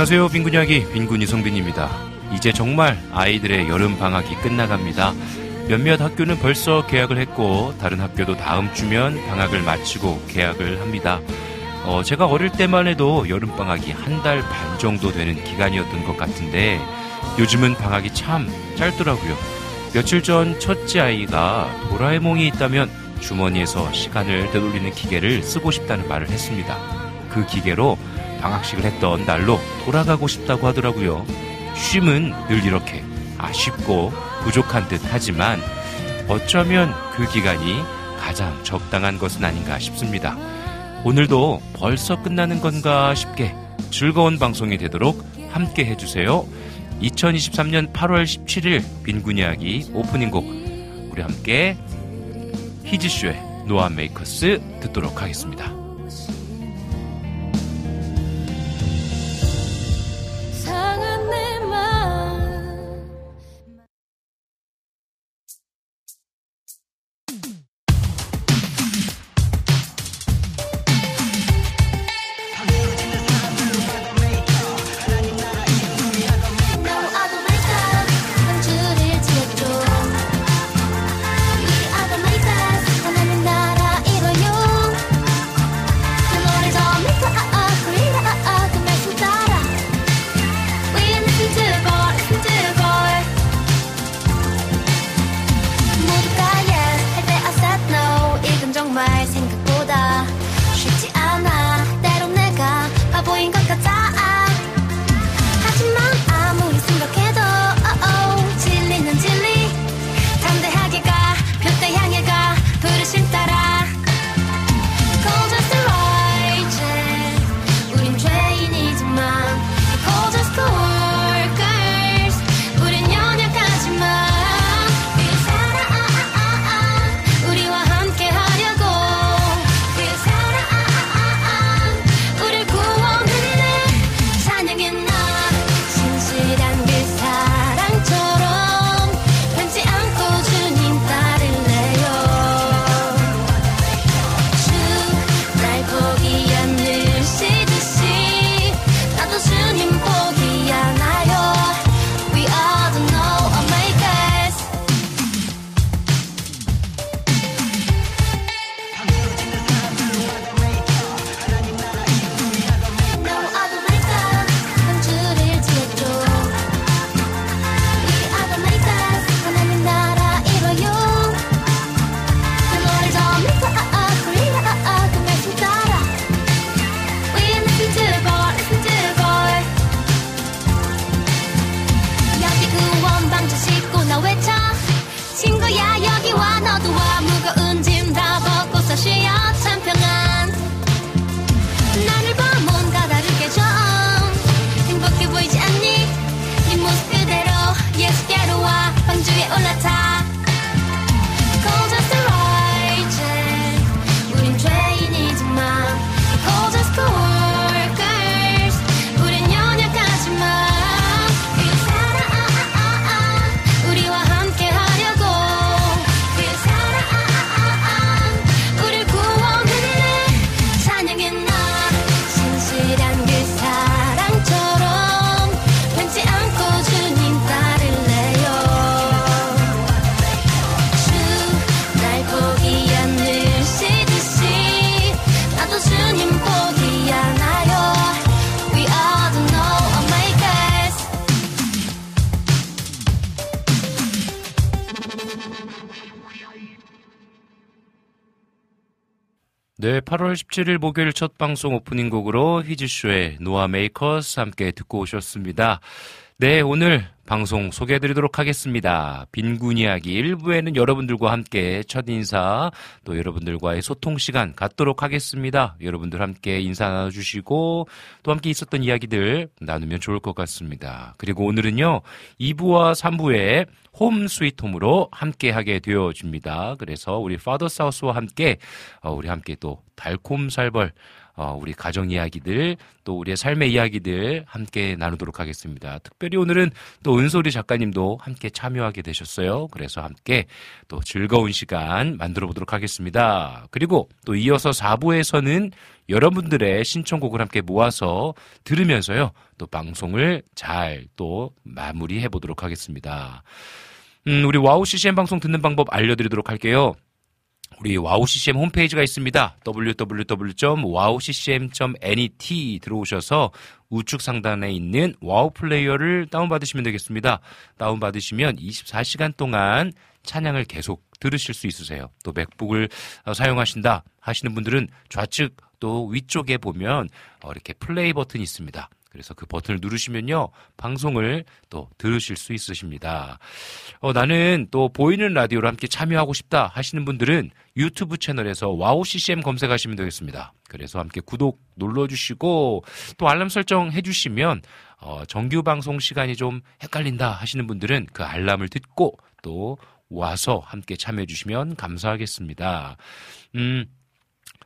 안녕하세요. 빈군 이야기 빈군 이성빈입니다. 이제 정말 아이들의 여름 방학이 끝나갑니다. 몇몇 학교는 벌써 개학을 했고 다른 학교도 다음 주면 방학을 마치고 개학을 합니다. 어, 제가 어릴 때만 해도 여름 방학이 한 달 반 정도 되는 기간이었던 것 같은데 요즘은 방학이 참 짧더라고요. 며칠 전 첫째 아이가 도라에몽이 있다면 주머니에서 시간을 되돌리는 기계를 쓰고 싶다는 말을 했습니다. 그 기계로 방학식을 했던 날로 돌아가고 싶다고 하더라고요. 쉼은 늘 이렇게 아쉽고 부족한 듯 하지만 어쩌면 그 기간이 가장 적당한 것은 아닌가 싶습니다. 오늘도 벌써 끝나는 건가 싶게 즐거운 방송이 되도록 함께 해주세요. 2023년 8월 17일 빈군 이야기 오프닝 곡 우리 함께 히즈쇼의 노아 메이커스 듣도록 하겠습니다. 8월 17일 목요일 첫 방송 오프닝 곡으로 히즈쇼의 노아 메이커스 함께 듣고 오셨습니다. 네, 오늘 방송 소개해드리도록 하겠습니다. 빈군 이야기 1부에는 여러분들과 함께 첫 인사, 또 여러분들과의 소통 시간 갖도록 하겠습니다. 여러분들 함께 인사 나눠주시고, 또 함께 있었던 이야기들 나누면 좋을 것 같습니다. 그리고 오늘은요, 2부와 3부에 Home Sweet Home으로 함께 하게 되어집니다. 그래서 우리 Father's House와 함께, 어, 우리 함께 또 달콤 살벌, 어, 우리 가정 이야기들 또 우리의 삶의 이야기들 함께 나누도록 하겠습니다. 특별히 오늘은 또 은솔이 작가님도 함께 참여하게 되셨어요. 그래서 함께 또 즐거운 시간 만들어 보도록 하겠습니다. 그리고 또 이어서 4부에서는 여러분들의 신청곡을 함께 모아서 들으면서요. 또 방송을 잘 또 마무리해 보도록 하겠습니다. 음, 우리 와우 CCM 방송 듣는 방법 알려드리도록 할게요. 우리 와우 CCM 홈페이지가 있습니다. www.wowccm.net 들어오셔서 우측 상단에 있는 와우 플레이어를 다운받으시면 되겠습니다. 다운받으시면 24시간 동안 찬양을 계속 들으실 수 있으세요. 또 맥북을 어, 사용하신다 하시는 분들은 좌측 또 위쪽에 보면 어, 이렇게 플레이 버튼이 있습니다. 그래서 그 버튼을 누르시면요 방송을 또 들으실 수 있으십니다. 어, 나는 또 보이는 라디오로 함께 참여하고 싶다 하시는 분들은 유튜브 채널에서 와우 CCM 검색하시면 되겠습니다. 그래서 함께 구독 눌러주시고 또 알람 설정 해주시면 어, 정규 방송 시간이 좀 헷갈린다 하시는 분들은 그 알람을 듣고 또 와서 함께 참여해 주시면 감사하겠습니다. 음.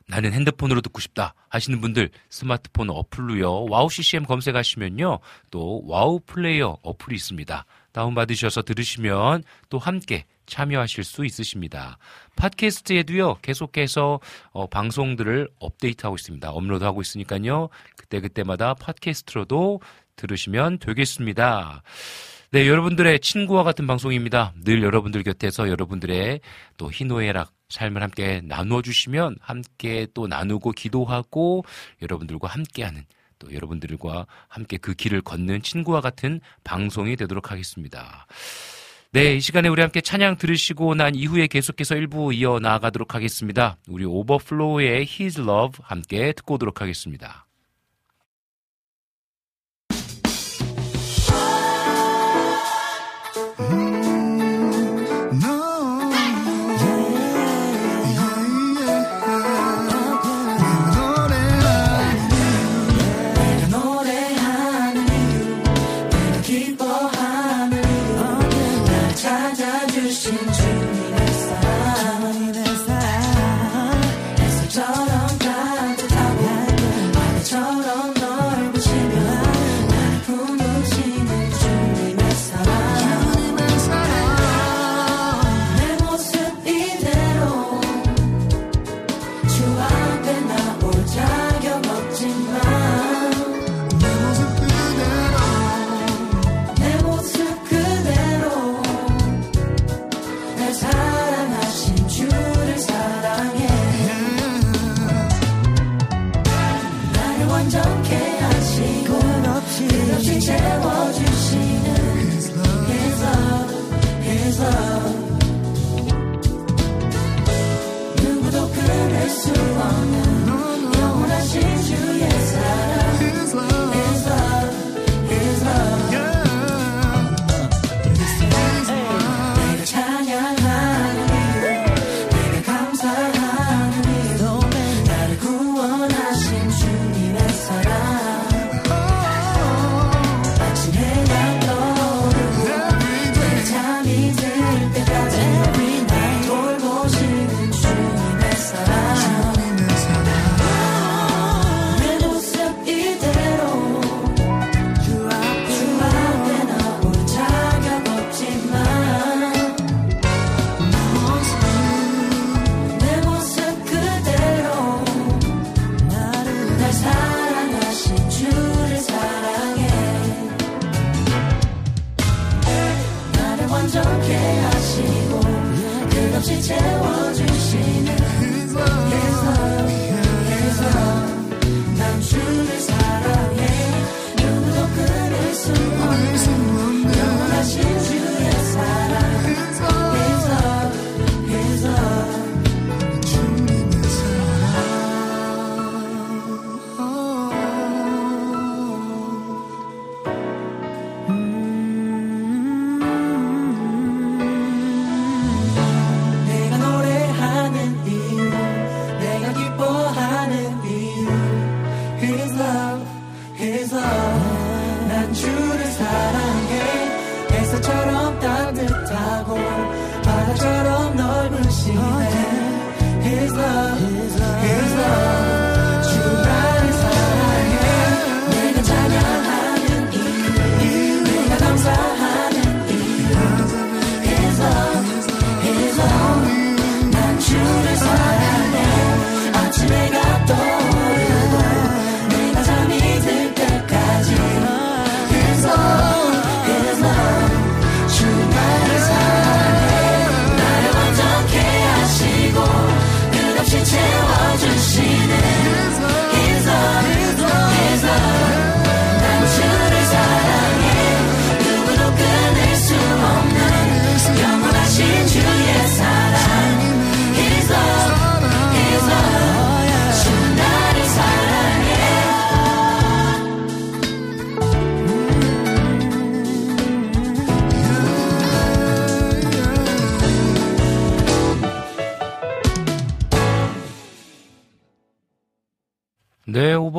나는 핸드폰으로 듣고 싶다 하시는 분들 스마트폰 어플로요. 와우 CCM 검색하시면요. 또 와우 플레이어 어플이 있습니다. 다운받으셔서 들으시면 또 함께 참여하실 수 있으십니다. 팟캐스트에도요. 계속해서 어, 방송들을 업데이트하고 있습니다. 업로드하고 있으니까요. 그때그때마다 팟캐스트로도 들으시면 되겠습니다. 네, 여러분들의 친구와 같은 방송입니다. 늘 여러분들 곁에서 여러분들의 또 희노애락 삶을 함께 나누어 주시면 함께 또 나누고 기도하고 여러분들과 함께하는 또 여러분들과 함께 그 길을 걷는 친구와 같은 방송이 되도록 하겠습니다. 네, 이 시간에 우리 함께 찬양 들으시고 난 이후에 계속해서 일부 이어 나아가도록 하겠습니다. 우리 오버플로우의 His Love 함께 듣고 오도록 하겠습니다.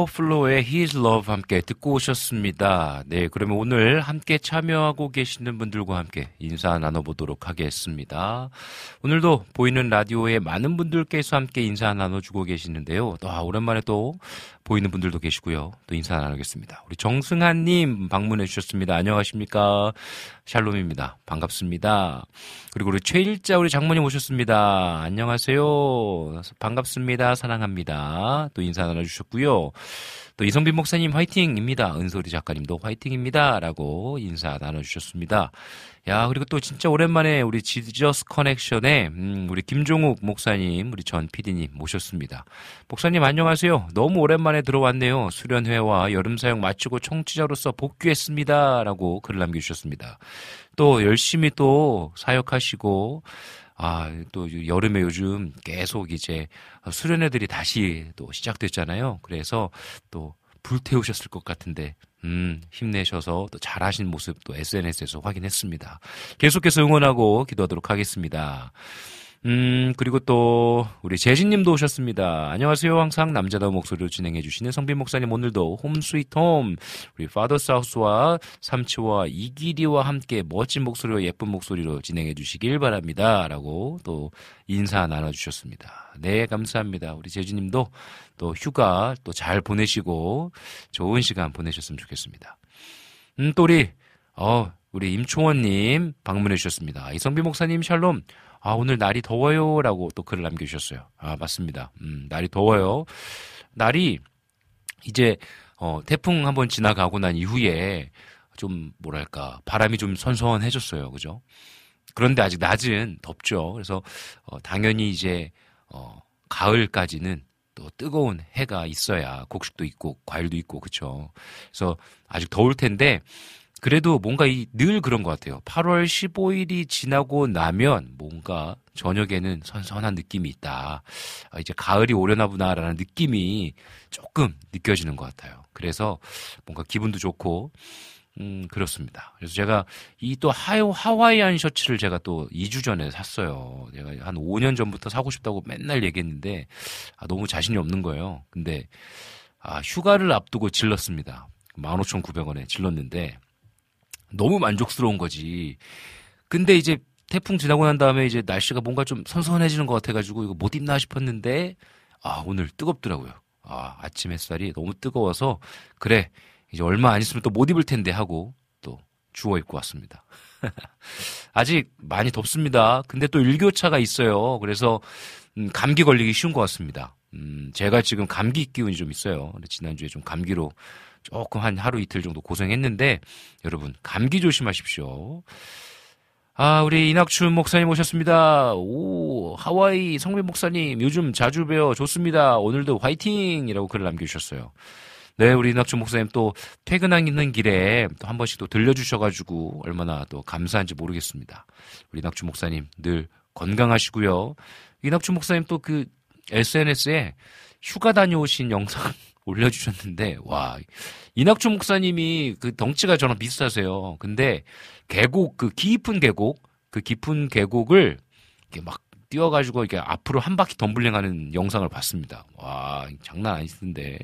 오버플로의 His Love 함께 듣고 오셨습니다. 네, 그러면 오늘 함께 참여하고 계시는 분들과 함께 인사 나눠보도록 하겠습니다. 오늘도 보이는 라디오에 많은 분들께서 함께 인사 나눠주고 계시는데요. 또, 아, 오랜만에 또 보이는 분들도 계시고요. 또 인사 나누겠습니다. 우리 정승환님 방문해 주셨습니다. 안녕하십니까. 샬롬입니다. 반갑습니다. 그리고 우리 최일자 우리 장모님 오셨습니다. 안녕하세요. 반갑습니다. 사랑합니다. 또 인사 나눠주셨고요. 또 이성빈 목사님 화이팅입니다. 은솔이 작가님도 화이팅입니다. 라고 인사 나눠주셨습니다. 야, 그리고 또 진짜 오랜만에 우리 지저스 커넥션에, 음, 우리 김종욱 목사님, 우리 전 PD님 모셨습니다. 목사님 안녕하세요. 너무 오랜만에 들어왔네요. 수련회와 여름 사역 마치고 청취자로서 복귀했습니다. 라고 글을 남겨 주셨습니다. 또 열심히 또 사역하시고, 아, 또 여름에 요즘 계속 이제 수련회들이 다시 또 시작됐잖아요. 그래서 또 불태우셨을 것 같은데, 음, 힘내셔서 또 잘하신 모습 또 SNS에서 확인했습니다. 계속해서 응원하고 기도하도록 하겠습니다. 음, 그리고 또, 우리 재진 님도 오셨습니다. 안녕하세요. 항상 남자다운 목소리로 진행해 주시는 성빈 목사님, 오늘도 홈 스위트 홈, 우리 파더 사우스와 삼치와 이기리와 함께 멋진 목소리와 예쁜 목소리로 진행해 주시길 바랍니다. 라고 또 인사 나눠 주셨습니다. 네, 감사합니다. 우리 재진 님도 또 휴가 또 잘 보내시고 좋은 시간 보내셨으면 좋겠습니다. 음, 또 우리, 어, 우리 임초원님 방문해 주셨습니다. 이성비 목사님 샬롬. 아, 오늘 날이 더워요. 라고 또 글을 남겨주셨어요. 아, 맞습니다. 음, 날이 더워요. 날이 이제, 어, 태풍 한번 지나가고 난 이후에 좀, 뭐랄까, 바람이 좀 선선해졌어요. 그죠? 그런데 아직 낮은 덥죠. 그래서, 어, 당연히 이제, 어, 가을까지는 또 뜨거운 해가 있어야 곡식도 있고 과일도 있고 그쵸. 그래서 아직 더울 텐데 그래도 뭔가 이 늘 그런 것 같아요. 8월 15일이 지나고 나면 뭔가 저녁에는 선선한 느낌이 있다. 아, 이제 가을이 오려나 보나라는 느낌이 조금 느껴지는 것 같아요. 그래서 뭔가 기분도 좋고, 음, 그렇습니다. 그래서 제가 이 또 하와이안 셔츠를 제가 또 2주 전에 샀어요. 제가 한 5년 전부터 사고 싶다고 맨날 얘기했는데, 아, 너무 자신이 없는 거예요. 근데, 아, 휴가를 앞두고 질렀습니다. 15,900원에 질렀는데, 너무 만족스러운 거지. 근데 이제 태풍 지나고 난 다음에 이제 날씨가 뭔가 좀 선선해지는 것 같아가지고 이거 못 입나 싶었는데 아 오늘 뜨겁더라고요. 아 아침 햇살이 너무 뜨거워서 그래 이제 얼마 안 있으면 또 못 입을 텐데 하고 또 주워 입고 왔습니다. 아직 많이 덥습니다. 근데 또 일교차가 있어요. 그래서 음, 감기 걸리기 쉬운 것 같습니다. 음, 제가 지금 감기 기운이 좀 있어요. 지난주에 좀 감기로 조금 한 하루 이틀 정도 고생했는데 여러분 감기 조심하십시오. 아, 우리 이낙춘 목사님 오셨습니다. 오, 하와이 성민 목사님 요즘 자주 뵈어 좋습니다. 오늘도 화이팅이라고 글을 남겨주셨어요. 네, 우리 이낙춘 목사님 또 퇴근하는 길에 또 한 번씩 또 들려주셔가지고 얼마나 또 감사한지 모르겠습니다. 우리 이낙춘 목사님 늘 건강하시고요. 이낙춘 목사님 또 그 SNS에 휴가 다녀오신 영상 올려주셨는데, 와, 이낙준 목사님이 그 덩치가 저랑 비슷하세요. 근데 계곡, 그 깊은 계곡, 그 깊은 계곡을 이렇게 막 뛰어가지고 이렇게 앞으로 한 바퀴 덤블링하는 영상을 봤습니다. 와, 장난 아니던데.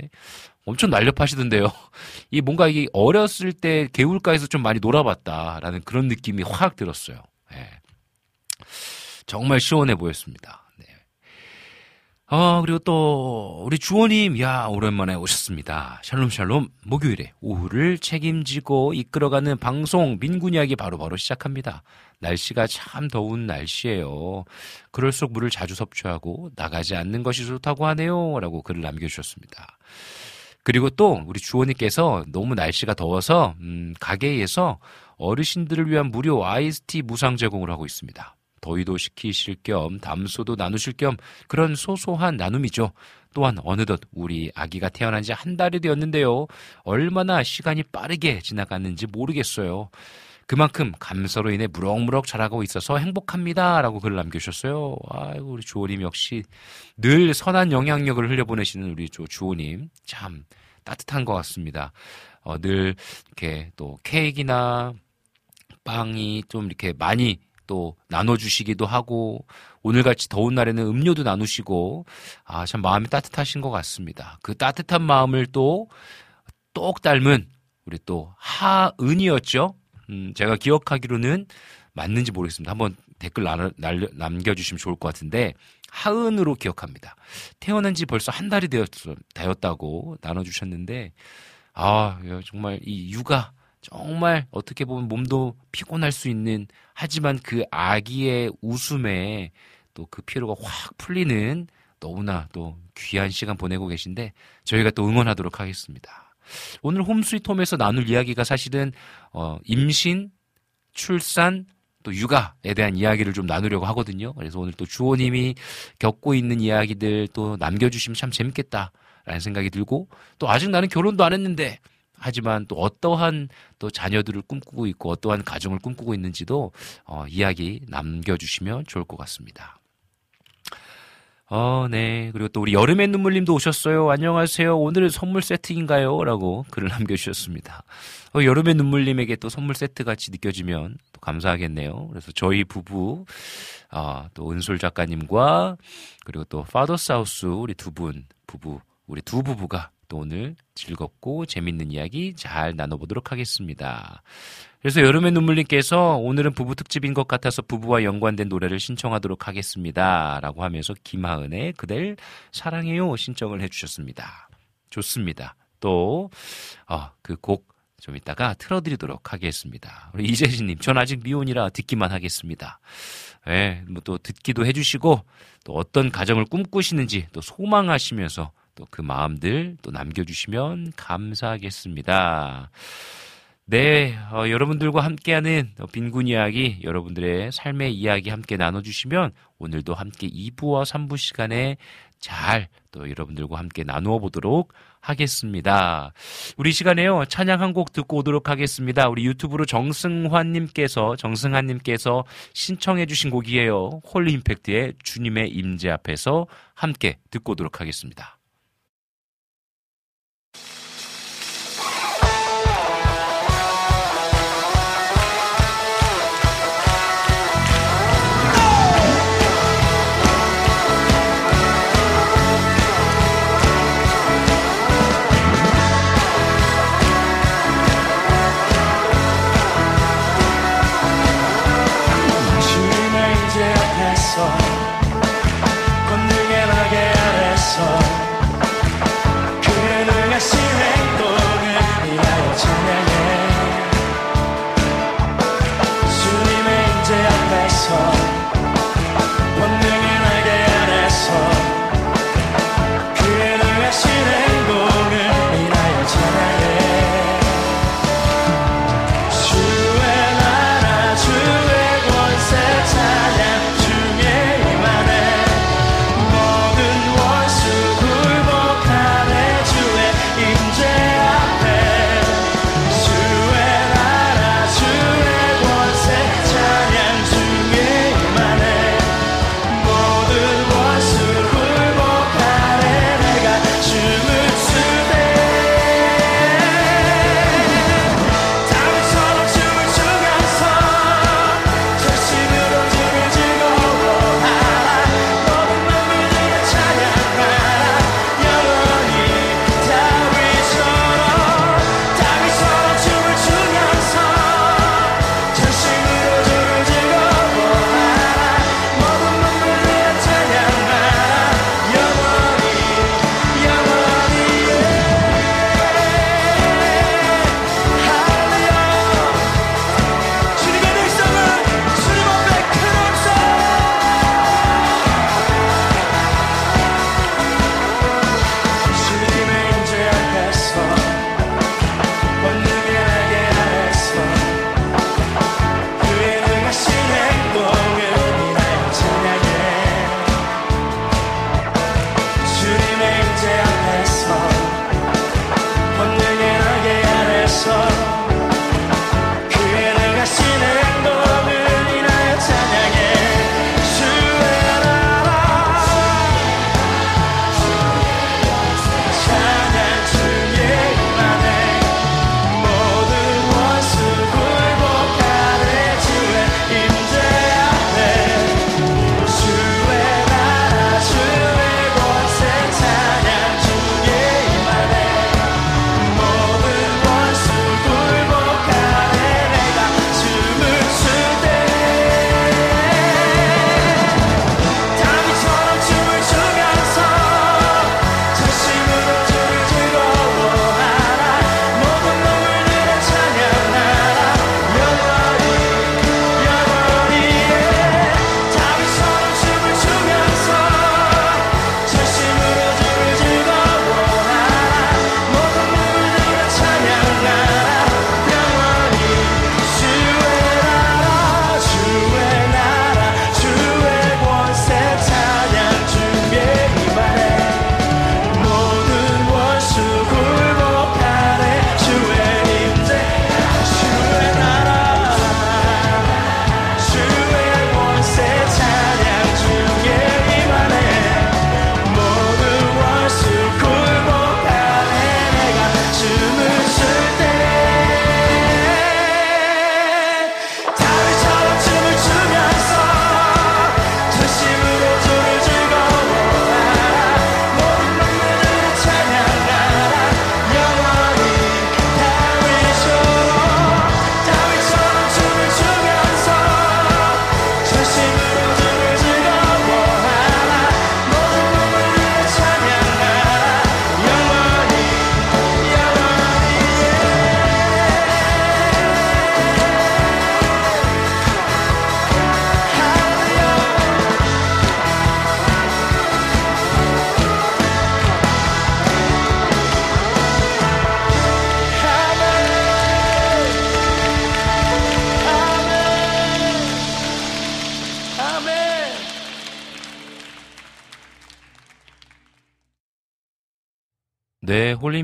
엄청 날렵하시던데요. 이 뭔가 이게 어렸을 때 개울가에서 좀 많이 놀아봤다라는 그런 느낌이 확 들었어요. 네. 정말 시원해 보였습니다. 아, 그리고 또, 우리 주호님, 야, 오랜만에 오셨습니다. 샬롬, 샬롬, 목요일에 오후를 책임지고 이끌어가는 방송, 민군 이야기 바로바로 바로 시작합니다. 날씨가 참 더운 날씨예요. 그럴수록 물을 자주 섭취하고 나가지 않는 것이 좋다고 하네요. 라고 글을 남겨주셨습니다. 그리고 또, 우리 주호님께서 너무 날씨가 더워서, 음, 가게에서 어르신들을 위한 무료 아이스티 무상 제공을 하고 있습니다. 더위도 식히실 겸 담소도 나누실 겸 그런 소소한 나눔이죠. 또한 어느덧 우리 아기가 태어난 지 한 달이 되었는데요. 얼마나 시간이 빠르게 지나갔는지 모르겠어요. 그만큼 감사로 인해 무럭무럭 자라고 있어서 행복합니다. 라고 글을 남겨주셨어요. 아이고, 우리 주호님 역시 늘 선한 영향력을 흘려보내시는 우리 주호님. 참 따뜻한 것 같습니다. 어, 늘 이렇게 또 케이크나 빵이 좀 이렇게 많이 또 나눠주시기도 하고 오늘같이 더운 날에는 음료도 나누시고 아, 참 마음이 따뜻하신 것 같습니다. 그 따뜻한 마음을 또 똑 닮은 우리 또 하은이었죠. 음, 제가 기억하기로는 맞는지 모르겠습니다. 한번 댓글 나, 날, 남겨주시면 좋을 것 같은데 하은으로 기억합니다. 태어난 지 벌써 한 달이 되었, 되었다고 나눠주셨는데 아 정말 이 육아 정말 어떻게 보면 몸도 피곤할 수 있는 하지만 그 아기의 웃음에 또 그 피로가 확 풀리는 너무나 또 귀한 시간 보내고 계신데 저희가 또 응원하도록 하겠습니다. 오늘 홈스위트홈에서 나눌 이야기가 사실은 어, 임신, 출산, 또 육아에 대한 이야기를 좀 나누려고 하거든요. 그래서 오늘 또 주호님이 겪고 있는 이야기들 또 남겨주시면 참 재밌겠다라는 생각이 들고 또 아직 나는 결혼도 안 했는데 하지만 또 어떠한 또 자녀들을 꿈꾸고 있고 어떠한 가정을 꿈꾸고 있는지도 어, 이야기 남겨주시면 좋을 것 같습니다. 어, 네. 그리고 또 우리 여름의 눈물님도 오셨어요. 안녕하세요. 오늘은 선물 세트인가요? 라고 글을 남겨주셨습니다. 어, 여름의 눈물님에게 또 선물 세트 같이 느껴지면 또 감사하겠네요. 그래서 저희 부부, 어, 또 은솔 작가님과 그리고 또 파더사우스 우리 두 분, 부부, 우리 두 부부가 또 오늘 즐겁고 재밌는 이야기 잘 나눠보도록 하겠습니다. 그래서 여름의 눈물님께서 오늘은 부부 특집인 것 같아서 부부와 연관된 노래를 신청하도록 하겠습니다. 라고 하면서 김하은의 그댈 사랑해요 신청을 해주셨습니다. 좋습니다. 또, 어, 그곡 좀 이따가 틀어드리도록 하겠습니다. 우리 이재진님, 전 아직 미혼이라 듣기만 하겠습니다. 예, 뭐 또 듣기도 해주시고, 또 어떤 가정을 꿈꾸시는지 또 소망하시면서 또 그 마음들 또 남겨주시면 감사하겠습니다. 네, 어, 여러분들과 함께하는 빈곤 이야기, 여러분들의 삶의 이야기 함께 나눠주시면 오늘도 함께 2부와 3부 시간에 잘 또 여러분들과 함께 나누어 보도록 하겠습니다. 우리 시간에요, 찬양 한 곡 듣고 오도록 하겠습니다. 우리 유튜브로 정승환님께서, 정승환님께서 신청해주신 곡이에요. 홀리 임팩트의 주님의 임재 앞에서 함께 듣고 오도록 하겠습니다.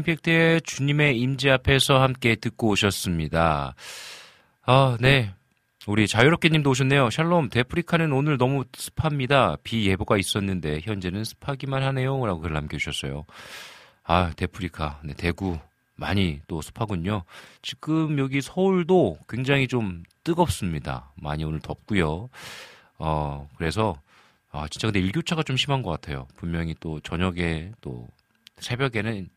네, 홀림픽 때 주님의 임재 앞에서 함께 듣고 오셨습니다. 아, 네. 우리 자유롭게 님도 오셨네요. 샬롬, 데프리카는 오늘 너무 습합니다. 비 예보가 있었는데 현재는 습하기만 하네요. 라고 글 남겨주셨어요. 아, 데프리카. 네, 대구. 많이 또 습하군요. 지금 여기 서울도 굉장히 좀 뜨겁습니다. 많이 오늘 덥고요. 어, 그래서 아, 진짜 근데 일교차가 좀 심한 것 같아요. 분명히 또 저녁에 또 새벽에는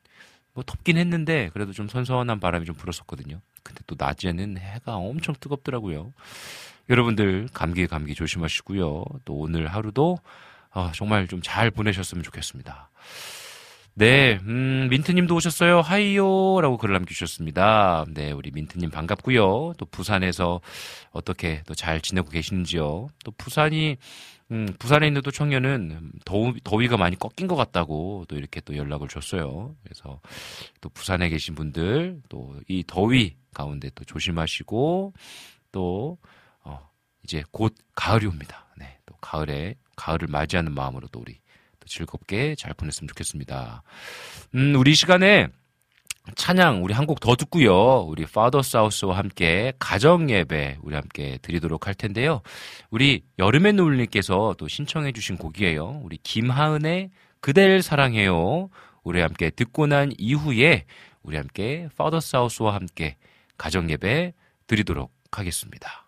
뭐 덥긴 했는데 그래도 좀 선선한 바람이 좀 불었었거든요. 근데 또 낮에는 해가 엄청 뜨겁더라고요. 여러분들 감기 감기 조심하시고요. 또 오늘 하루도 아, 정말 좀 잘 보내셨으면 좋겠습니다. 네, 음, 민트님도 오셨어요. 하이요라고 글을 남겨주셨습니다. 네, 우리 민트님 반갑고요. 또 부산에서 어떻게 또 잘 지내고 계시는지요. 또 부산이 음, 부산에 있는 또 청년은 더위, 더위가 많이 꺾인 것 같다고 또 이렇게 또 연락을 줬어요. 그래서 또 부산에 계신 분들 또 이 더위 가운데 또 조심하시고 또 어, 이제 곧 가을이 옵니다. 네, 또 가을에 가을을 맞이하는 마음으로 또 우리 또 즐겁게 잘 보냈으면 좋겠습니다. 음, 우리 시간에 찬양 우리 한곡 더 듣고요. 우리 파더 사우스와 함께 가정 예배 우리 함께 드리도록 할 텐데요. 우리 여름의 노을님께서 또 신청해 주신 곡이에요. 우리 김하은의 그댈 사랑해요. 우리 함께 듣고 난 이후에 우리 함께 파더 사우스와 함께 가정 예배 드리도록 하겠습니다.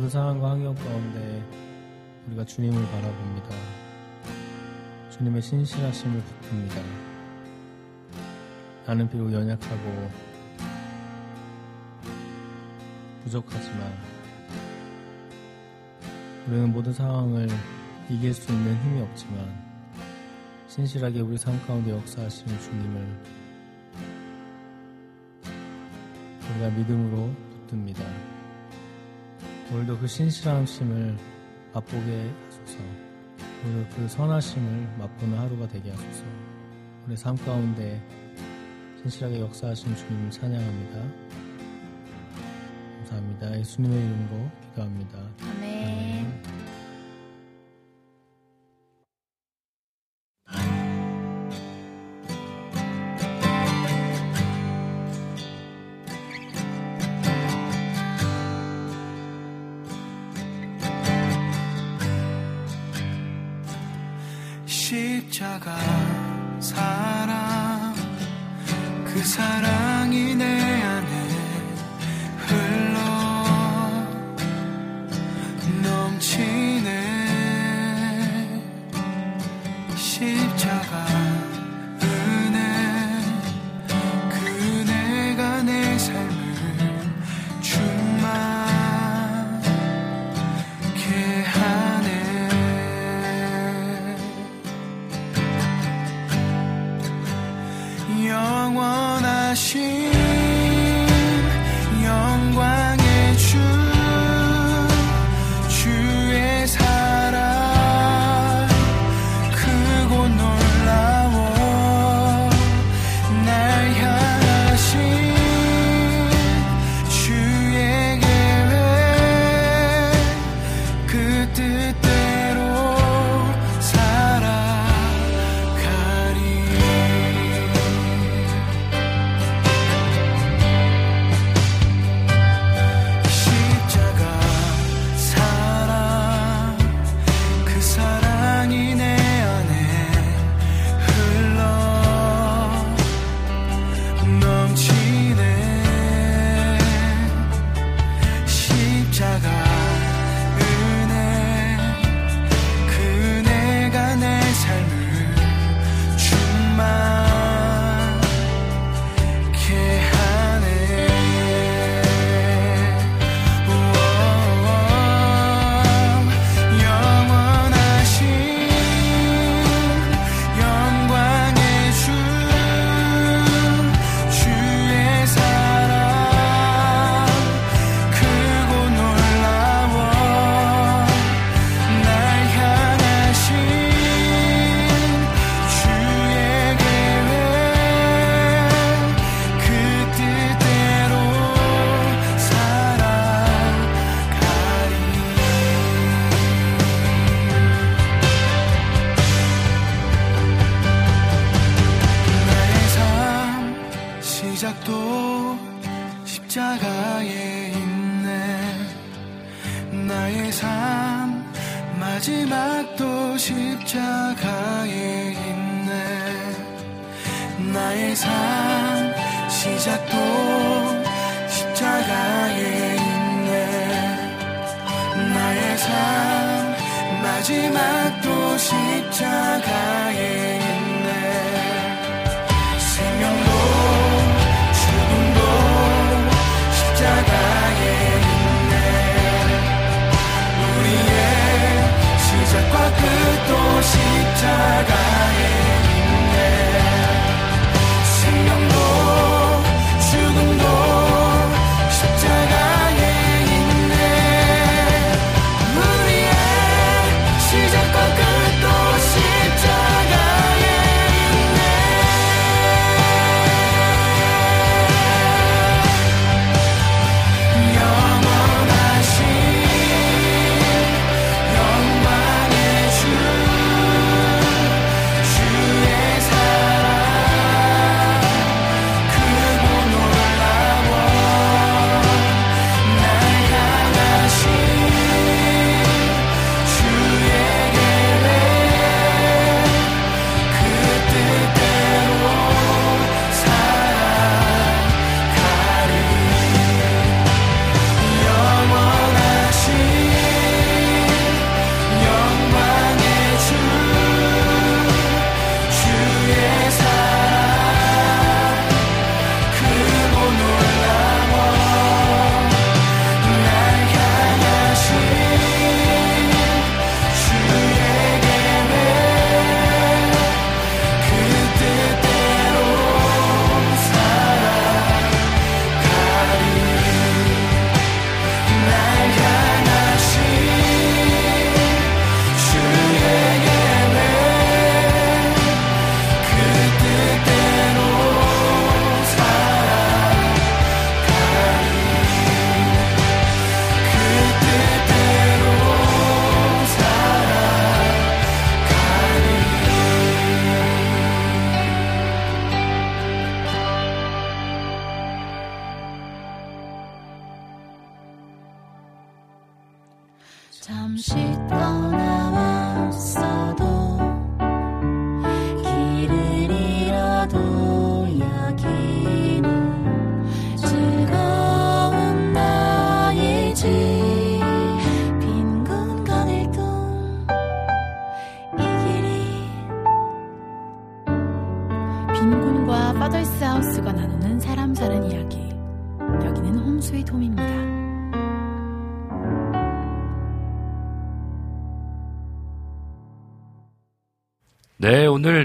모든 상황과 환경 가운데 우리가 주님을 바라봅니다. 주님의 신실하심을 붙듭니다. 나는 비록 연약하고 부족하지만 우리는 모든 상황을 이길 수 있는 힘이 없지만 신실하게 우리 삶 가운데 역사하시는 주님을 우리가 믿음으로 붙듭니다. 오늘도 그 신실하심을 맛보게 하소서. 오늘 그 선하심을 맛보는 하루가 되게 하소서. 우리 삶 가운데 신실하게 역사하신 주님 찬양합니다. 감사합니다. 예수님의 이름으로 기도합니다. 아멘.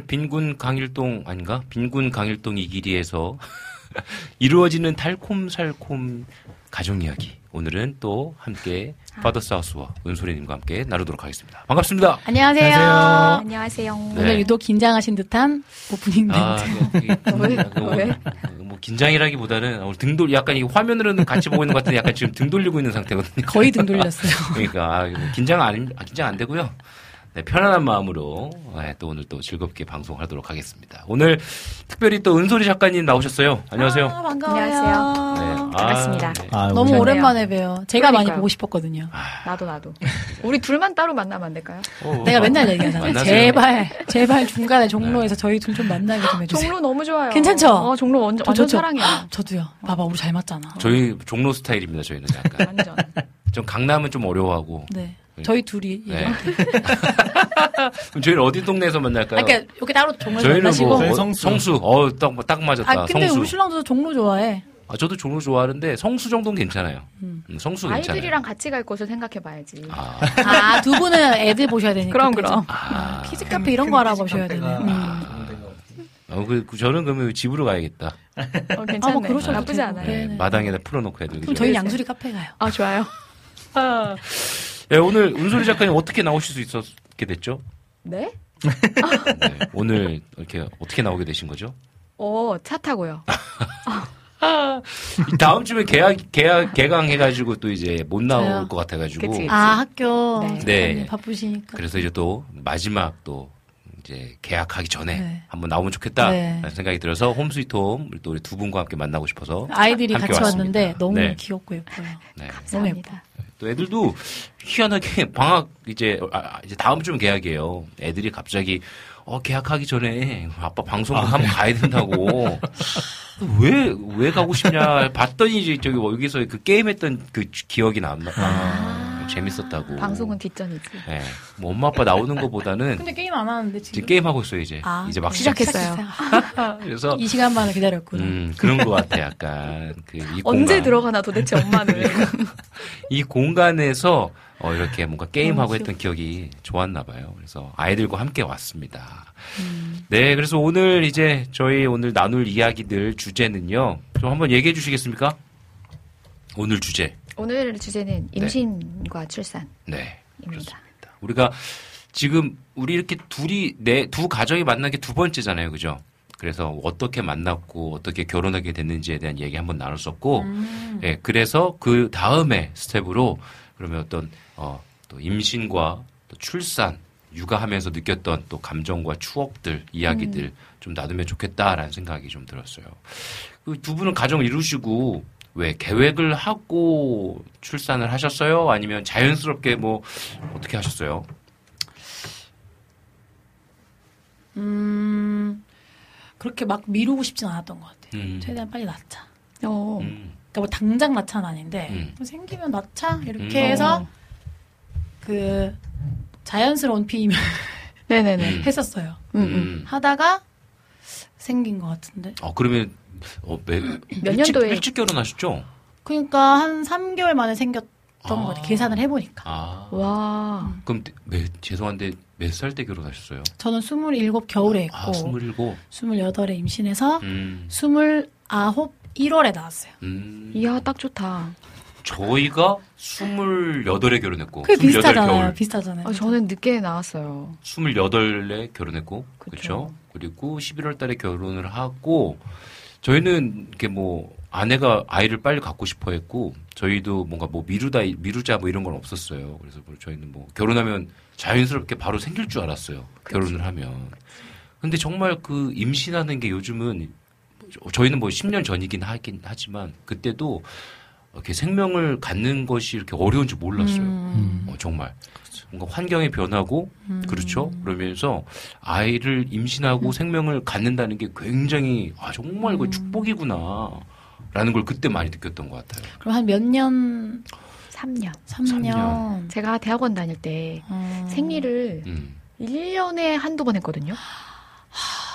오늘 빈군 강일동 아닌가? 빈군 강일동 이 길이에서 이루어지는 달콤살콤 가정 이야기. 오늘은 또 함께 파더 사우스와 은솔이님과 함께 나누도록 하겠습니다. 반갑습니다. 안녕하세요. 안녕하세요. 안녕하세요. 네. 오늘 유독 긴장하신 듯한 오프닝 멘트. 아, 네, 왜? 뭐, 왜? 뭐 긴장이라기보다는 오늘 등 돌 약간 이 화면으로는 같이 보고 있는 것 같은데 약간 지금 등 돌리고 있는 상태거든요. 거의 등 돌렸어요. 그러니까 아, 뭐 긴장 안 아, 긴장 안 되고요. 네, 편안한 마음으로 네, 또 오늘 또 즐겁게 방송하도록 하겠습니다. 오늘 특별히 또 은솔이 작가님 나오셨어요. 안녕하세요. 아, 반가워요. 안녕하세요. 네, 반갑습니다. 네. 아, 너무 우리- 오랜만에 봬요. 제가 많이 그러니까요. 보고 싶었거든요. 나도 나도. 우리 둘만 따로 만나면 안 될까요? 어, 내가 어, 맨날 얘기하잖아요. 만나세요. 제발, 제발 중간에 종로에서 저희 둘 좀 만나게 좀 해주세요. 종로 너무 좋아요. 괜찮죠? 어, 종로 완전, 저, 완전 저, 저. 사랑이야. 저도요. 봐봐, 우리 잘 맞잖아. 저희 종로 스타일입니다. 저희는 약간 완전. 좀 강남은 좀 어려워하고. 네. 저희 둘이. 네. 그럼 저희는 어디 동네에서 만날까요? 아, 그러니까 여기 따로 종로에서 저희는. 뭐 저희 어, 성수. 성수. 어, 딱, 딱 맞았다. 아, 근데 성수. 우리 신랑도 종로 좋아해. 아, 저도 종로 좋아하는데 성수 정도는 괜찮아요. 음. 음, 성수 괜찮아요. 아이들이랑 같이 갈 곳을 생각해봐야지. 아, 아, 두 분은 애들 보셔야 되니까. 그럼? 그럼. 아. 키즈 카페 이런 거 알아보셔야 되네. 카페가 음. 어, 그, 그 저는 그러면 집으로 가야겠다. 어, 괜찮네. 아, 뭐 그러셔도 나쁘지. 않아요. 네. 네, 마당에다 풀어놓고 애들. 그럼? 저희 양수리 카페 가요. 아, 좋아요. 네, 오늘 은솔이 작가님 어떻게 나오실 수 있었게 됐죠? 네? 네, 오늘 이렇게 어떻게 나오게 되신 거죠? 어, 차 타고요. 이 다음 주에 계약 계약 개강해가지고 또 이제 못 나올 저요? 것 같아가지고 그치. 아, 학교. 네. 네. 작가님 바쁘시니까. 그래서 이제 또 마지막 또 이제 계약하기 전에 네. 한번 나오면 좋겠다 라는 네. 생각이 들어서 홈스위트홈 또 우리 두 분과 함께 만나고 싶어서 아이들이 함께 같이 왔습니다. 왔는데 너무 네. 귀엽고 예뻐요. 네. 너무 예뻐. 감사합니다. 또 애들도 희한하게 방학 이제 아, 이제 다음 주면 계약이에요. 애들이 갑자기 어 계약하기 전에 아빠 방송 한번 가야 된다고. 왜왜 가고 싶냐 봤더니 이제 저기 뭐 여기서 그 게임했던 그 기억이 남나 아, 재밌었다고. 방송은 뒷전이지. 예. 뭐 엄마 아빠 나오는 거보다는 근데 게임 안 하는데 지금. 지금 게임 하고 있어요 이제. 아, 이제 막 시작했어요. 시작했어요. 그래서 이 시간만을 기다렸구나. 음 그런 것 같아 약간 그이 언제. 들어가나 도대체 엄마는. 이 공간에서 어, 이렇게 뭔가 게임하고 너무 했던 기억이 좋았나 봐요. 그래서 아이들과 함께 왔습니다. 음. 네, 그래서 오늘 이제 저희 오늘 나눌 이야기들 주제는요. 좀 한번 얘기해 주시겠습니까? 오늘 주제. 오늘 주제는 임신과 출산입니다. 네. 그렇습니다. 우리가 지금 우리 이렇게 둘이 네, 두 가정이 만난 게 두 번째잖아요. 그죠? 그래서 어떻게 만났고 어떻게 결혼하게 됐는지에 대한 얘기 한번 나눴었고 음. 예, 그래서 그 다음에 스텝으로 그러면 어떤 어, 또 임신과 또 출산, 육아하면서 느꼈던 또 감정과 추억들, 이야기들 음. 좀 나누면 좋겠다라는 생각이 좀 들었어요. 그 두 분은 가정을 이루시고 왜 계획을 하고 출산을 하셨어요? 아니면 자연스럽게 뭐 어떻게 하셨어요? 음, 그렇게 막 미루고 싶진 않았던 것 같아요. 음. 최대한 빨리 낳자. 어. 음. 그러니까 뭐 당장 낳자는 아닌데 음. 뭐 생기면 낳자 이렇게 음. 해서 그 자연스러운 피임을 네네네. 음. 했었어요. 음, 음. 음. 하다가 생긴 것 같은데. 어 그러면 어, 매, 몇 일찍, 년도에? 일찍 결혼하셨죠? 그러니까 한 3개월 만에 생겼던 아. 것 같아요. 계산을 해보니까. 아 와. 그럼 몇, 죄송한데 몇 살 때 결혼하셨어요? 저는 27 겨울에 했고 아 스물일곱. 28에 임신해서 음. 29 1월에 나왔어요. 음. 이야, 딱 좋다. 저희가 스물여덟에 결혼했고. 그게 비슷하잖아요. 겨울. 비슷하잖아요. 아, 저는 늦게 나왔어요. 스물여덟에 결혼했고. 그쵸. 그렇죠. 그리고 11월 달에 결혼을 하고 저희는 이렇게 뭐 아내가 아이를 빨리 갖고 싶어 했고 저희도 뭔가 뭐 미루다 미루자 뭐 이런 건 없었어요. 그래서 뭐 저희는 뭐 결혼하면 자연스럽게 바로 생길 줄 알았어요. 결혼을 하면. 근데 정말 그 임신하는 게 요즘은 저희는 뭐 10년 전이긴 하긴 하지만 그때도 이렇게 생명을 갖는 것이 이렇게 어려운 줄 몰랐어요. 음. 어, 정말. 뭔가 환경이 변하고 그렇죠. 그러면서 아이를 임신하고 생명을 갖는다는 게 굉장히 아 정말 그 축복이구나라는 걸 그때 많이 느꼈던 것 같아요. 그럼 한 몇 년, 3년. 3년. 삼 년. 제가 대학원 다닐 때 어. 생리를 음. 1년에 한두 번 했거든요.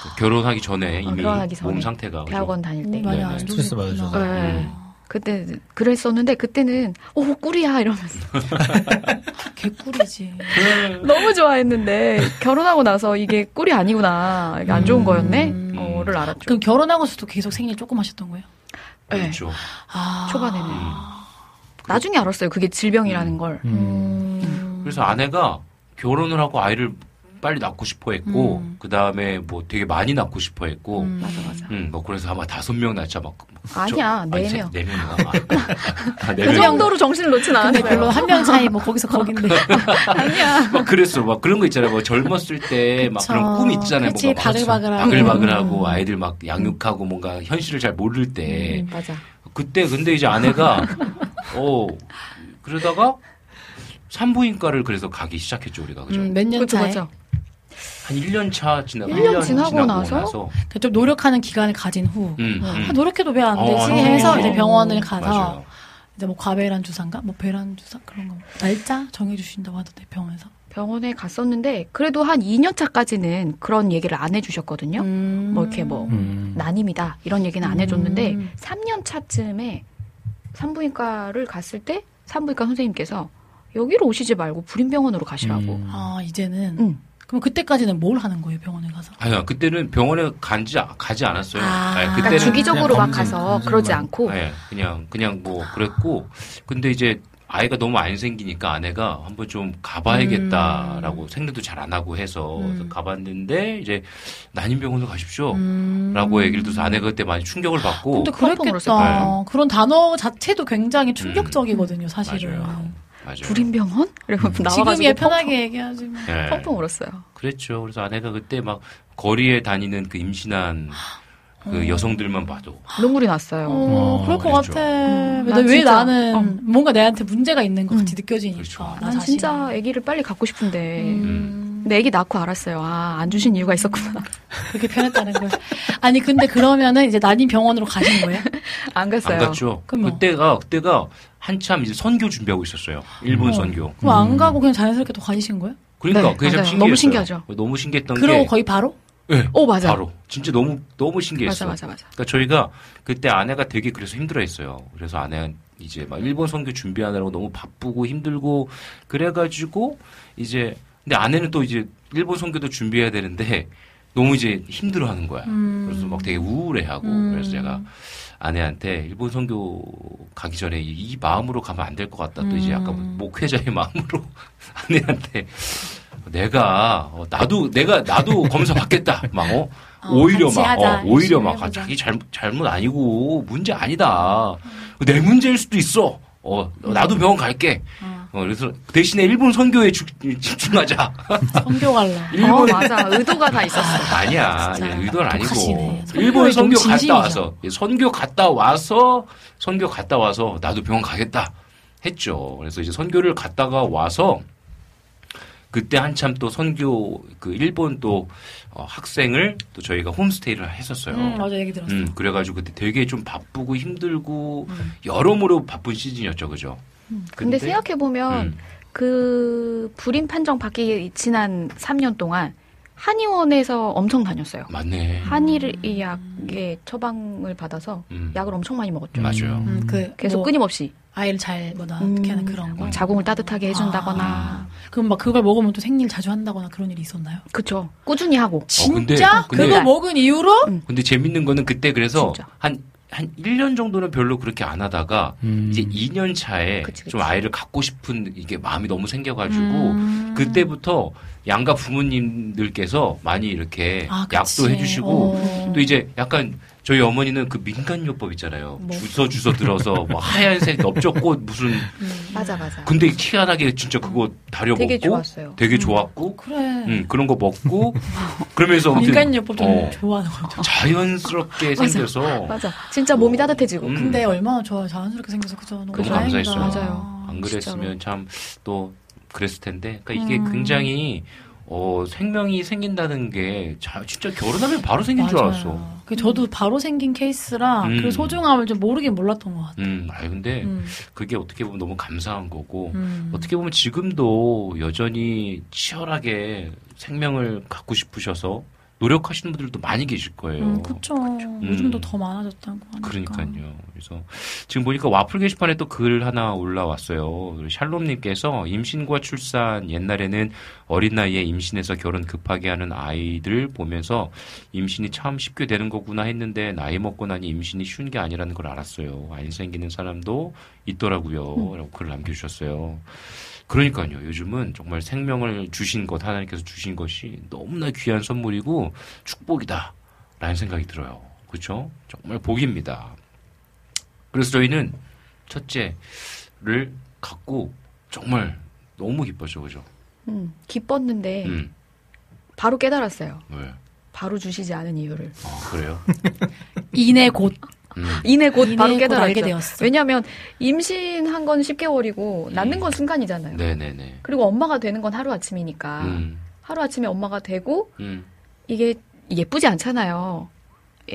그 결혼하기 전에 어, 이미 결혼하기 전에. 몸 상태가 대학원 다닐 때. 많이 네, 안 네. 좋으셨구나. 스트레스 받으셔서. 네. 음. 그때 그랬었는데 그때는 오 꿀이야 이러면서 개꿀이지. 너무 좋아했는데 결혼하고 나서 이게 꿀이 아니구나 이게 안 좋은 음. 거였네.를 알았죠. 그럼 결혼하고서도 계속 생일 조금 하셨던 거예요? 네. 그렇죠. 아. 초반에는 나중에 알았어요. 그게 질병이라는 걸. 음. 그래서 아내가 결혼을 하고 아이를 빨리 낳고 싶어 했고 음. 그 다음에 뭐 되게 많이 낳고 싶어 했고 음. 맞아 맞아. 뭐 그래서 아마 다섯 명 낳자 막 아니야 네 세- 명. 네 명인가 아, 네그 명. 정도로 정신을 놓진 않았어요. 별로 한 명 차이 뭐 거기서 거긴데. 아니야. 막 그랬어. 막 그런 거 있잖아요. 뭐 젊었을 때 막. 그런 꿈 있잖아요. 그치, 뭔가 막 바글바글하고. 바글바글하고 음. 아이들 막 양육하고 뭔가 현실을 잘 모를 때 맞아. 그때 근데 이제 아내가 어 그러다가 산부인과를 그래서 가기 시작했죠 우리가 그죠? 음, 몇년 차에? 한 1년 차 지나 일년 1년 지나고 나서? 그러니까 좀 노력하는 기간을 가진 후. 음, 아, 음. 노력해도 왜안 어, 되지? 안 해서 되죠. 이제 병원을 가서 맞아요. 이제 뭐 과배란 주사인가? 뭐 배란 주사 그런 거 날짜 정해 주신다고 하던데 병원에서. 병원에 갔었는데 그래도 한 2년 차까지는 그런 얘기를 안 해주셨거든요. 음. 뭐 이렇게 뭐 음. 난임이다 이런 얘기는 안 해줬는데 음. 3년 차쯤에 산부인과를 갔을 때 산부인과 선생님께서 여기로 오시지 말고 불임병원으로 가시라고. 음. 아 이제는. 응. 그럼 그때까지는 뭘 하는 거예요 병원에 가서? 아니요 그때는 병원에 간지 가지 않았어요. 아. 아니, 그러니까 그때는 주기적으로 막 가서 검진만. 그러지 않고 네, 그냥 그냥 뭐 그랬고 근데 이제 아이가 너무 안 생기니까 아내가 한번 좀 가봐야겠다라고 생각도 잘 안 하고 해서 음. 가봤는데 이제 난임병원으로 가십시오. 음. 라고 얘기를 들어서 아내가 그때 많이 충격을 받고 근데 그랬겠다. 울었을 그런 단어 자체도 굉장히 충격적이거든요, 사실은. 음. 맞아요. 맞아요. 불임병원? 이러고 음. 나와가지고 지금이야 편하게 얘기하지. 뭐. 네, 펑펑 울었어요. 그랬죠. 그래서 아내가 그때 막 거리에 다니는 그 임신한 그 어. 여성들만 봐도 눈물이 났어요. 어, 어, 그럴 것 그랬죠. 같아. 음, 난왜 진짜, 나는 어. 뭔가 내한테 문제가 있는 것 같이 음. 느껴지니까. 그렇죠. 나난 자신이. 진짜 아기를 빨리 갖고 싶은데 음, 근데 아기 낳고 알았어요. 아, 안 주신 이유가 있었구나. 그렇게 편했다는 걸. 아니 근데 그러면은 이제 난임 병원으로 가신 거예요? 안 갔어요. 안 갔죠. 그럼 뭐? 그때가 그때가 한참 이제 선교 준비하고 있었어요. 일본 어. 선교. 그럼 안 음. 가고 그냥 자연스럽게 또 가시는 거예요? 그러니까 네, 그게 참 맞아요. 신기했어요. 너무 신기하죠. 너무 신기했던 그러고 게 거의 바로? 네, 오, 맞아. 바로 진짜 너무 너무 신기했어. 맞아, 맞아, 맞아. 그러니까 저희가 그때 아내가 되게 그래서 힘들어 했어요. 그래서 아내가 이제 막 일본 선교 준비하느라고 너무 바쁘고 힘들고 그래가지고 이제 근데 아내는 또 이제 일본 선교도 준비해야 되는데 너무 이제 힘들어하는 거야. 음. 그래서 막 되게 우울해하고 음. 그래서 제가 아내한테 일본 선교 가기 전에 이, 이 마음으로 가면 안 될 것 같다. 또 이제 약간 음. 목회자의 마음으로 아내한테 내가 어, 나도 내가 나도 검사 받겠다. 막 어, 어, 오히려 막 하자. 어, 오히려 막 아, 해보자. 자기 잘못 잘못 아니고 문제 아니다. 내 문제일 수도 있어. 어 나도 병원 갈게. 어. 어, 그래서 대신에 일본 선교에 주- 집중하자. 성교 갈라. 어, 일본 맞아. 의도가 다 있었어. 아니야. 진짜 예, 의도는 아니고. 일본 선교 갔다 진심이죠. 와서 예, 선교 갔다 와서 선교 갔다 와서 나도 병원 가겠다 했죠. 그래서 이제 선교를 갔다가 와서 그때 한참 또 선교 그 일본 또 어, 학생을 또 저희가 홈스테이를 했었어요. 음, 맞아 얘기 들었어. 음, 그래가지고 그때 되게 좀 바쁘고 힘들고 음. 여러모로 바쁜 시즌이었죠, 그죠? 근데 생각해 보면 음, 그 불임 판정 받기 지난 3년 동안 한의원에서 엄청 다녔어요. 맞네. 한의약의 처방을 받아서 음, 약을 엄청 많이 먹었죠. 맞아요. 음, 그 계속 뭐 끊임없이 아이를 잘 뭐다 어떻게 하는 음, 그런 거. 자궁을 따뜻하게 해준다거나 그럼 막 그걸 먹으면 또 생리를 자주 한다거나 그런 일이 있었나요? 그쵸 꾸준히 하고 근데- 진짜? 근데- 그거 먹은 이후로? 근데 재밌는 거는 그때 그래서 진짜. 한, 한 1년 정도는 별로 그렇게 안 하다가 음. 이제 2년 차에 그치, 그치. 좀 아이를 갖고 싶은 이게 마음이 너무 생겨가지고 음. 그때부터 양가 부모님들께서 많이 이렇게 아. 약도 해주시고 어. 또 이제 약간 저희 어머니는 그 민간요법 있잖아요. 뭐. 주서 주서 들어서 뭐 하얀색 넓적꽃 무슨 음. 맞아 맞아 근데 희한하게 진짜 그거 다려 되게 먹고 좋았어요. 되게 좋았고 그래. 음, 그런 거 먹고 그러면서 민간요법 좀 어, 좋아하는 거죠. 자연스럽게 맞아. 생겨서 맞아 진짜 몸이 따뜻해지고 음. 근데 얼마나 좋아요. 자연스럽게 생겨서 그죠. 너무 너무. 감사했어요. 맞아요. 안 그랬으면 참 또 그랬을 텐데. 그러니까 이게 음. 굉장히 어, 생명이 생긴다는 게 자, 진짜 결혼하면 바로 생긴 줄 맞아요. 알았어. 그 저도 바로 생긴 케이스라 음. 그 소중함을 좀 모르긴 몰랐던 것 같아요. 음, 아 근데 음. 그게 어떻게 보면 너무 감사한 거고 음. 어떻게 보면 지금도 여전히 치열하게 생명을 갖고 싶으셔서 노력하시는 분들도 많이 계실 거예요. 음, 그쵸. 요즘도 더 많아졌다고 하니까. 그러니까요. 그래서 지금 보니까 와플 게시판에 또 글 하나 올라왔어요. 샬롬님께서 임신과 출산 옛날에는 어린 나이에 임신해서 결혼 급하게 하는 아이들 보면서 임신이 참 쉽게 되는 거구나 했는데 나이 먹고 나니 임신이 쉬운 게 아니라는 걸 알았어요. 안 생기는 사람도 있더라고요. 라고 글을 남겨주셨어요. 그러니까요. 요즘은 정말 생명을 주신 것, 하나님께서 주신 것이 너무나 귀한 선물이고 축복이다. 라는 생각이 들어요. 그렇죠? 정말 복입니다. 그래서 저희는 첫째를 갖고 정말 너무 기뻤죠. 그죠? 음, 기뻤는데 음. 바로 깨달았어요. 왜? 바로 주시지 않은 이유를. 아, 그래요? 이내 곧. 음. 이내 곧 이내 바로. 알게 되었어. 왜냐하면 임신한 건 10개월이고 낳는 건 순간이잖아요. 네네네. 그리고 엄마가 되는 건 하루 아침이니까 음. 하루 아침에 엄마가 되고 음. 이게 예쁘지 않잖아요.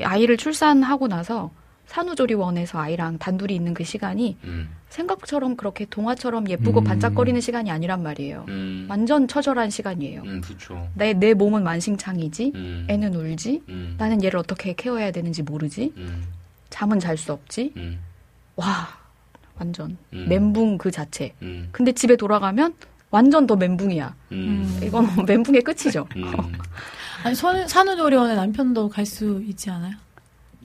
아이를 출산하고 나서 산후조리원에서 아이랑 단둘이 있는 그 시간이 음. 생각처럼 그렇게 동화처럼 예쁘고 음. 반짝거리는 시간이 아니란 말이에요. 음. 완전 처절한 시간이에요. 음, 그쵸. 내, 내 몸은 만신창이지, 음. 애는 울지, 음. 나는 얘를 어떻게 케어해야 되는지 모르지, 음. 잠은 잘 수 없지. 음. 와, 완전 음. 멘붕 그 자체. 음. 근데 집에 돌아가면 완전 더 멘붕이야. 음. 이건 멘붕의 끝이죠. 음. 아니, 선, 산후조리원에 남편도 갈 수 있지 않아요?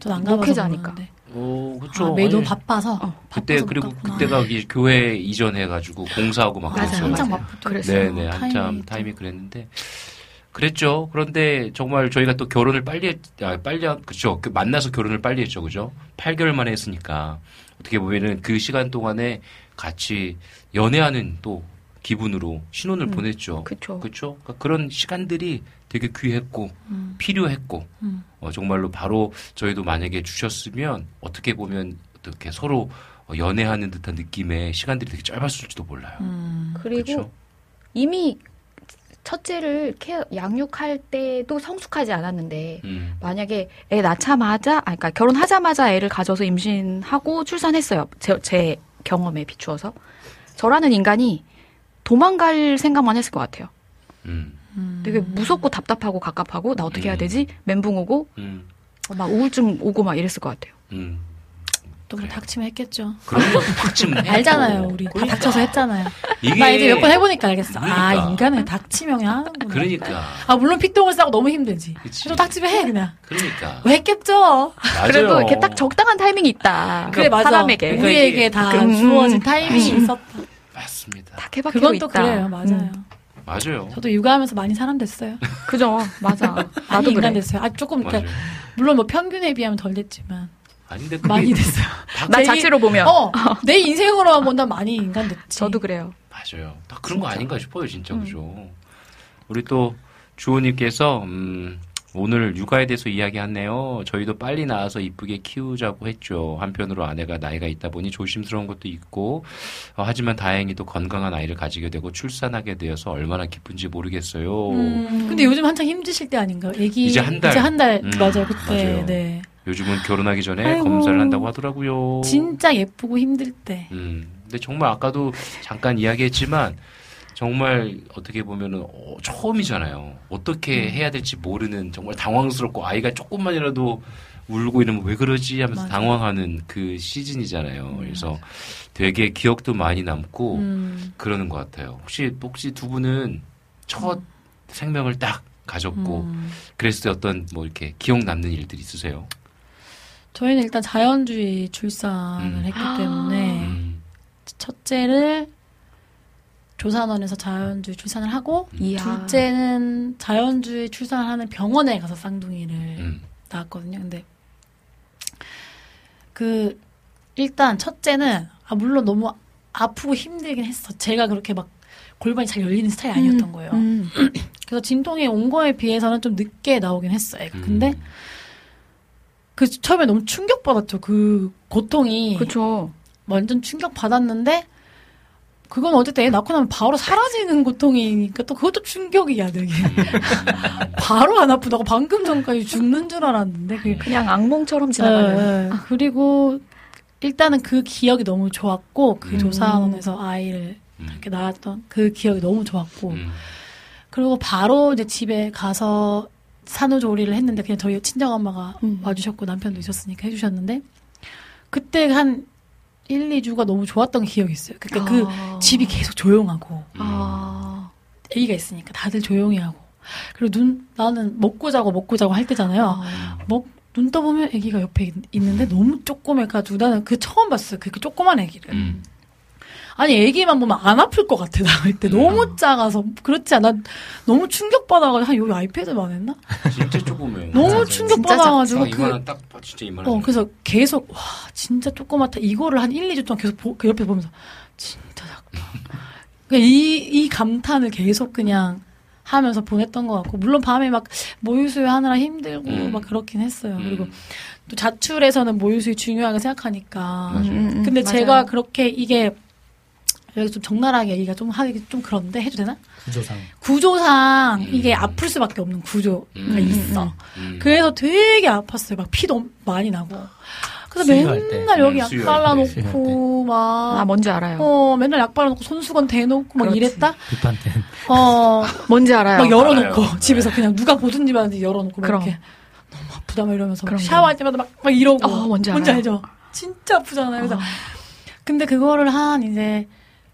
전 안 가봐서 목회자니까. 모르는데. 어, 그쵸. 아, 너무 아니, 바빠서. 그때, 바빠서 못 그리고 갔구나. 그때가 이 교회 이전해 가지고 공사하고 막 그랬어요. 바쁠 때. 그랬어요. 네네 한참 타이밍이 타임이 그랬는데 그랬죠. 그런데 정말 저희가 또 결혼을 빨리 했, 아, 빨리 한- 그죠. 그 만나서 결혼을 빨리 했죠, 그죠? 8개월 만에 했으니까 어떻게 보면은 그 시간 동안에 같이 연애하는 또 기분으로 신혼을 음, 보냈죠. 그쵸. 그렇죠. 그러니까 그런 시간들이 되게 귀했고 음. 필요했고 음. 어, 정말로 바로 저희도 만약에 주셨으면 어떻게 보면 어떻게 서로 어, 연애하는 듯한 느낌의 시간들이 되게 짧았을지도 몰라요. 음. 그리고 그렇죠. 이미 첫째를 케어, 양육할 때도 성숙하지 않았는데 음. 만약에 애 낳자마자, 아, 그러니까 결혼하자마자 애를 가져서 임신하고 출산했어요. 제, 제 경험에 비추어서 저라는 인간이 도망갈 생각만 했을 것 같아요. 음. 음. 되게 무섭고 답답하고 갑갑하고 나 어떻게 해야 음. 되지? 멘붕 오고 음. 막 우울증 오고 막 이랬을 것 같아요. 음. 또뭐 닥치면 했겠죠. 그런 건 닥치면 알잖아요, 우리. 다 그러니까. 닥쳐서 했잖아요. 이게 나 이제 몇 번 해보니까 알겠어. 아, 그러니까. 인간은 닥치면 하는구나. 그러니까 아, 물론 픽동을 싸고 너무 힘들지. 그치. 그래도 닥치면 해, 그냥. 그러니까 왜 했겠죠? 맞아요. 그래도 이렇게 딱 적당한 타이밍이 있다. 그래, 맞아. 사람에게. 그러니까 우리에게 다 음, 주어진 음. 타이밍이 있었다. 맞습니다. 다 케바케로 그건 있다. 또 그래요, 맞아요. 음, 맞아요. 저도 육아하면서 많이 사람 됐어요. 그죠. 맞아. 나도 인간 그래. 됐어요. 아, 조금. 그러니까 물론 뭐 평균에 비하면 덜 됐지만, 아니 근데 그게 많이 됐어요. 나 제- 자체로 보면. 어, 내 인생으로만 본다면 많이 인간 됐지. 저도 그래요. 맞아요. 다 그런 거 진짜. 아닌가 싶어요, 진짜 음. 그죠. 우리 또 주호님께서 음, 오늘 육아에 대해서 이야기하네요. 저희도 빨리 나와서 이쁘게 키우자고 했죠. 한편으로 아내가 나이가 있다 보니 조심스러운 것도 있고 어, 하지만 다행히도 건강한 아이를 가지게 되고 출산하게 되어서 얼마나 기쁜지 모르겠어요. 음, 근데 요즘 한창 힘드실 때 아닌가요? 애기 이제 한 달. 이제 한 달. 음, 맞아요. 그때. 맞아요. 네. 요즘은 결혼하기 전에 아이고. 검사를 한다고 하더라고요. 진짜 예쁘고 힘들 때. 음, 근데 정말 아까도 잠깐 이야기했지만 정말 어떻게 보면은 어, 처음이잖아요. 어떻게 음. 해야 될지 모르는 정말 당황스럽고 아이가 조금만이라도 울고 이러면 왜 그러지 하면서 맞아요. 당황하는 그 시즌이잖아요. 그래서 되게 기억도 많이 남고 음. 그러는 것 같아요. 혹시 혹시 두 분은 첫 생명을 딱 가졌고 음. 그랬을 때 어떤 뭐 이렇게 기억 남는 일들 있으세요? 저희는 일단 자연주의 출산을 음. 했기 때문에 음, 첫째를 조산원에서 자연주의 출산을 하고 이야. 둘째는 자연주의 출산을 하는 병원에 가서 쌍둥이를 음, 낳았거든요. 근데 그 일단 첫째는 아 물론 너무 아프고 힘들긴 했어. 제가 그렇게 막 골반이 잘 열리는 스타일이 아니었던 거예요. 음. 그래서 진통이 온 거에 비해서는 좀 늦게 나오긴 했어. 애가. 음. 근데 그 처음에 너무 충격 받았죠. 그 고통이 그쵸. 완전 충격 받았는데 그건 어쨌든 애 낳고 나면 바로 사라지는 고통이니까 또 그것도 충격이야 되게 음. 바로 안 아프다고 방금 전까지 죽는 줄 알았는데 그게 그냥 악몽처럼 지나가는. 예, 예. 그리고 일단은 그 기억이 너무 좋았고 그 음. 조사원에서 아이를 음, 이렇게 낳았던 그 기억이 너무 좋았고 음, 그리고 바로 이제 집에 가서 산후조리를 했는데 그냥 저희 친정 엄마가 음. 와주셨고 남편도 있었으니까 해주셨는데 그때 한 1, 2주가 너무 좋았던 기억이 있어요. 그러니까 그 아. 집이 계속 조용하고 아. 아기가 있으니까 다들 조용히 하고 그리고 눈 나는 먹고 자고 먹고 자고 할 때잖아요. 아. 먹, 눈 떠보면 아기가 옆에 있- 있는데 너무 조그매가지고 나는 그 처음 봤어요. 그, 그 조그만 아기를. 음. 아니 애기만 보면 안 아플 것 같아 나올 때 음. 너무 작아서 그렇지 않아 너무 충격받아가지고 한 여기 아이패드만 했나? 진짜 조금해. 너무. 충격받아가지고 아, 그 이만한 딱 봐, 진짜 이만한. 어, 그래서 계속, 와, 진짜 조그맣다. 이거를 한 1, 2주 동안 계속 보, 그 옆에 보면서, 진짜 작다. 그냥 이, 이 감탄을 계속 그냥 하면서 보냈던 것 같고, 물론 밤에 막 모유수유 하느라 힘들고 음. 막 그렇긴 했어요. 음. 그리고 또 자출에서는 모유수유 중요하게 생각하니까. 맞아요. 음, 음, 음. 근데 맞아요. 제가 그렇게 이게, 여기 좀 적나라하게 얘기가 좀 하기 좀 그런데 해도 되나? 구조상. 구조상 이게 음. 아플 수밖에 없는 구조가 음. 있어. 음. 그래서 되게 아팠어요. 막 피도 많이 나고. 그래서. 맨날 여기 음, 약 발라놓고 수유할 막 아, 뭔지 알아요. 어 맨날 약 발라놓고 손수건 대놓고 막 그렇지. 이랬다. 비판된. 어 뭔지 알아요. 막 열어놓고 알아요. 집에서 그냥 누가 보든지 말든지 열어놓고 막 그럼. 이렇게 너무 아프다 막 이러면서 막 그럼, 샤워할 때마다 막, 막 이러고 어, 뭔지 알아요. 알죠? 진짜 아프잖아요. 그래서 아. 근데 그거를 한 이제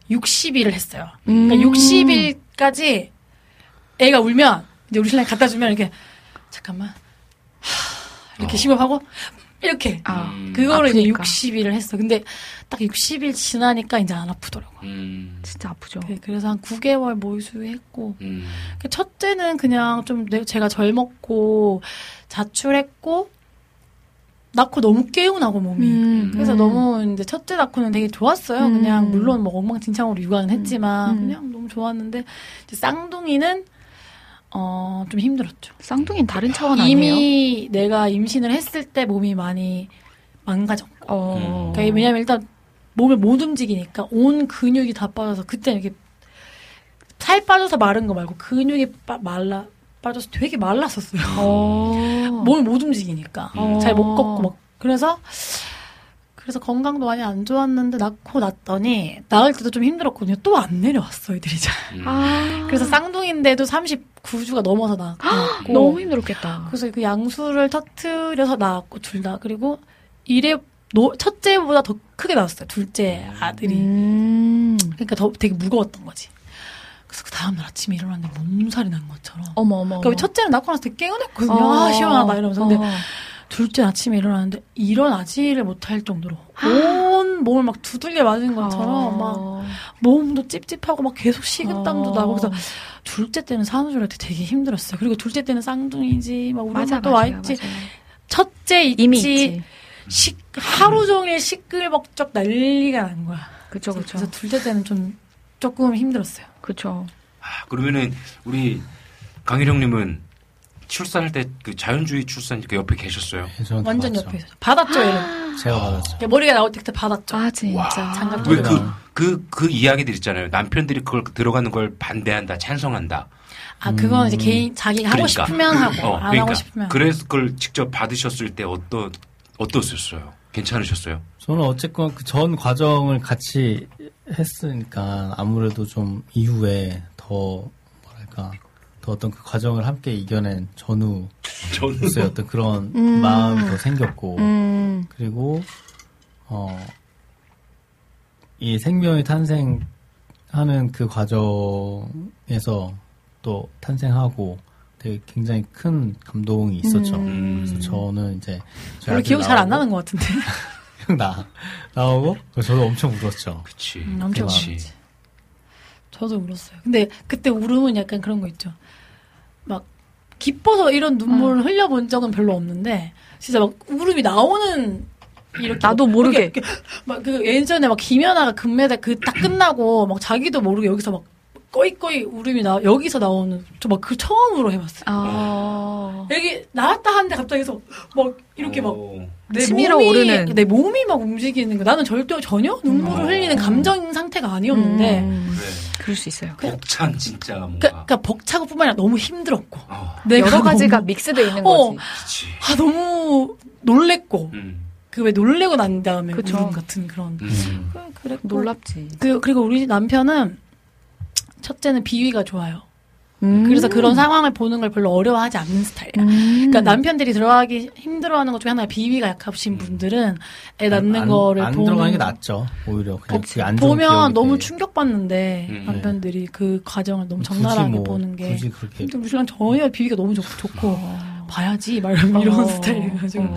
60일을 했어요. 음. 그러니까 60일까지 애가 울면 이제 우리 신랑이 갖다 주면 이렇게 잠깐만 하, 이렇게 어. 심호흡하고 이렇게 아, 음. 그거를 아프니까. 이제 60일을 했어. 근데 딱 60일 지나니까 이제 안 아프더라고. 음. 진짜 아프죠. 그- 그래서 한 9개월 모유수유했고 음. 그 첫째는 그냥 좀 내- 제가 절 먹고 자출했고 낳고 너무 개운하고 몸이 음, 그래서 음. 너무 이제 첫째 낳고는 되게 좋았어요. 음. 그냥 물론 뭐 엉망진창으로 육아는 했지만 음. 그냥 너무 좋았는데 이제 쌍둥이는 어 좀 힘들었죠. 쌍둥이는 다른 차원 아니에요? 이미 내가 임신을 했을 때 몸이 많이 망가졌고 어. 그러니까 왜냐면 일단 몸을 못 움직이니까 온 근육이 다 빠져서 그때 이렇게 살 빠져서 마른 거 말고 근육이 빠, 말라 빠져서 되게 말랐었어요. 어. 몸을 못 움직이니까 어. 잘못 걷고 막 그래서 그래서 건강도 많이 안 좋았는데 낳고 났더니 낳을 때도 좀 힘들었거든요. 또 안 내려왔어 이들이 잘. 음. 아. 그래서 쌍둥이인데도 39주가 넘어서 낳았고 너무 힘들었겠다. 그래서 그 양수를 터트려서 낳았고 둘 다 그리고 이래 노, 첫째보다 더 크게 나왔어요. 둘째 아들이. 음. 그러니까 더 되게 무거웠던 거지. 그래서 그 다음날 아침에 일어났는데 몸살이 난 것처럼. 어머 어머. 그러니까 첫째는 낳고 나서 되게 개운했거든요. 아 시원하다 이러면서. 근데 어. 둘째 아침에 일어났는데 일어나지를 못할 정도로 온 몸을 막 두들겨 맞은 것처럼 막 어. 몸도 찝찝하고 막 계속 식은땀도 어. 나고 그래서 둘째 때는 산후조리할 때 되게 힘들었어요. 그리고 둘째 때는 쌍둥이지 막 우리 맞아 또 맞아 와 있지. 맞아. 첫째 있지. 이미 있지. 시, 하루 종일 시끌벅적 난리가 난 거야. 그쵸 그쵸. 그래서 둘째 때는 좀 조금 힘들었어요. 그쵸. 아, 그러면은 우리 강일영님은 출산할 때 그 자연주의 출산 그 옆에 계셨어요? 다 완전 받았죠. 옆에 있어요. 받았죠, 얘를. 제가 받았죠. 머리가 나올 때 그때 받았죠. 아 진짜. 와. 장갑 왜. 그, 그, 그 이야기들 있잖아요. 남편들이 그걸 들어가는 걸 반대한다, 찬성한다. 아, 그건 이제 개인, 자기가 하고 그러니까. 싶으면 하고, 어, 안 그러니까. 하고 싶으면. 그래서 그걸 직접 받으셨을 때 어떠, 어떠셨어요? 괜찮으셨어요? 저는 어쨌건 그 전 과정을 같이 했으니까 아무래도 좀 이후에 더 뭐랄까 더 어떤 그 과정을 함께 이겨낸 전우로서의 저는. 어떤 그런 음. 마음이 더 생겼고 음. 그리고 어 이 생명이 탄생하는 그 과정에서 또 탄생하고 되게 굉장히 큰 감동이 있었죠. 음. 그래서 저는 이제 별로 기억 잘 안 나는 것 같은데. 나 나오고 저도 엄청 울었죠. 그치. 음, 엄청 그치. 울었지. 저도 울었어요. 근데 그때 울음은 약간 그런 거 있죠. 막 기뻐서 이런 눈물을 흘려본 적은 별로 없는데 진짜 막 울음이 나오는 이렇게 나도 막 모르게. 이렇게 막 그 예전에 막 김연아가 금메달 그 딱 끝나고 막 자기도 모르게 여기서 막 꺼이꺼이 울음이 나 여기서 나오는 저 막 그 처음으로 해봤어요. 아. 여기 나왔다 하는데 갑자기 서막 이렇게 막 어. 내 몸이 오르는. 내 몸이 막 움직이는 거 나는 절대 전혀 눈물을 음. 흘리는 감정 상태가 아니었는데 음. 그래. 그럴 수 있어요. 벅찬 진짜 그, 뭔가. 그러니까 벅차고뿐만 아니라 너무 힘들었고 어, 여러 가지가 너무, 믹스돼 있는 어. 거지. 그치. 아 너무 놀랬고 음. 그왜 놀래고 난 다음에 그쵸. 울음 같은 그런 음. 그- 그랬고 놀랍지. 그 그리고 우리 남편은 첫째는 비위가 좋아요 음. 그래서 그런 상황을 보는 걸 별로 어려워하지 않는 스타일이야. 음. 그러니까 남편들이 들어가기 힘들어하는 것 중에 하나가 비위가 약하신 분들은 애 낳는 안, 거를 안 보는 들어가는 게 낫죠. 오히려 그냥 좋은 보면 너무 돼. 음, 충격받는데 네. 남편들이 그 과정을 너무 적나라하게 뭐, 보는 게 굳이 그렇게 근데 우리 신랑 전혀 비위가 너무 좋, 고 봐야지 막 이런, 이런 어. 스타일이어가지고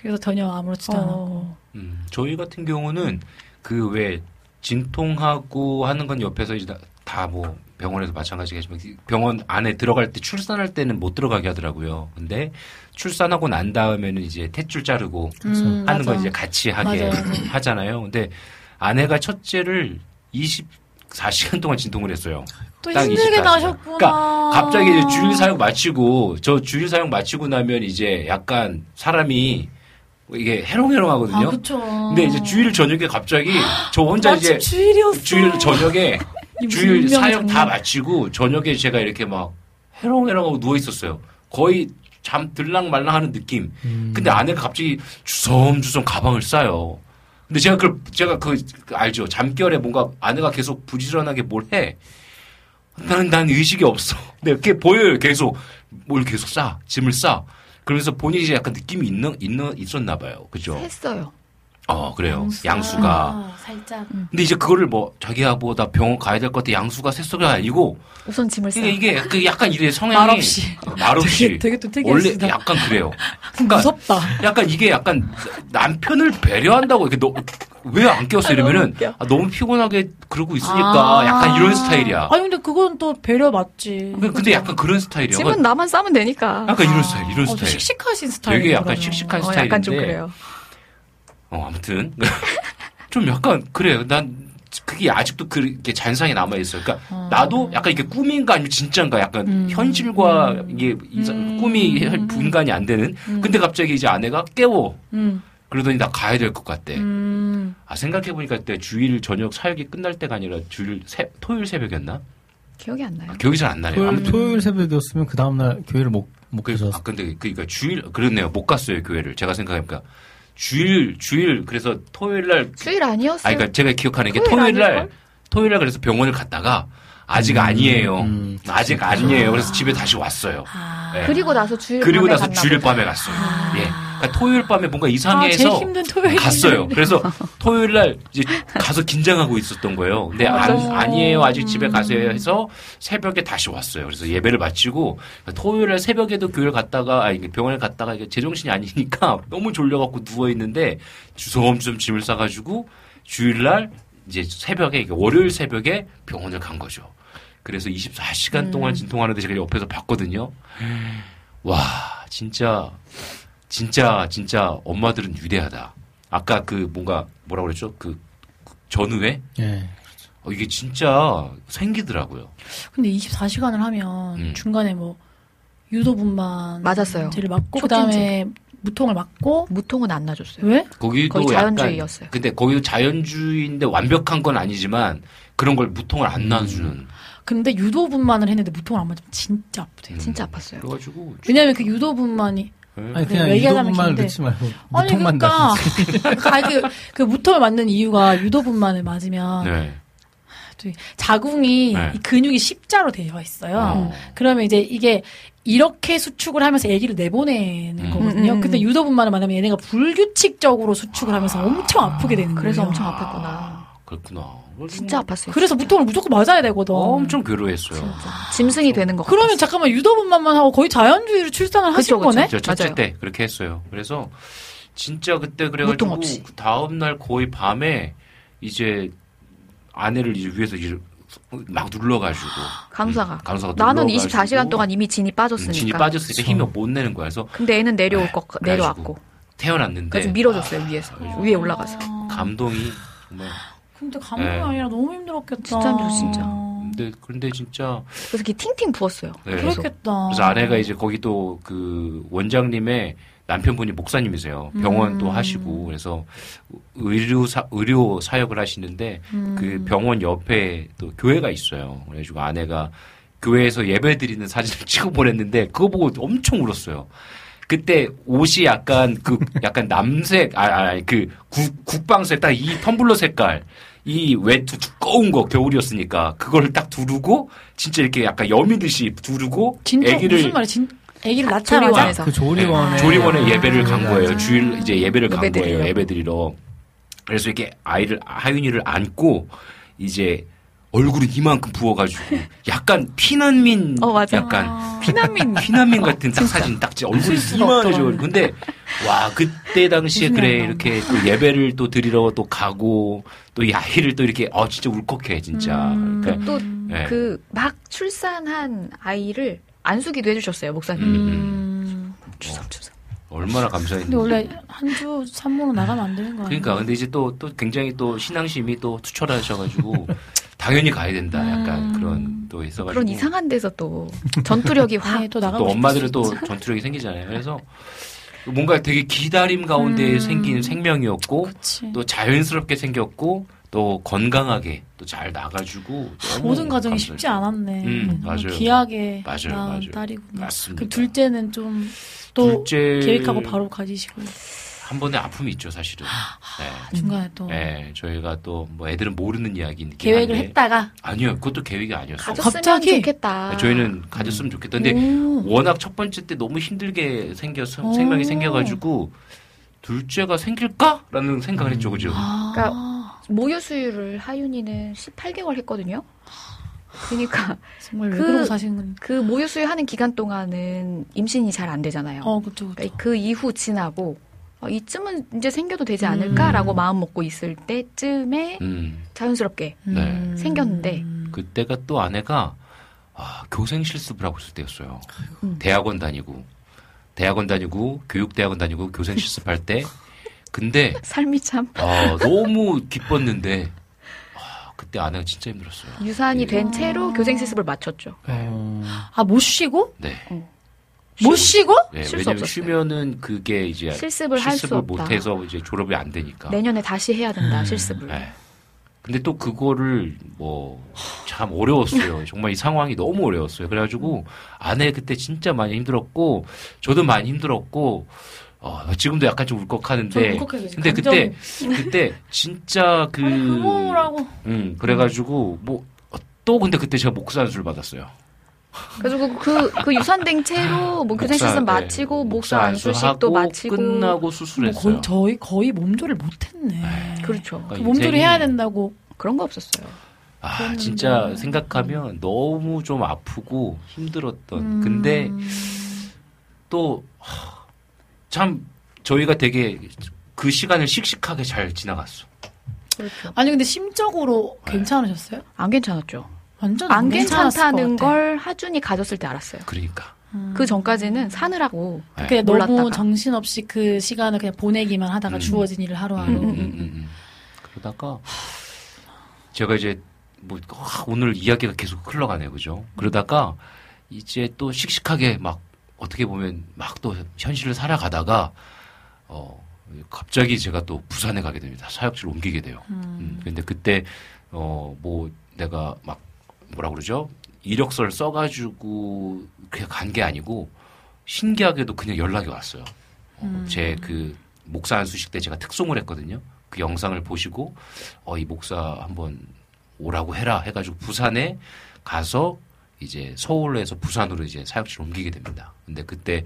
그래서 전혀 아무렇지도 않았고 음, 저희 같은 경우는 그 왜 진통하고 하는 건 옆에서 이제 다 뭐 병원에서 마찬가지겠지만 병원 안에 들어갈 때 출산할 때는 못 들어가게 하더라고요. 근데 출산하고 난 다음에는 이제 탯줄 자르고 음, 하는 거 맞아. 이제 같이 하게 맞아요. 하잖아요. 근데 아내가 첫째를 24시간 동안 진통을 했어요. 또 딱 힘들게 24시간. 나셨구나. 그러니까 갑자기 이제 주일 사역 마치고 저 주일 사역 마치고 나면 이제 약간 사람이 이게 해롱해롱하거든요. 아. 근데 이제 주일 저녁에 갑자기 저 혼자 이제 주일이었어. 주일 저녁에 주일 사역 다. 마치고 저녁에 제가 이렇게 막 해롱해롱하고 누워 있었어요. 거의 잠 들랑말랑하는 느낌. 음. 근데 아내가 갑자기 주섬주섬 가방을 싸요. 근데 제가 그걸 제가 그, 그 알죠. 잠결에 뭔가 아내가 계속 부지런하게 뭘 해. 나는 난 의식이 없어. 근데 그게 보여요. 계속 뭘 계속 싸 짐을 싸. 그러면서 본인이 약간 느낌이 있는 있는 있었나 봐요. 그죠? 했어요. 어 그래요. 양수가 양수가. 살짝 근데 이제 그거를 뭐 자기야 뭐나 병원 가야 될 것 같아 양수가 셋소가 아니고 우선 짐을 싸. 이게 이게 그 약간 이래 성향이 말없이. 말없이 되게, 되게 또 원래 특이하시다. 약간 그래요. 그러니까 무섭다. 약간 이게 약간 남편을 배려한다고 이렇게 왜안 깨웠어 이러면은 아, 너무 피곤하게 그러고 있으니까 아. 약간 이런 스타일이야. 아니 근데 그건 또 배려 맞지. 근데- 근데 약간 그런 스타일이야. 짐은 나만 싸면 되니까. 약간 이런 스타일, 이런 어, 좀 스타일. 씩씩하신 스타일. 되게 약간 씩씩한 어, 스타일인데. 약간 좀 그래요. 어, 아무튼 좀 약간 그래요. 난 그게 아직도 그렇게 잔상이 남아 있어요. 그러니까 어. 나도 약간 이게 꿈인가 아니면 진짜인가 약간 음. 현실과 이게 이상- 음. 꿈이 분간이 안 되는. 근데 갑자기 이제 아내가 깨워. 음. 그러더니 나 가야 될 것 같대. 음. 아 생각해 보니까 그때 주일 저녁 사역이 끝날 때가 아니라 주일 새, 토요일 새벽이었나? 기억이 안 나요. 아, 기억이 잘 안 나네요. 토요일, 아무튼 토요일 새벽이었으면 그 다음 날 교회를 못, 못 그, 가셔서 아 근데 그니까 주일 그렇네요. 못 갔어요 교회를. 제가 생각해보니까 주일 주일 그래서 토요일 날 수일 아니었어요? 아 그러니까 제가 기억하는 게 토요일 날? 토요일 날 그래서 병원을 갔다가 아직 아니에요. 음. 아직 아니에요. 그래서 집에 다시 왔어요. 아. 네. 그리고 나서 주일 그리고 밤에 나서 주일. 밤에 갔어요. 아. 예. 그러니까 토요일 밤에 뭔가 아, 이상해서 토요일. 갔어요. 그래서 토요일 날 이제 가서 긴장하고 있었던 거예요. 근데 아, 맞아. 아니에요. 아직 집에 가세요 해서 새벽에 다시 왔어요. 그래서 예배를 마치고 토요일 날 새벽에도 교회를 갔다가 아니 병원에 갔다가 이게 제정신이 아니니까 너무 졸려 갖고 누워 있는데 주섬주섬 짐을 싸 가지고 주일 날 이제 새벽에 월요일 새벽에 병원을 간 거죠. 그래서 24시간 동안 진통하는데 제가 옆에서 봤거든요. 와, 진짜 진짜 진짜 엄마들은 위대하다. 아까 그 뭔가 뭐라 그랬죠? 그 전후에 예. 어, 이게 진짜 생기더라고요. 근데 24시간을 하면 음. 중간에 뭐 유도분만 맞았어요. 제를 맞고 촉진제. 그다음에 무통을 맞고 무통은 안 놔줬어요. 왜? 거기도 자연주의였어요. 근데 거기도 자연주의인데 완벽한 건 아니지만 그런 걸 무통을 안 놔주는. 근데 유도분만을 했는데 무통을 안 맞으면 진짜 아프대요. 음. 진짜 아팠어요. 그래가지고 왜냐면 그 유도분만이 아니 그냥 긴데. 넣지 말고 아니 무통만 그러니까. 아, 그, 그 무통을 맞는 이유가 유도분만을 맞으면 네. 또 자궁이 네. 이 근육이 십자로 되어 있어요. 어. 그러면 이제 이게 이렇게 수축을 하면서 아기를 내보내는 음. 거거든요. 음, 음, 근데 음. 유도분만을 만나면 얘네가 불규칙적으로 수축을 하면서 엄청 아프게 되는 거예요. 그래서 엄청 아팠구나. 그렇구나. 진짜 아팠어요. 그래서 무통을 무조건 맞아야 되거든. 엄청 괴로웠어요. 짐승이 되는 것 그러면. 잠깐만 유도분만만 하고 거의 자연주의로 출산을 하신 그쵸, 그쵸. 거네? 저 첫째 맞아요. 때 그렇게 했어요. 그래서 진짜 그때 그래가지고. 그 다음 날 거의 밤에 이제 아내를 이제 위에서 이제 막 눌러가지고 강사가. 음, 강사가 나는 눌러가지고 24시간 동안 이미 진이 음, 빠졌으니까. 진이 빠졌으니까 힘이 못 내는 거야. 그래서 근데 애는 내려올 것 그래가지고 내려왔고. 태어났는데 그래서 밀어줬어요 위에서 위에 올라가서. 감동이 정말. 근데 감동이 네. 아니라 너무 힘들었겠다. 진짜 힘들어, 진짜. 근데 근데 진짜 그래서 이렇게 팅팅 부었어요. 네. 계속. 그렇겠다. 그래서 아내가 이제 거기 또 그 원장님의 남편분이 목사님이세요. 병원도 음. 하시고 그래서 의료 사 의료 사역을 하시는데 음. 그 병원 옆에 또 교회가 있어요. 그래가지고 아내가 교회에서 예배 드리는 사진을 찍어 보냈는데 그거 보고 엄청 울었어요. 그때 옷이 약간 그 약간 남색 아그 국방색 딱 이 텀블러 색깔 이 외투 두꺼운 거 겨울이었으니까 그걸 딱 두르고 진짜 이렇게 약간 여미듯이 두르고 진짜 아기를 무슨 말이야? 진, 애기를 낳자마자 조리원에서. 그 조리원에 조리원에 네. 예배를 간 거예요. 네. 주일 이제 예배를 간 예배 거예요. 드리려고. 예배 드리러. 그래서 이렇게 아이를 하윤이를 안고 이제 얼굴이 이만큼 부어가지고 약간 피난민 어, 맞아. 약간 피난민. 피난민 같은 딱 사진 딱 찍- 얼굴이 이만해져. 근데 와 그때 당시에 그래. 이렇게 또 예배를 또 드리러 또 가고 또이 아이를 또 이렇게 어 진짜 울컥해 진짜. 음. 그러니까 또 네. 그막 출산한 아이를 안수기도 해주셨어요 목사님. 음, 음. 추석 추석. 얼마나 감사했는지. 근데 원래 한 주 산모로 나가면 안 되는 거 아니에요? 그러니까 근데 이제 또또 굉장히 또 신앙심이 또 투철하셔가지고 당연히 가야 된다 약간 음. 그런 또 있어가지고 그런 이상한 데서 또 전투력이 확. 네, 또또 나가고 엄마들은 또. 전투력이 생기잖아요. 그래서 뭔가 되게 기다림 가운데 음. 생긴 생명이었고 그치. 또 자연스럽게 생겼고 또 건강하게 또 잘 나가지고 모든 과정이. 쉽지 않았네. 음, 맞아요. 귀하게 맞아요, 낳은 맞아요. 딸이구나. 맞습니다. 그 둘째는 좀또 둘째 계획하고 바로 가지시고 한 번의 아픔이 있죠 사실은. 네. 중간에 또 네, 저희가 또 뭐 애들은 모르는 이야기인데 계획을 했다가 아니요, 그것도 계획이 아니었어요. 가졌으면 갑자기? 좋겠다. 저희는 가졌으면 좋겠던데 오. 워낙 첫 번째 때 너무 힘들게 생겨서 오. 생명이 생겨가지고 둘째가 생길까라는 생각을 했죠, 그죠? 아. 그러니까 모유 수유를 하윤이는 18개월 했거든요. 그러니까 정말 왜 그- 그러고 사시는 건? 그 모유 수유 하는 기간 동안은 임신이 잘 안 되잖아요. 어, 그쵸, 그쵸. 그러니까 그 이후 지나고 어, 이쯤은 이제 생겨도 되지 음. 않을까라고 마음 먹고 있을 때쯤에 음, 자연스럽게 네. 생겼는데. 그때가 또 아내가 아, 교생 실습을 하고 있을 때였어요. 음. 대학원 다니고 대학원 다니고 교육대학원 다니고 교생 실습할 때 근데 삶이 참 아, 너무 기뻤는데 아, 그때 아내가 진짜 힘들었어요. 유산이 된 아. 채로 교생 실습을 마쳤죠. 어, 아, 못 쉬고? 네. 못 쉬고? 네, 쉴수 왜냐면 없었어요. 쉬면은 그게 이제 실습을 할 수 실습을 없다. 못해서 이제 졸업이 안 되니까. 내년에 다시 해야 된다 음. 실습을. 네. 근데 또 그거를 뭐 참 어려웠어요. 정말 이 상황이 너무 어려웠어요. 그래가지고 아내 그때 진짜 많이 힘들었고 저도 많이 힘들었고 어, 지금도 약간 좀 울컥하는데. 근데 그때 그때 진짜 그 부모라고. 음, 그래가지고 뭐 또 근데 그때 제가 목사안수를 받았어요. 그래서 그, 그 유산된 채로 뭐 교생 실습 목사, 마치고 네, 목사 안수식도 마치고 끝나고 뭐 수술했어요. 거의, 저희 거의 몸조리를 못했네. 그렇죠. 그러니까 그 몸조리 해야 된다고. 그런 거 없었어요. 아, 그랬는데. 진짜 생각하면 너무 좀 아프고 힘들었던. 음. 근데 또, 참, 저희가 되게 그 시간을 씩씩하게 잘 지나갔어. 그렇죠. 아니 근데 심적으로 네. 괜찮으셨어요? 안 괜찮았죠. 완전 안 괜찮다는. 걸 하준이 가졌을 때 알았어요. 그러니까. 음. 그 전까지는 사느라고 네. 그냥 너무 몰랐다가. 정신없이 그 시간을 그냥 보내기만 하다가 음. 주어진 일을 하루하루. 음, 음, 음, 음. 그러다가 제가 이제 뭐 아, 오늘 이야기가 계속 흘러가네요, 그죠? 그러다가 이제 또 씩씩하게 막 어떻게 보면 막 또 현실을 살아가다가 어 갑자기 제가 또 부산에 가게 됩니다. 사역지를 옮기게 돼요. 음, 근데 그때 어 뭐 내가 막 뭐라 그러죠? 이력서를 써가지고 그냥 간 게 아니고 신기하게도 그냥 연락이 왔어요. 음. 제그 목사 안수식 때 제가 특송을 했거든요. 그 영상을 보시고 어 이 목사 한번 오라고 해라 해가지고 부산에 가서 이제 서울에서 부산으로 이제 사역지를 옮기게 됩니다. 근데 그때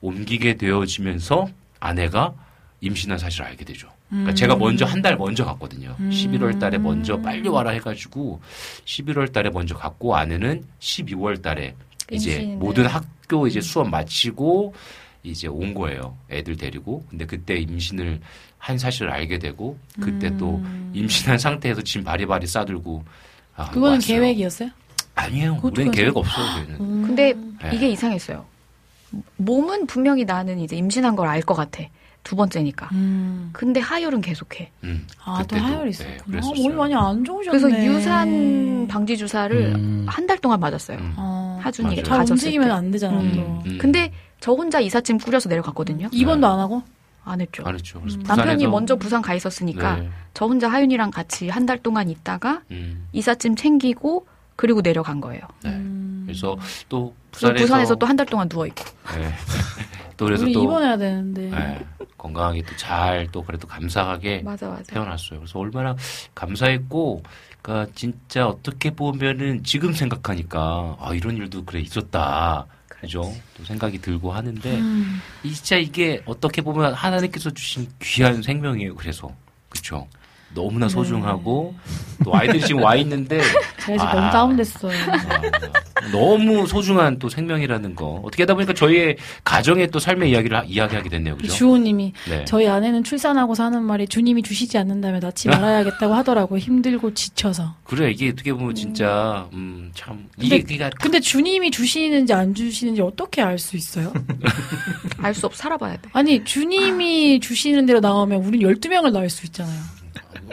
옮기게 되어지면서 아내가 임신한 사실을 알게 되죠. 그러니까 제가 먼저 한 달 먼저 갔거든요. 음. 11월 달에 먼저 빨리 와라 해가지고 11월 달에 먼저 갔고 아내는 12월 달에 이제 임신을. 모든 학교 이제 수업 마치고 이제 온 거예요. 애들 데리고. 근데 그때 임신을 한 사실을 알게 되고 그때 또 음. 임신한 상태에서 짐 바리바리 싸들고 아, 그거는 왔어요. 계획이었어요? 아니에요. 우리는 그냥- 계획 없어요. 음. 근데 네. 이게 이상했어요. 몸은 분명히 나는 이제 임신한 걸 알 것 같아. 두 번째니까. 음. 근데 하혈은 계속해. 음, 아, 또 그때도, 하혈이 네, 있었구나. 아. 몸이 많이 안 좋으셨네. 그래서 유산 방지 주사를 음. 한달 동안 맞았어요. 음. 어, 하준이가 가졌을 움직이면 때. 안 되잖아, 음. 또. 음. 근데 저 혼자 이삿짐 꾸려서 내려갔거든요. 입원도 안 하고? 안 했죠. 안 했죠. 그래서 음. 남편이 먼저 부산 가 있었으니까 네. 저 혼자 하윤이랑 같이 한 달 동안 있다가 음, 이삿짐 챙기고 그리고 내려간 거예요. 네. 음. 그래서 또 부산에서 부산에서 또 한 달 동안 누워 있고. 네. 또 그래서 우리 또 입원해야 되는데. 예, 건강하게 또 잘 또 그래도 감사하게 맞아 맞아. 태어났어요. 그래서 얼마나 감사했고, 그러니까 진짜 어떻게 보면은 지금 생각하니까 아 이런 일도 그래 있었다. 그죠? 또 생각이 들고 하는데 음. 이 진짜 이게 어떻게 보면 하나님께서 주신 귀한 생명이에요. 그래서 그렇죠. 너무나 네. 소중하고 또 아이들이 지금 와 있는데 제가 지금 아. 너무 다운됐어요. 아, 너무 소중한 또 생명이라는 거 어떻게 하다 보니까 저희의 가정의 또 삶의 이야기를 하- 이야기하게 됐네요. 그죠? 주호님이 네. 저희 아내는 출산하고 사는 말이 주님이 주시지 않는다면 낳지 말아야겠다고 하더라고 힘들고 지쳐서. 그래 이게 어떻게 보면 진짜 음, 참 이게 그러니까 근데 주님이 주시는지 안 주시는지 어떻게 알 수 있어요? 알 수 없 살아봐야 돼. 아니 주님이 주시는 대로 나오면 우린 12명을 낳을 수 있잖아요.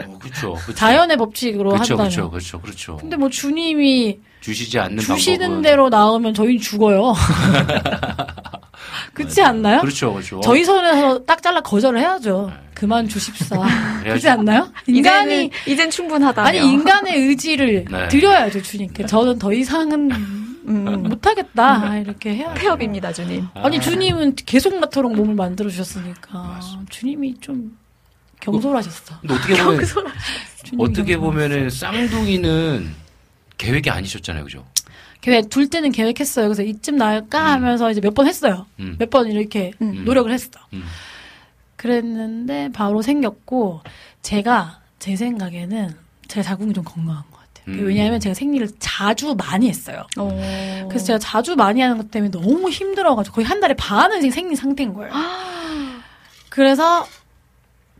어, 그렇죠. 자연의 법칙으로 그렇죠, 한다면. 그렇죠, 그렇죠, 그렇죠. 근데 뭐 주님이 주시지 않는 주시는 방법은 대로 나오면 저희는 죽어요. 그렇지 않나요? 그렇죠, 그렇죠. 저희 손에서 딱 잘라 거절을 해야죠. 네. 그만 주십사. 그렇지 않나요? 인간이 이제는, 이젠 충분하다. 아니 인간의 의지를 네. 드려야죠 주님께. 저는 더 이상은 음, 못하겠다 이렇게 해야. 폐업입니다, 주님. 아니 주님은 계속 나토록 몸을 만들어 주셨으니까. 주님이 좀 경솔하셨어. 근데 어떻게 보면 어떻게. 보면은 쌍둥이는 계획이 아니셨잖아요, 그죠? 계획 둘 때는 계획했어요. 그래서 이쯤 나을까 하면서 이제 몇 번 했어요. 음. 몇번 이렇게 음. 노력을 했어. 음. 그랬는데 바로 생겼고 제가 제 생각에는 제가 자궁이 좀 건강한 것 같아요. 음. 왜냐하면 제가 생리를 자주 많이 했어요. 어. 그래서 제가 자주 많이 하는 것 때문에 너무 힘들어가지고 거의 한 달에 반은 생리 상태인 거예요. 그래서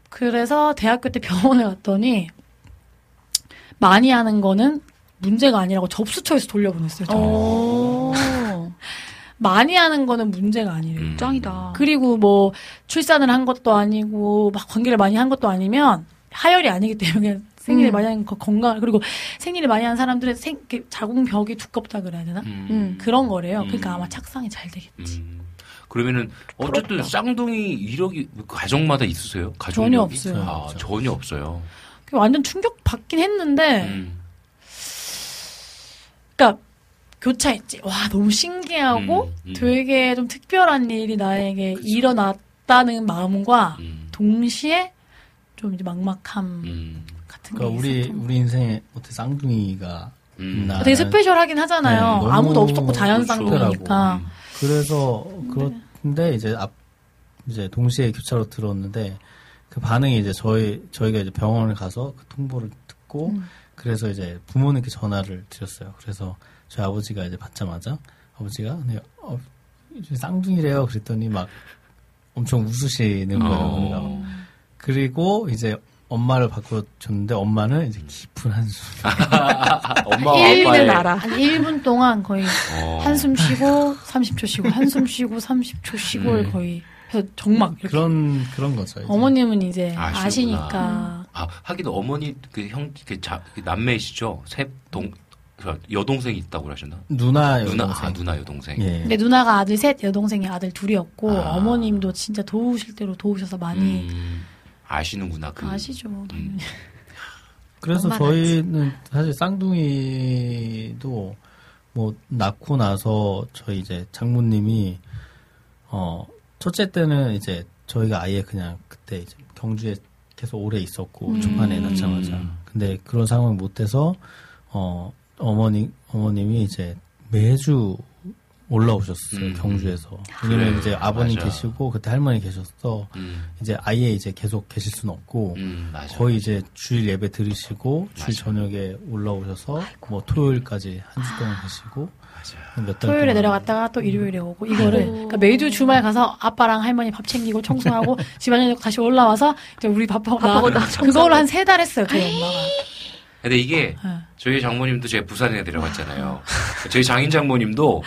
그래서 대학교 때 병원에 갔더니 많이 하는 거는 문제가 아니라고 접수처에서 돌려보냈어요. 어. 많이 하는 거는 문제가 아니래요. 음. 짱이다. 그리고 뭐 출산을 한 것도 아니고 막 관계를 많이 한 것도 아니면 하열이 아니기 때문에 생리를 음. 많이 하는 거 건강 그리고 생리를 많이 한 사람들은 생 자궁벽이 두껍다 그래야 되나 음. 음. 그런 거래요. 음. 그러니까 아마 착상이 잘 되겠지. 음. 그러면은 어쨌든 쌍둥이 이력이 가정마다 있으세요? 가족 전혀 이력이? 없어요. 아, 전혀 없어요. 완전 충격 받긴 했는데 음. 그러니까 교차했지. 와 너무 신기하고 음, 음. 되게 좀 특별한 일이 나에게 일어났다는 마음과 음. 동시에 좀 이제 막막함 음. 같은 게 그러니까 우리 있었던 우리 인생에 어떻게 쌍둥이가 음. 되게 스페셜하긴 하잖아요. 네, 아무도 없었고 자연 그렇죠. 쌍둥이니까. 음. 그래서 그런데 이제 앞 이제 동시에 교차로 들었는데 그 반응이 이제 저희 저희가 이제 병원을 가서 그 통보를 듣고 음. 그래서 이제 부모님께 전화를 드렸어요. 그래서 저희 아버지가 이제 받자마자 아버지가 네, 어, 쌍둥이래요. 그랬더니 막 엄청 웃으시는 거예요. 어. 그리고 이제 엄마를 바꿔줬는데 엄마는 이제 깊은 한숨. 엄마 아빠의 알아. 한 1분 동안 거의 어. 한숨 쉬고 30초 쉬고 한숨 쉬고 30초 쉬고를 음. 거의 해서 정막 이렇게. 그런 그런 거죠. 이제. 어머님은 이제 아시는구나. 아시니까 아 하긴 어머니 그형그자그 남매시죠? 세동 여동생이 있다고 하셨나? 누나 누나 여동생. 아 누나 여동생. 예. 근데 누나가 아들 셋 여동생이 아들 둘이었고 아. 어머님도 진짜 도우실 대로 도우셔서 많이 음, 아시는구나 그. 아시죠 당연히. 그래서 저희는 사실 쌍둥이도 뭐 낳고 나서 저희 이제 장모님이 어 첫째 때는 이제 저희가 아예 그냥 그때 이제 경주에 계속 오래 있었고 음. 초반에 낳자마자 근데 그런 상황이 못 돼서 어 어머니 어머님이 이제 매주 올라오셨어요 음. 경주에서 왜냐면 그래, 이제 아버님 맞아. 계시고 그때 할머니 계셨어 음, 이제 아예 이제 계속 계실 수는 없고 음, 맞아. 거의 이제 주일 예배 들으시고 주일 맞아. 저녁에 올라오셔서 뭐 토요일까지 한 주 동안 계시고 맞아. 몇달 토요일에 동안 내려갔다가 또 일요일에 오고 이거를 그러니까 매주 주말 가서 아빠랑 할머니 밥 챙기고 청소하고 집안일 하고 다시 올라와서 이제 우리 밥하고 밥하고 그거를 한세 달 했어요 저희 엄마가 근데 이게 네. 저희 장모님도 제가 부산에 내려갔잖아요. 저희 장인 장모님도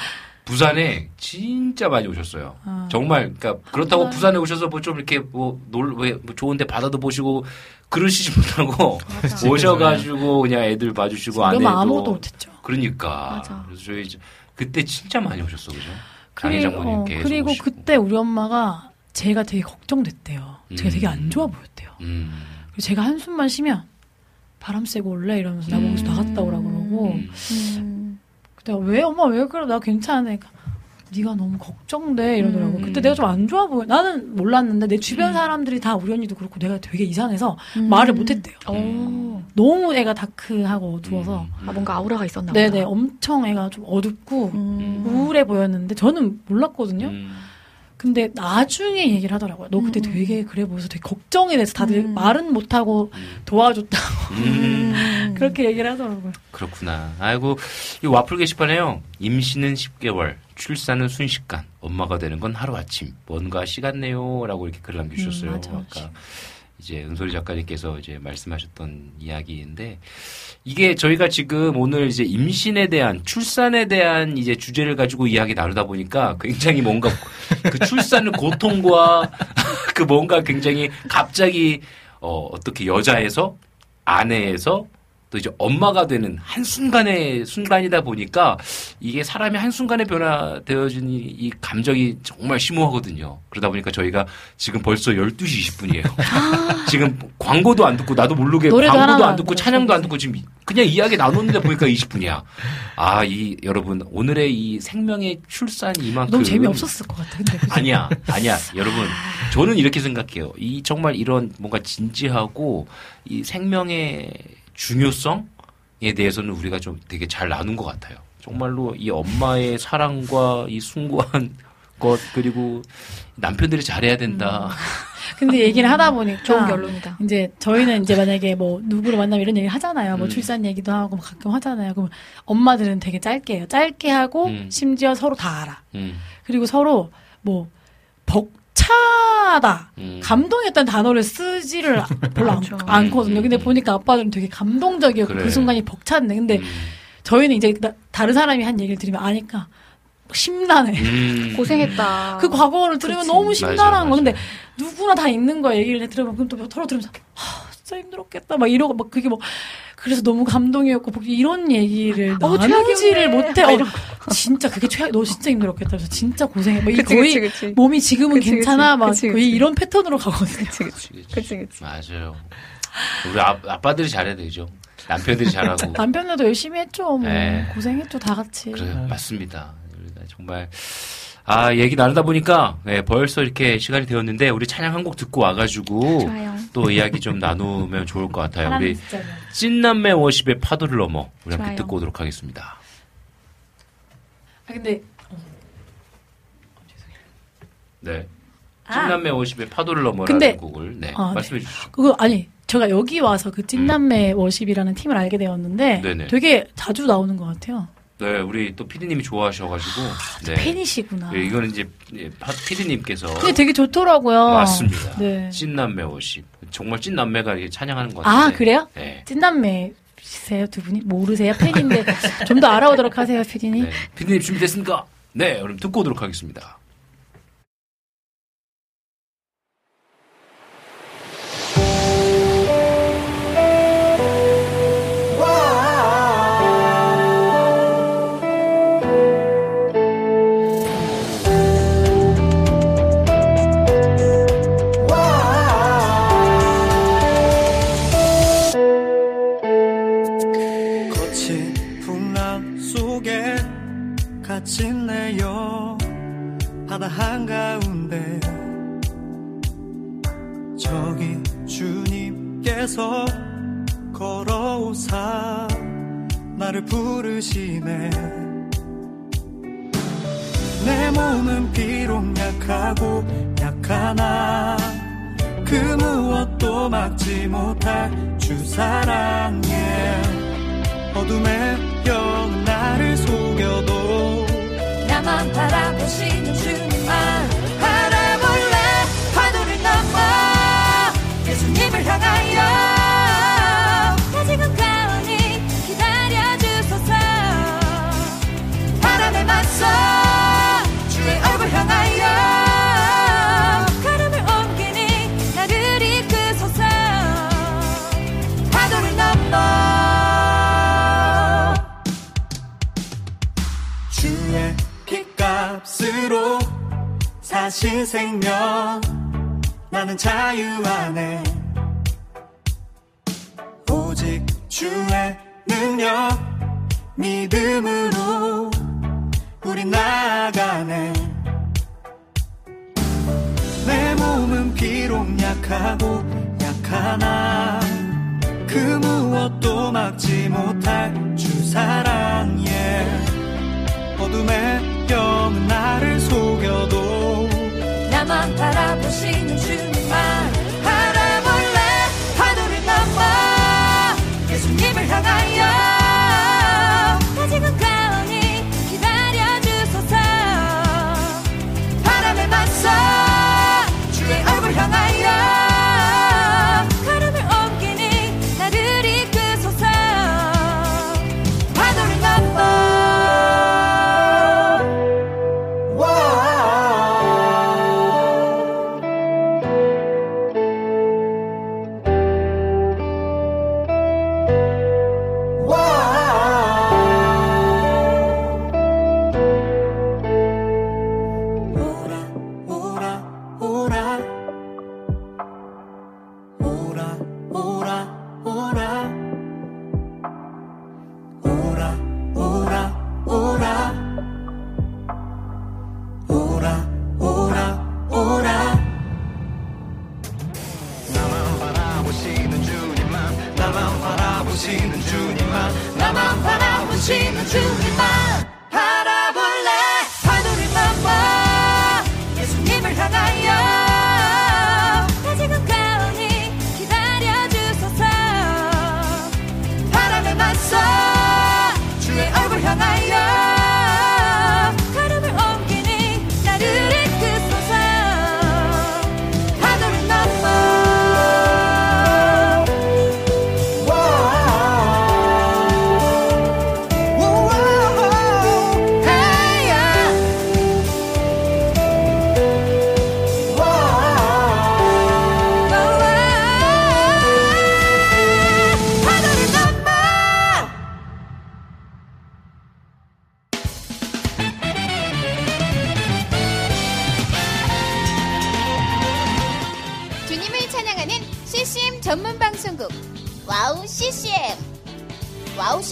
부산에 진짜 많이 오셨어요. 어. 정말 그러니까 그렇다고 아. 부산에 오셔서 뭐 좀 이렇게 뭐놀왜 뭐 좋은데 바다도 보시고 그러시지 못하고 오셔가지고 그냥 애들 봐주시고 아내도 아무것도 못했죠 그러니까 맞아. 그래서 저희 그때 진짜 많이 오셨어 그죠? 장인 그리고, 장모님 어, 그리고 오시고. 그때 우리 엄마가 제가 되게 걱정됐대요 제가 음. 되게 안 좋아 보였대요 음. 그래서 제가 한숨만 쉬면 바람 쐬고 올래 이러면서 나보고 음. 나갔다 오라 그러고 음. 음. 내가 왜 엄마 왜 그래 나 괜찮으니까 네가 너무 걱정돼 이러더라고. 음. 그때 내가 좀 안 좋아 보여. 나는 몰랐는데 내 음. 주변 사람들이 다 우리 언니도 그렇고 내가 되게 이상해서 말을 못했대요. 어. 너무 애가 다크하고 어두워서. 음. 아, 뭔가 아우라가 있었나 보다. 네네 엄청 애가 좀 어둡고 음. 우울해 보였는데 저는 몰랐거든요. 음. 근데 나중에 얘기를 하더라고요. 너 그때 음. 되게 그래 보여서 되게 걱정이 돼서 다들 음. 말은 못하고 도와줬다고 음. 그렇게 얘기를 하더라고요. 그렇구나. 아이고, 이 와플 게시판에요. 임신은 10개월, 출산은 순식간, 엄마가 되는 건 하루아침. 뭔가 시간 내요. 라고 이렇게 글을 남겨주셨어요. 음, 맞아, 아까 이제 은솔이 작가님께서 이제 말씀하셨던 이야기인데, 이게 저희가 지금 오늘 이제 임신에 대한, 출산에 대한 이제 주제를 가지고 이야기 나누다 보니까 굉장히 뭔가 그 출산의 고통과 그 뭔가 굉장히 갑자기 어, 어떻게 여자에서 아내에서 또 이제 엄마가 되는 한순간의 순간이다 보니까 이게 사람이 한순간에 변화되어진 이, 이 감정이 정말 심오하거든요. 그러다 보니까 저희가 지금 벌써 12시 20분이에요. 지금 광고도 안 듣고 나도 모르게 광고도 안안 듣고. 찬양도 안 듣고 지금 그냥 이야기 나눴는데 보니까 20분이야. 아, 이 여러분 오늘의 이 생명의 출산이 이만큼 너무 재미없었을 것 같아. 근데 그죠? 아니야, 아니야, 여러분. 저는 이렇게 생각해요. 이 정말 이런 뭔가 진지하고 이 생명의 중요성에 대해서는 우리가 좀 되게 잘 나눈 것 같아요. 정말로 이 엄마의 사랑과 이 숭고한 것 그리고 남편들이 잘해야 된다. 근데 얘기를 하다 보니까 좋은 결론이다. 이제 저희는 이제 만약에 뭐 누구를 만나면 이런 얘기를 하잖아요. 뭐 음. 출산 얘기도 하고 뭐 가끔 하잖아요. 그럼 엄마들은 되게 짧게 해요. 짧게 하고 음. 심지어 서로 다 알아. 음, 그리고 서로 뭐 벅 차다. 음. 감동이었다는 단어를 쓰지를 별로 맞아. 않, 않거든요. 근데 보니까 아빠들은 되게 감동적이었고 그래. 그 순간이 벅찼네. 근데 음, 저희는 이제 나- 다른 사람이 한 얘기를 들으면 아니까 심란해. 음. 고생했다. 그 과거를 들으면 그치. 너무 심란한 거. 근데. 누구나 다 있는 거야. 얘기를 들으면 그럼 또 서로 들으면서 하, 진짜 힘들었겠다. 막 이러고 막 그게 뭐 그래서 너무 감동이었고 뭐 이런 얘기를 어머, 나누지를. 못해. 막 어, 진짜 그게 최악. 너 진짜 힘들었겠다. 그래서 진짜 고생해. 뭐이 그치, 거의 그치, 그치. 몸이 지금은 그치, 괜찮아. 그치. 막 그치, 거의 그치. 이런 패턴으로 가거든요. 그치, 그치. 그치, 그치. 맞아요. 우리 아, 아빠들이 잘해야 되죠. 남편들이 잘하고. 남편들도 열심히 했죠. 뭐 네. 고생했죠. 다 같이. 그래요. 맞습니다. 우리가 정말 아 얘기 나누다 보니까 네, 벌써 이렇게 시간이 되었는데 우리 찬양 한 곡 듣고 와가지고 좋아요. 또 이야기 좀 나누면 좋을 것 같아요. 우리 진짜. 찐남매 워십의 파도를 넘어 우리 함께 좋아요. 듣고 오도록 하겠습니다. 아 근데 네. 아. 찐남매 워십의 파도를 넘어라는 근데- 곡을 네, 아, 네. 말씀해 주시죠. 그거 아니 제가 여기 와서 그 찐남매 워십이라는 팀을 알게 되었는데 음. 네네. 되게 자주 나오는 것 같아요. 네, 우리 또 피디님이 좋아하셔가지고 네. 팬이시구나. 네, 이거는 이제 예, 파- 피디님께서 근데 되게 좋더라고요. 맞습니다. 네. 찐남매 워십 정말 찐남매가 이렇게 찬양하는 것아 같은데. 그래요? 네. 찐남매 세요 두 분이 모르세요 팬인데 좀 더 알아오도록 하세요 피디님. 네. 피디님 준비됐습니까? 네, 그럼 듣고 오도록 하겠습니다. 주님께서 걸어오사 나를 부르시네. 내 몸은 비록 약하고 약하나 그 무엇도 막지 못할 주 사랑에 어둠에 신 생명. 나는 자유 안에 오직 주의 능력 믿음으로 우리 나가네. 내 몸은 비록 약하고 약하나 그 무엇도 막지 못할 주 사랑 yeah. 어둠에 껴는 나를 속여도 나만 바라보시는 주님만 바라볼래? 하늘을 넘어 예수님을 향하여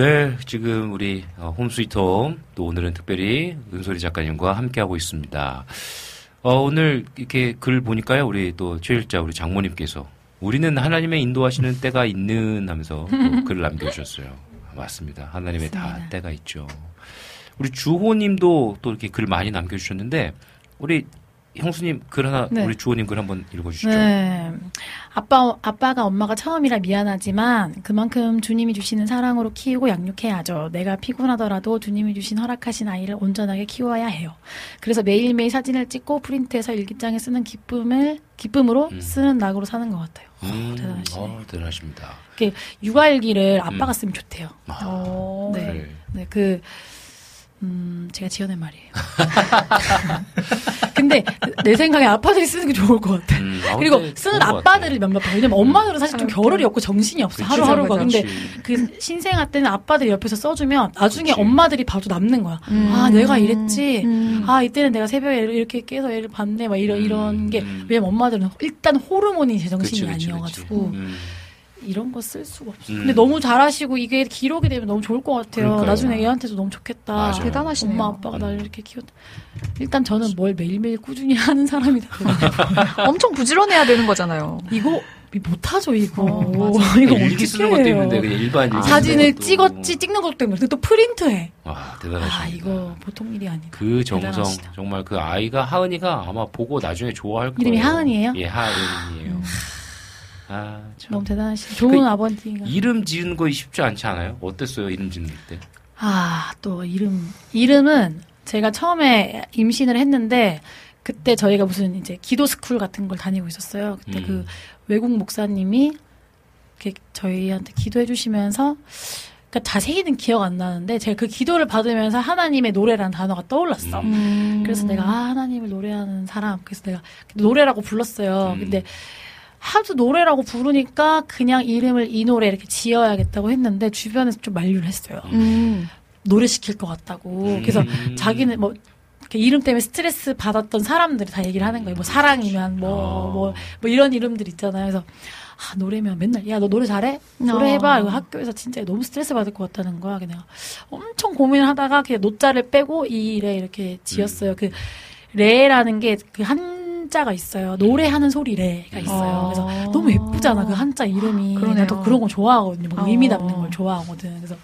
네, 지금 우리 어, 홈스위트홈 또 오늘은 특별히 은솔이 작가님과 함께하고 있습니다. 어, 오늘 이렇게 글 보니까요, 우리 또 최일자 우리 장모님께서 우리는 하나님의 인도하시는 때가 있는 하면서 또 글을 남겨주셨어요. 맞습니다. 하나님의 다 맞습니다. 때가 있죠. 우리 주호님도 또 이렇게 글 많이 남겨주셨는데 우리 형수님 글 하나 네. 우리 주호님 글 한번 읽어주시죠. 네. 아빠, 아빠가 엄마가 처음이라 미안하지만 그만큼 주님이 주시는 사랑으로 키우고 양육해야죠. 내가 피곤하더라도 주님이 주신 허락하신 아이를 온전하게 키워야 해요. 그래서 매일매일 사진을 찍고 프린트해서 일기장에 쓰는 기쁨을, 기쁨으로 음. 쓰는 낙으로 사는 것 같아요. 음, 대단하시네. 어, 대단하십니다. 육아일기를 아빠가 음. 쓰면 좋대요. 아, 어. 네. 그래. 네, 그, 음, 제가 지어낸 말이에요. 근데 내 생각에 아빠들이 쓰는 게 좋을 것 같아. 음, 아, 그리고 쓰는 아빠들을 몇몇 봐. 왜냐면 엄마들은 사실 좀 아, 겨를이 없고 정신이 없어. 그치, 하루하루가. 그치. 근데 그 신생아 때는 아빠들이 옆에서 써주면 나중에 그치. 엄마들이 봐도 남는 거야. 음. 아, 내가 이랬지. 음. 아, 이때는 내가 새벽에 애를 이렇게 깨서 애를 봤네. 막 이런, 음, 이런 게. 음. 왜냐면 엄마들은 일단 호르몬이 제정신이 그치, 그치, 그치. 아니어가지고. 음. 이런 거 쓸 수가 없어. 음. 근데 너무 잘하시고 이게 기록이 되면 너무 좋을 것 같아요. 그러니까요. 나중에 얘한테도 너무 좋겠다. 맞아요. 대단하시네요. 엄마 아빠가 음. 날 이렇게 키웠다. 일단 저는 뭘 매일매일 꾸준히 하는 사람이다. 엄청 부지런해야 되는 거잖아요. 이거 못하죠 이거. 어. 이거 일기 어떻게 쓰는 것도 그냥 일반 일기 사진을. 찍었지 찍는 것도 때문에 또 프린트해. 와 대단하십니다. 아 이거 보통 일이 아니다. 그 정성 대단하시다. 정말 그 아이가 하은이가 아마 보고 나중에 좋아할 거예요. 이름이 하은이에요? 예, 하은이에요. 아, 참. 너무 대단하시다. 좋은 그 아버지가. 이름 지은 거 쉽지 않지 않아요? 어땠어요? 이름 짓는 때? 아, 또 이름. 이름은 제가 처음에 임신을 했는데 그때 저희가 무슨 이제 기도 스쿨 같은 걸 다니고 있었어요. 그때 음. 그 외국 목사님이 이렇게 저희한테 기도해 주시면서 그러니까 자세히는 기억 안 나는데 제가 그 기도를 받으면서 하나님의 노래라는 단어가 떠올랐어. 음. 그래서 내가 아, 하나님을 노래하는 사람. 그래서 내가 노래라고 불렀어요. 음. 근데 하도 노래라고 부르니까 그냥 이름을 이 노래 이렇게 지어야겠다고 했는데 주변에서 좀 만류를 했어요. 음. 노래 시킬 것 같다고. 그래서 음. 자기는 뭐 이름 때문에 스트레스 받았던 사람들이 다 얘기를 하는 거예요. 뭐 사랑이면 뭐 어. 뭐뭐 이런 이름들 있잖아요. 그래서 아, 노래면 맨날 야 너 노래 잘해? 노래 해봐. 어. 이거 학교에서 진짜 너무 스트레스 받을 것 같다는 거야. 그냥 엄청 고민을 하다가 그냥 노자를 빼고 이래 이렇게 지었어요. 그 레라는 게 그 한 자가 있어요. 노래하는 소리 레가 있어요. 어. 그래서 너무 예쁘잖아 그 한자 이름이. 그러네요. 나도 그런 거 좋아하거든요. 막 어. 의미 담는 걸 좋아하거든. 그래서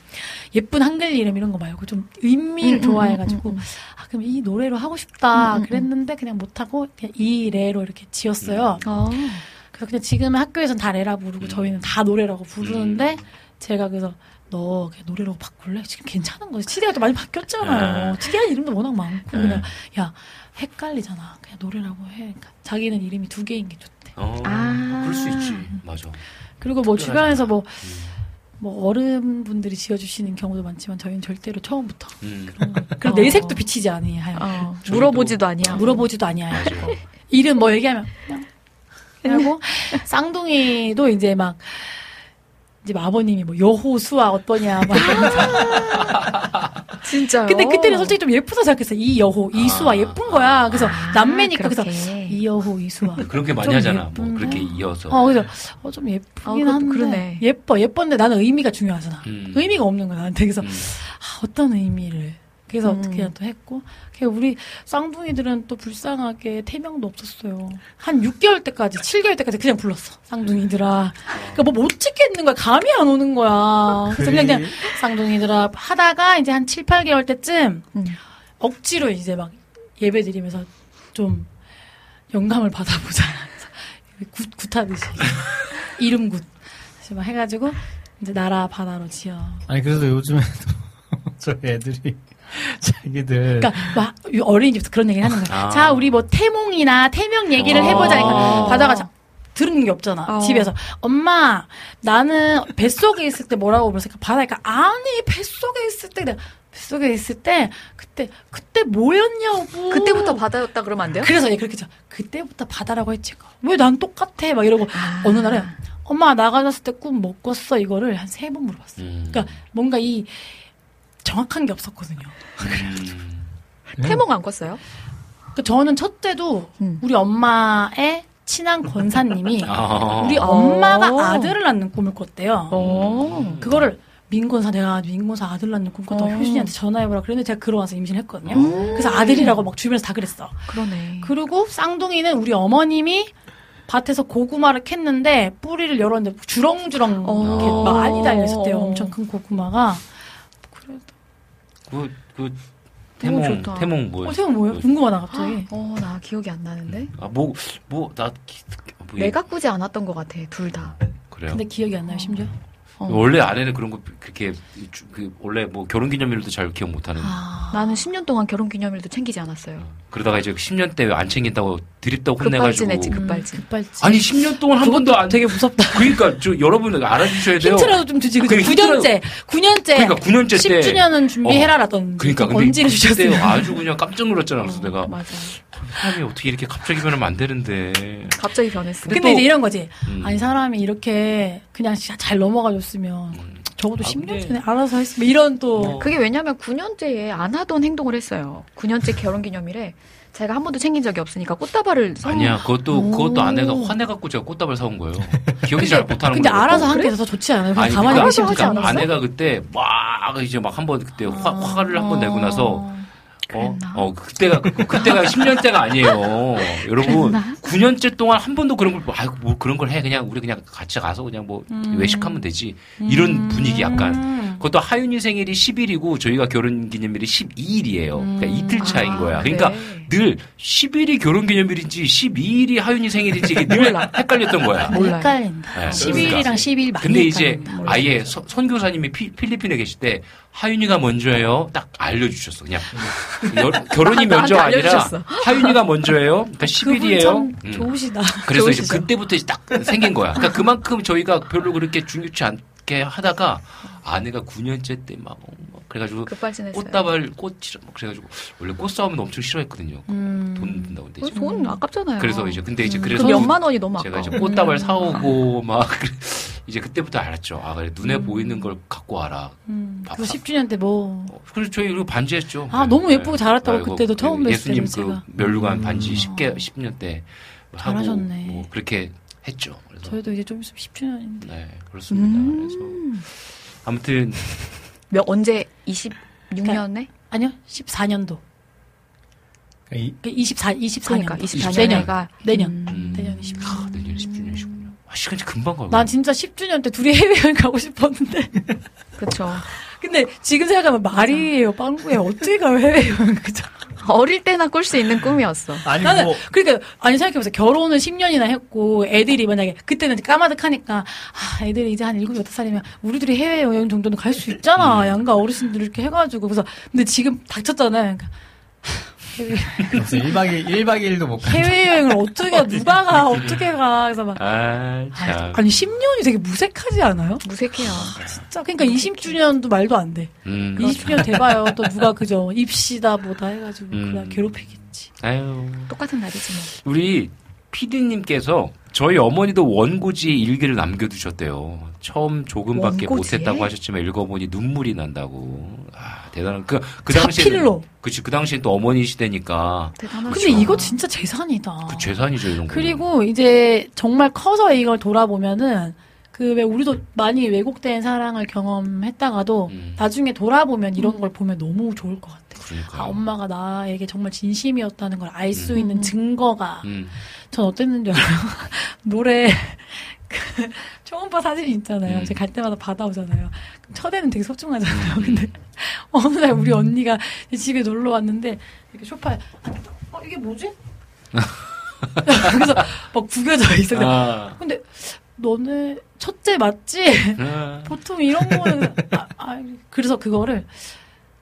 예쁜 한글 이름 이런 거 말고 좀 의미를 음, 음, 좋아해가지고 음, 음. 아 그럼 이 노래로 하고 싶다 음, 음, 음. 그랬는데 그냥 못하고 그냥 이 레로 이렇게 지었어요. 어. 그래서 그냥 지금은 학교에서는 다 레라 부르고 저희는 다 노래라고 부르는데 음. 제가 그래서 너 그냥 노래라고 바꿀래? 지금 괜찮은 거지. 시대가 또 많이 바뀌었잖아요. 네. 특이한 이름도 워낙 많고 네. 그냥 야 헷갈리잖아. 그냥 노래라고 해. 그러니까 자기는 이름이 두 개인 게 좋대. 어, 아. 그럴 수 있지. 맞아. 그리고 뭐. 주변에서 뭐, 음. 뭐 어른분들이 지어주시는 경우도 많지만 저희는 절대로 처음부터 음. 그리고 어. 내색도 비치지 아니에요. 어. 저희도- 물어보지도 아니야. 물어보지도. 맞아요. 이름 뭐 얘기하면 그냥 하고 쌍둥이도 이제 막 이제 막 아버님이 뭐 여호수아 어떠냐 막 진짜요? 근데 그때는 솔직히 좀 예쁘다 생각했어 이 여호 이 수아 아. 예쁜 거야 그래서 아, 남매니까 그래서. 이 여호 이 수아 그렇게 많이 좀 하잖아. 뭐 예쁜데? 그렇게 이어서. 어 그래서 어 좀 예쁘긴 어, 그것도 한데 그러네. 예뻐 예쁜데 나는 의미가 중요하잖아 음. 의미가 없는 거야 나한테 그래서 음. 아, 어떤 의미를 그래서 음. 그냥 또 했고. 우리 쌍둥이들은 또 불쌍하게 태명도 없었어요. 한 6개월 때까지 7개월 때까지 그냥 불렀어 쌍둥이들아. 그러니까 뭐 못 찍겠는 거야. 감이 안 오는 거야. 그래서 그냥, 그냥 쌍둥이들아 하다가 이제 한 7, 8개월 때쯤 음. 억지로 이제 막 예배 드리면서 좀 영감을 받아보자. 그래서 굿, 굿하듯이. 이름 굿. 그래서 막 해가지고 이제 나라 바다로 지어. 아니 그래도 요즘에도 저희 애들이 자기들 그러니까 막 어린이집부터 그런 얘기를 하는 거야. 아. 자, 우리 뭐 태몽이나 태명 얘기를 어. 해보자. 그러니까 바다가 자- 들은 게 없잖아. 어. 집에서 엄마 나는 뱃속에 있을 때 뭐라고 그랬을까? 바다니까 아니 뱃속에 있을 때 내가 뱃속에 있을 때 그때 그때 뭐였냐고. 그때부터 바다였다 그러면 안 돼요? 그래서 얘 그렇게 했죠. 그때부터 바다라고 했지. 왜 난 똑같아? 막 이러고 아. 어느 날에 엄마 나가졌을 때 꿈 못 꿨어 이거를 한 세 번 물어봤어. 음. 그러니까 뭔가 이 정확한 게 없었거든요. 음. 태몽 안 꿨어요? 그 저는 첫째도 음. 우리 엄마의 친한 권사님이 아. 우리 어. 엄마가 아들을 낳는 꿈을 꿨대요. 어. 그거를 민곤사 내가 민곤사 아들 낳는 꿈꿨다 어. 효진이한테 전화해보라 그랬는데 제가 그러고 나서 임신했거든요. 음. 그래서 아들이라고 막 주변에서 다 그랬어. 그러네. 그리고 쌍둥이는 우리 어머님이 밭에서 고구마를 캤는데 뿌리를 열었는데 주렁주렁 어. 이렇게 많이 달렸었대요. 엄청 큰 고구마가. 그, 그, 너무 태몽, 좋다. 태몽 뭐. 어, 태형 뭐예요? 궁금하다 갑자기. 어, 나 기억이 안 나는데. 아, 뭐, 뭐, 나, 기- 뭐, 내가 꾸지 않았던 것 같아, 둘 다. 그래요. 근데 기억이 안 나요 심지어. 어. 원래 아내는 그런 거 그렇게 주- 그 원래 뭐 결혼 기념일도 잘 기억 못 하는. 아. 나는 10년 동안 결혼 기념일도 챙기지 않았어요. 그러다가 이제 10년 때 안 챙긴다고 드립다고 혼내 가지고. 급발진했지, 급발진. 급발진. 아니 10년 동안 한 번도 안. 되게 무섭다. 그러니까 저 여러분 알아주셔야 돼요. 힌트라도 좀 주지. 그게 9년째. 9년째. 그러니까 9년째 때. 10주년은 준비해라라던 그러니까 근데 언지를 그때 주셨어요. 아주 그냥 깜짝 놀랐잖아. 그래서 내가 맞아. 사람이 어떻게 이렇게 갑자기 변하면 안 되는데. 갑자기 변했어. 근데 근데 또- 이제 이런 거지. 음. 아니 사람이 이렇게 그냥 잘 넘어가 줬으면 음. 적어도 아, 10년 근데- 전에 알아서 했으면 이런 또 뭐. 그게 왜냐면 9년째에 안 하던 행동을 했어요. 9년째 결혼 기념일에 제가 한 번도 챙긴 적이 없으니까 꽃다발을 선 아니야 그것도 그것도 오. 아내가 화내갖고 제가 꽃다발 사온 거예요. 기억이 잘 못하는 근데 거예요. 알아서 어, 함께 해서 더 좋지 않아요? 그냥 아니, 가만히 그러니까, 계시면 그러니까 않았어? 아내가 그때 막 이제 막 한 번 그때 화, 화를 한 번 내고 나서 어, 그랬나? 어 그때가 그- 그때가 10년대가 아니에요. 여러분 그랬나? 9년째 동안 한 번도 그런 걸 뭐, 아이고 뭐 그런 걸 해 그냥 우리 그냥 같이 가서 그냥 뭐 음. 외식하면 되지 이런 분위기 약간 음. 그것도 하윤이 생일이 10일이고 저희가 결혼 기념일이 12일이에요. 그러니까 음. 이틀 차인 아, 거야. 그래. 그러니까 늘 10일이 결혼 기념일인지 12일이 하윤이 생일인지 이게 늘 헷갈렸던 거야. 몰라요. 헷갈린다. 네, 11일이랑 12일 많이 근데 이제 헷갈린다. 아예 서- 선교사님이 피- 필리핀에 계실 때 하윤이가 먼저예요. 딱 알려주셨어. 그냥 여- 결혼이 나한테 먼저가 아니라. 하윤이가 먼저예요. 그러니까 그분 10일이에요. 참 좋으시다. 그래서 이제 좋으시죠? 그때부터 이제 딱 생긴 거야. 그러니까 그만큼 저희가 별로 그렇게 중요치 않 게 하다가 아내가 9년째 때막 그래가지고 급발진했어요. 꽃다발 꽃 싫어 막 그래가지고 원래 꽃 싸움은 엄청 싫어했거든요. 음. 돈 든다고 근데 그 이제 돈 아깝잖아요. 그래서 이제 근데 이제 음. 그래서 그 몇만 원이 너무 제가 아까워. 이제 꽃다발 사오고 막 이제 그때부터 알았죠. 아 그래 눈에 보이는 걸 갖고 와라. 음. 밥- 그래서 10주년 때 뭐. 어, 그래서 저희 그리고 반지했죠. 아, 너무 예쁘고 잘했다고 아이고, 그때도 처음 뵀을 예수님 때도 그 제가. 멸류관 음. 반지 10개 10년 때 하고 잘하셨네. 뭐 그렇게 했죠. 그래서 저희도 이제 좀 있으면 10주년인데. 네 그렇습니다. 음. 그래서 아무튼 몇 언제 26년에? 아니요, 14년도. 이, 24, 24년. 그러니까 24년에가 내년. 음, 내년이 10주년. 아, 내년 10주년이시군요. 아, 시간이 금방 가요. 난 진짜 10주년 때 둘이 해외여행 가고 싶었는데. 그렇죠. 근데 지금 생각하면 말이에요, 빵구예요. 어떻게 가요, 해외여행. 그죠? 어릴 때나 꿀 수 있는 꿈이었어. 아니 나는, 뭐 그러니까, 아니, 생각해보세요. 결혼을 10년이나 했고, 애들이 만약에, 그때는 까마득하니까, 아, 애들이 이제 한 7, 8살이면, 우리 들이 해외 여행 정도는 갈 수 있잖아. 양가 어르신들 이렇게 해가지고. 그래서, 근데 지금 닥쳤잖아요. 그러니까, 무슨 1박 2일 1박 2일도 못 가. 해외여행을 어떻게, 가, 누가 가, 어떻게 가. 그래서 막, 아, 아, 참. 아니, 10년이 되게 무색하지 않아요? 무색해요. 진짜. 그러니까 20주년도 말도 안 돼. 음. 20주년 돼봐요. 또 누가 그죠. 입시다 뭐다 해가지고, 음. 그냥 괴롭히겠지. 아유. 똑같은 날이지 뭐. 우리 PD님께서 저희 어머니도 원고지에 일기를 남겨두셨대요. 처음 조금밖에 원고지에? 못했다고 하셨지만 읽어보니 눈물이 난다고. 아, 대단한. 그, 그 당시에. 그치, 그 당시엔 또 어머니 시대니까. 대단하죠. 근데 이거 진짜 재산이다. 그 재산이죠, 이런 거. 그리고 이제 정말 커서 이걸 돌아보면은 그왜 우리도 많이 왜곡된 사랑을 경험했다가도 음. 나중에 돌아보면 이런 걸 보면 너무 좋을 것 같아. 그러니까. 아, 엄마가 나에게 정말 진심이었다는 걸 알수 음. 있는 증거가 음. 전 어땠는지 알아요? 노래 그 초음파 사진 있잖아요. 음. 제가 갈 때마다 받아오잖아요. 첫에는 되게 소중하잖아요. 근데 어느 날 우리 언니가 집에 놀러 왔는데 이렇게 소파에 어 이게 뭐지? 그래서 막 구겨져 있어. 아. 근데 너네 첫째 맞지? 아. 보통 이런 거는 아, 아, 그래서 그거를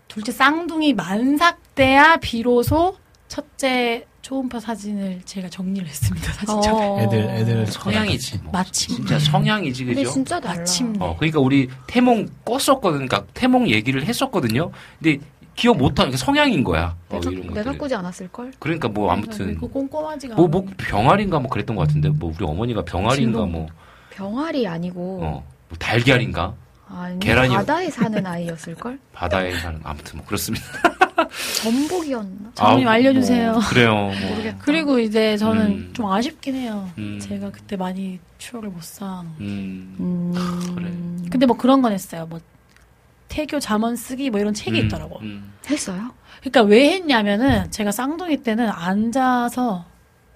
둘째 쌍둥이 만삭 때야 비로소 첫째 초음파 사진을 제가 정리를 했습니다. 사진첩에. 어. 애들 애들 성향이지. 뭐. 마침 진짜 성향이지, 근데 그죠? 진짜 달라. 마침 어, 그러니까 우리 태몽 껐었거든. 그러니까 태몽 얘기를 했었거든요. 근데 기억 못하는 게 성향인 거야. 어, 내가, 이런 내가. 꾸지 않았을 걸. 그러니까 뭐 아무튼 그 꼼꼼하지가 뭐. 뭐 병아리인가 뭐 그랬던 것 같은데 뭐 우리 어머니가 병아리인가. 뭐, 병아리 아니고 어, 뭐 달걀인가 아니 계란이요. 바다에 사는 아이였을 걸. 바다에 사는 아무튼 뭐 그렇습니다. 전복이었나? 아, 알려주세요. 뭐, 그래요. 뭐. 모르겠다. 그리고 이제 저는 음. 좀 아쉽긴 해요. 음. 제가 그때 많이 추억을 못 쌓아놓은. 음, 음. 그래. 근데 뭐 그런 건 했어요. 뭐 태교 잠언 쓰기 뭐 이런 책이 음, 있더라고. 음. 했어요? 그러니까 왜 했냐면은 제가 쌍둥이 때는 앉아서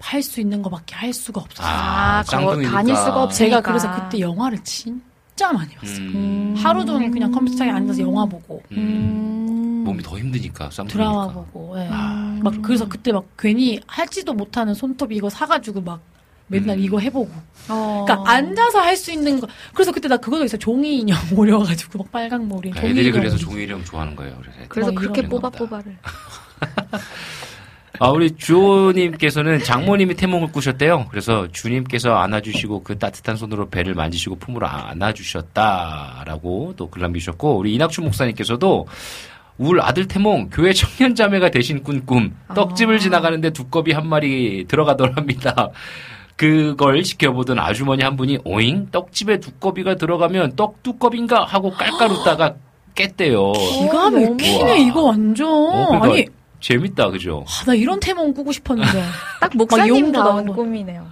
할 수 있는 거밖에 할 수가 없었어요. 아, 그거 쌍둥이니까. 다닐 수가 없- 제가. 그래서 그때 영화를 진 짜 많이 봤어요. 음. 하루 종일 그냥 컴퓨터에 앉아서 영화 보고 음. 음. 몸이 더 힘드니까 쌍둥이니까. 드라마 보고 예. 아. 막 그래서 그때 막 괜히 할지도 못하는 손톱 이거 사가지고 막 맨날 음. 이거 해보고 어. 그러니까 앉아서 할 수 있는 거 그래서 그때 나 그거도 있어 종이 인형 오려가지고 막 빨강 머리 아, 종이 애들이 인형 그래서 오리. 종이령 좋아하는 거예요. 그래서. 그래서 막 그렇게 뽑아 뽑아를. 아, 우리 주호님께서는 장모님이 태몽을 꾸셨대요. 그래서 주님께서 안아주시고 그 따뜻한 손으로 배를 만지시고 품으로 안아주셨다라고 또 글 남기셨고, 우리 이낙춘 목사님께서도 울 아들 태몽 교회 청년 자매가 대신 꾼 꿈 떡집을 아. 지나가는데 두꺼비 한 마리 들어가더랍니다. 그걸 지켜보던 아주머니 한 분이 오잉 떡집에 두꺼비가 들어가면 떡 두꺼비인가 하고 깔깔 웃다가 깼대요. 기가 막히네. 이거 완전 어, 그러니까 아니 재밌다 그죠? 아, 나 이런 태몽 꾸고 싶었는데 딱 목사님 나오고. 꿈이네요.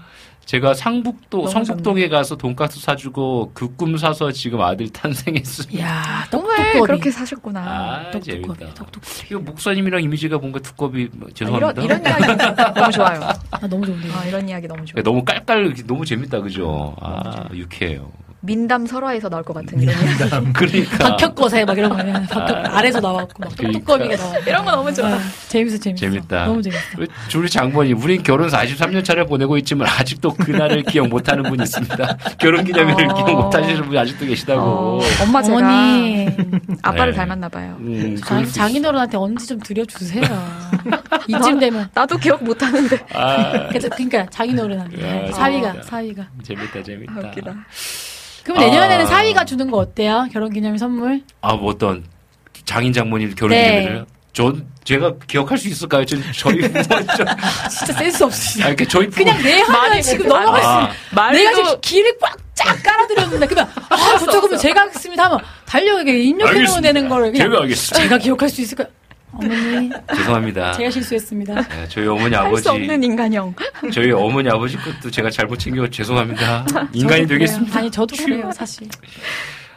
제가 상북도 성북동에 가서 돈가스 사주고 그 꿈 사서 지금 아들 탄생했습니다. 야 떡두꺼비 그렇게 사셨구나. 아, 재밌다. 떡두꺼비 이거 목사님이랑 이미지가 뭔가 두꺼비 뭐, 아, 죄송합니다. 이런, 이런 이야기 너무 좋아요. 아 너무 좋은데 아, 이런 이야기 너무 좋아요. 너무 깔깔 너무 재밌다 그죠? 아 유쾌해요. 민담 설화에서 나올 것 같은 이런 이야기. 그러니까 박혁거세 막 이런 거 아니야 박혁 아래서 나와갖고 막 그러니까. 떡두꺼비가 나와 이런 거 너무 좋아. 아, 재밌어 재밌어 재밌다. 너무 재밌어 왜 우리 장모님, 우린 결혼 43년 차를 보내고 있지만 아직도 그날을 기억 못하는 분이 있습니다. 결혼 기념일을 어. 기억 못하시는 분이 아직도 계시다고. 어, 엄마 제가 어머니 아빠를 네. 닮았나 봐요. 음, 장, 장인어른한테 언제 좀 드려주세요 이쯤 되면 나도 기억 못하는데. 있- 아, 그래서 그러니까 장인어른한테 야, 사위가 재밌다. 사위가 재밌다, 재밌다. 아, 웃기다. 그럼 내년에는 아. 사위가 주는 거 어때요 결혼기념일 선물 아, 뭐 어떤 장인 장모님 결혼 네. 기념일을? 전 제가 기억할 수 있을까요? 전 저희 부모 저, 진짜 센스 없으시다 아, 이렇게 저희 부모 그냥 내 하면 지금 넘어갈 수 아, 말도 내가 지금 길을 꽉 쫙 깔아드렸는데 그러면 아 저, 그러면 제가 하겠습니다 하면 달력에 입력해놓으면. 되는 거를 그냥 제가 알겠습니다. 제가 기억할 수 있을까요? 어머니 죄송합니다. 제가 실수했습니다 네, 저희 어머니 할 아버지 수 없는 인간형. 저희 어머니 아버지 것도 제가 잘못 챙겨 죄송합니다. 인간이 되겠습니다. 아니 저도 그래요 사실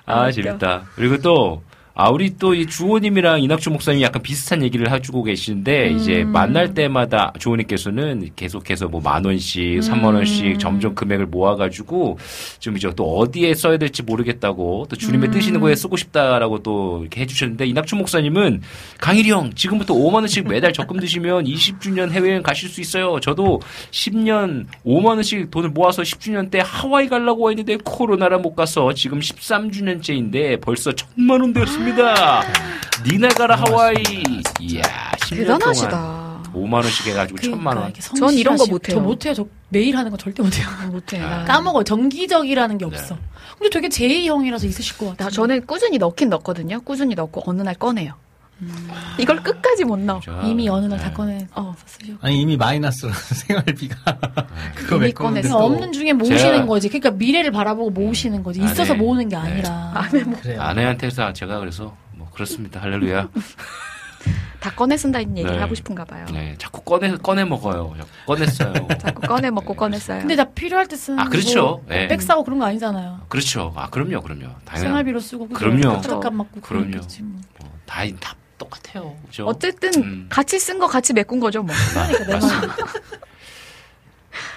아, 아, 재밌다. 그리고 또, 아, 우리 또 이 주호님이랑 이낙주 목사님이 약간 비슷한 얘기를 해주고 계시는데, 이제 만날 때마다 주호님께서는 계속해서 뭐 만 원씩, 삼만 원씩 점점 금액을 모아가지고, 지금 이제 또 어디에 써야 될지 모르겠다고, 또 주님의 뜻 있는 거에 쓰고 싶다라고 또 이렇게 해주셨는데, 이낙주 목사님은 강일이 형, 지금부터 5만 원씩 매달 적금 드시면 20주년 해외여행 가실 수 있어요. 저도 10년 5만 원씩 돈을 모아서 10주년 때 하와이 가려고 했는데 코로나라 못 가서 지금 13주년째인데 벌써 천만 원 되었습니다. 니네 가라 하와이. 이야, 10년 동안 대단하시다. 5만 원씩 해가지고 천만 원. 이렇게 전 이런 거. 못해요. 저 못해요 저 매일 하는 거 절대 못해요 못해. 아. 까먹어 정기적이라는 게 없어 근데 되게 제2형이라서 있으실 것 같아요 나 저는 꾸준히 넣긴 넣거든요. 꾸준히 넣고 어느 날 꺼내요. 이걸 끝까지 못 넣어. 자, 이미 어느 날 네. 다 꺼내 어. 쓰시고 아니 이미 마이너스로 생활비가 그거 이미 꺼냈어. 또 없는 중에 모으시는 제가- 거지. 그러니까 미래를 바라보고 모으시는 거지. 있어서 아, 네. 모으는 게 네. 아니라. 그래요. 아내한테서 제가 그래서 뭐 그렇습니다. 할렐루야. 다 꺼내 쓴다는 얘기를 네. 하고 싶은가 봐요. 네, 자꾸 꺼내 꺼내 먹어요. 자꾸 꺼냈어요. 자꾸 꺼내 먹고 꺼냈어요. 근데 다 필요할 때 쓰는 아, 그렇죠. 뭐 네. 백 사고 그런 거 아니잖아요. 그렇죠. 아, 그럼요, 그럼요. 당연. 생활비로 쓰고 그죠? 그럼요. 그럼요. 뭐. 뭐, 다, 다 똑같아요. 그죠? 어쨌든 음. 같이 쓴 거 같이 메꾼 거죠 뭐. 그러니까 내 맞습니다.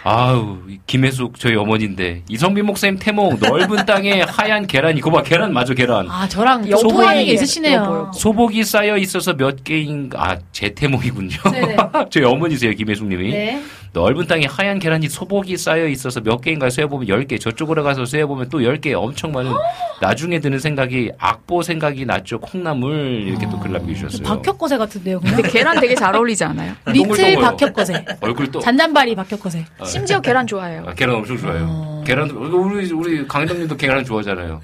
아우, 이 김혜숙 저희 어머니인데 이성빈 목사님 태몽 넓은 땅에 하얀 계란 이거 봐 계란 맞아 계란 아 저랑 게 얘기, 있으시네요. 여보. 소복이 쌓여 있어서 몇 개인가 아제 태몽이군요. 네네. 저희 어머니세요 김혜숙님이 네. 넓은 땅에 하얀 계란이 소복이 쌓여 있어서 몇 개인가 세어보면 열개 저쪽으로 가서 세어보면 또열개 엄청 많은 나중에 드는 생각이 악보 생각이 났죠 콩나물 이렇게 또글 남겨주셨어요. 박혁거세 같은데요. 근데 계란 되게 잘 어울리잖아요. 리틀 동글동글. 박혁거세. 얼굴 또 잔잔바리 박혁거세. 어, 심지어 계란 좋아해요. 아, 계란 엄청 좋아해요. 어. 계란 우리 우리 강희동님도 계란 좋아하잖아요.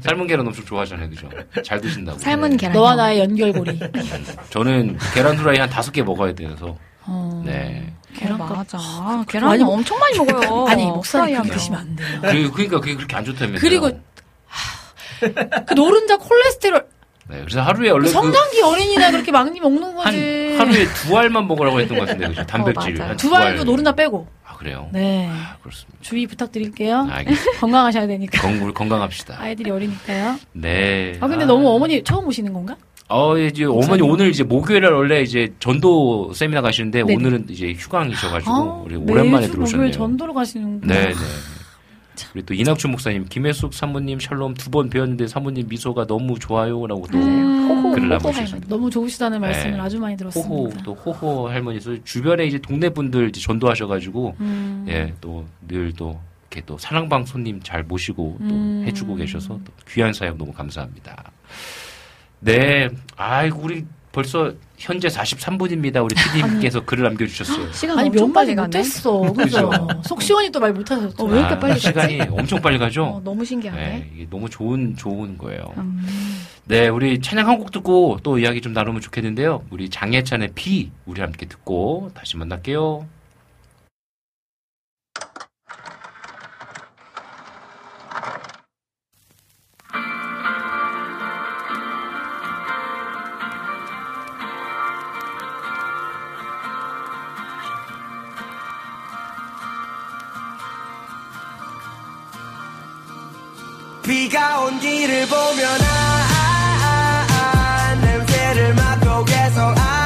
삶은 계란 엄청 좋아하잖아요, 그죠? 잘 드신다고. 삶은 계란. 너와 나의 연결고리. 저는 계란 후라이 한 다섯 개 먹어야 돼서. 어. 네. 계란 어, 값. 맞아. 계란은 아니, 엄청 많이 먹어요. 아니. 그렇게 드시면 안 돼요. 그 그러니까 그게 그렇게 안 좋다면서요. 그리고 하, 그 노른자 콜레스테롤 네, 그래서 하루에 원래 그 성장기 어린이나 그렇게 많이 먹는 한 거지. 하루에 두 알만 먹으라고 했던 것 같은데 그죠? 단백질. 한두 알도 노른자 빼고. 아 그래요? 네. 아, 그렇습니다. 주의 부탁드릴게요. 알겠습니다. 건강하셔야 되니까. 건강 건강합시다. 아이들이 어리니까요. 네. 아 근데 너무 어머니 처음 오시는 건가? 어, 이제 어머니 오늘 이제 목요일에 원래 이제 전도 세미나 가시는데 네네. 오늘은 이제 휴강이셔가지고 아, 우리 오랜만에 들어오셨네요. 목요일 전도로 가시는구나. 네, 네. 우리 또 이낙춘 목사님, 김혜숙 사모님 샬롬 두 번 배웠는데 사모님 미소가 너무 좋아요라고 또 음, 글을 호호 남겨주셨습니다. 할머니. 너무 좋으시다는 말씀을 네. 아주 많이 호호 들었습니다. 또 호호 할머니서 주변에 이제 동네 분들 이제 전도하셔가지고 음. 예또 늘 또 이렇게 또 사랑방 손님 잘 모시고 또 음. 해주고 계셔서 또 귀한 사역 너무 감사합니다. 네, 아이고 우리 벌써 현재 43분입니다. 우리 PD님께서 글을 남겨주셨어요. 시간 아니 몇 빨리 마디 가네. 못했어. 그죠? 속 시원히 또 말 못하셨죠. 어, 왜 이렇게 아, 빨리 갔지? 시간이 엄청 빨리 가죠. 어, 너무 신기하네. 네, 이게 너무 좋은 좋은 거예요. 음. 네, 우리 찬양 한 곡 듣고 또 이야기 좀 나누면 좋겠는데요. 우리 장예찬의 비 우리 함께 듣고 다시 만날게요. 비가 온 길을 보면 아, 아, 아, 아, 냄새를 맡고 계속 아, 아, 아,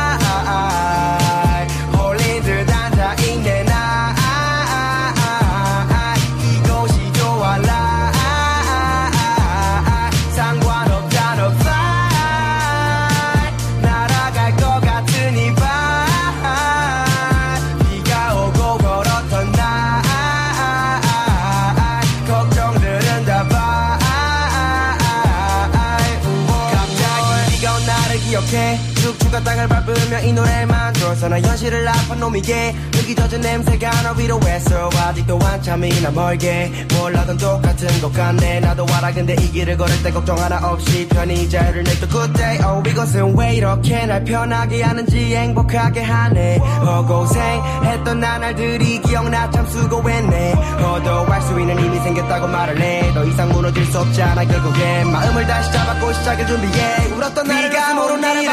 노래만 들어서 나 현실을 아픈 놈이게. 여기 젖은 냄새가 나 위로 했어. 아직도 한참이나 멀게. 몰라던 똑같은 것 같네. 나도 알아 근데 이 길을 걸을 때 걱정 하나 없이 편히 자유를 냈던 그때 oh 이것은 왜 이렇게 날 편하게 하는지 행복하게 하네. 허고생했던 나날들이 기억나 참 수고했네. 얻어갈 수 있는 힘이 생겼다고 말을 해더 이상 무너질 수 없잖아 결국엔. 마음을 다시 잡았고 시작을 준비해. 울었던 나를 가슴으로 나를 아,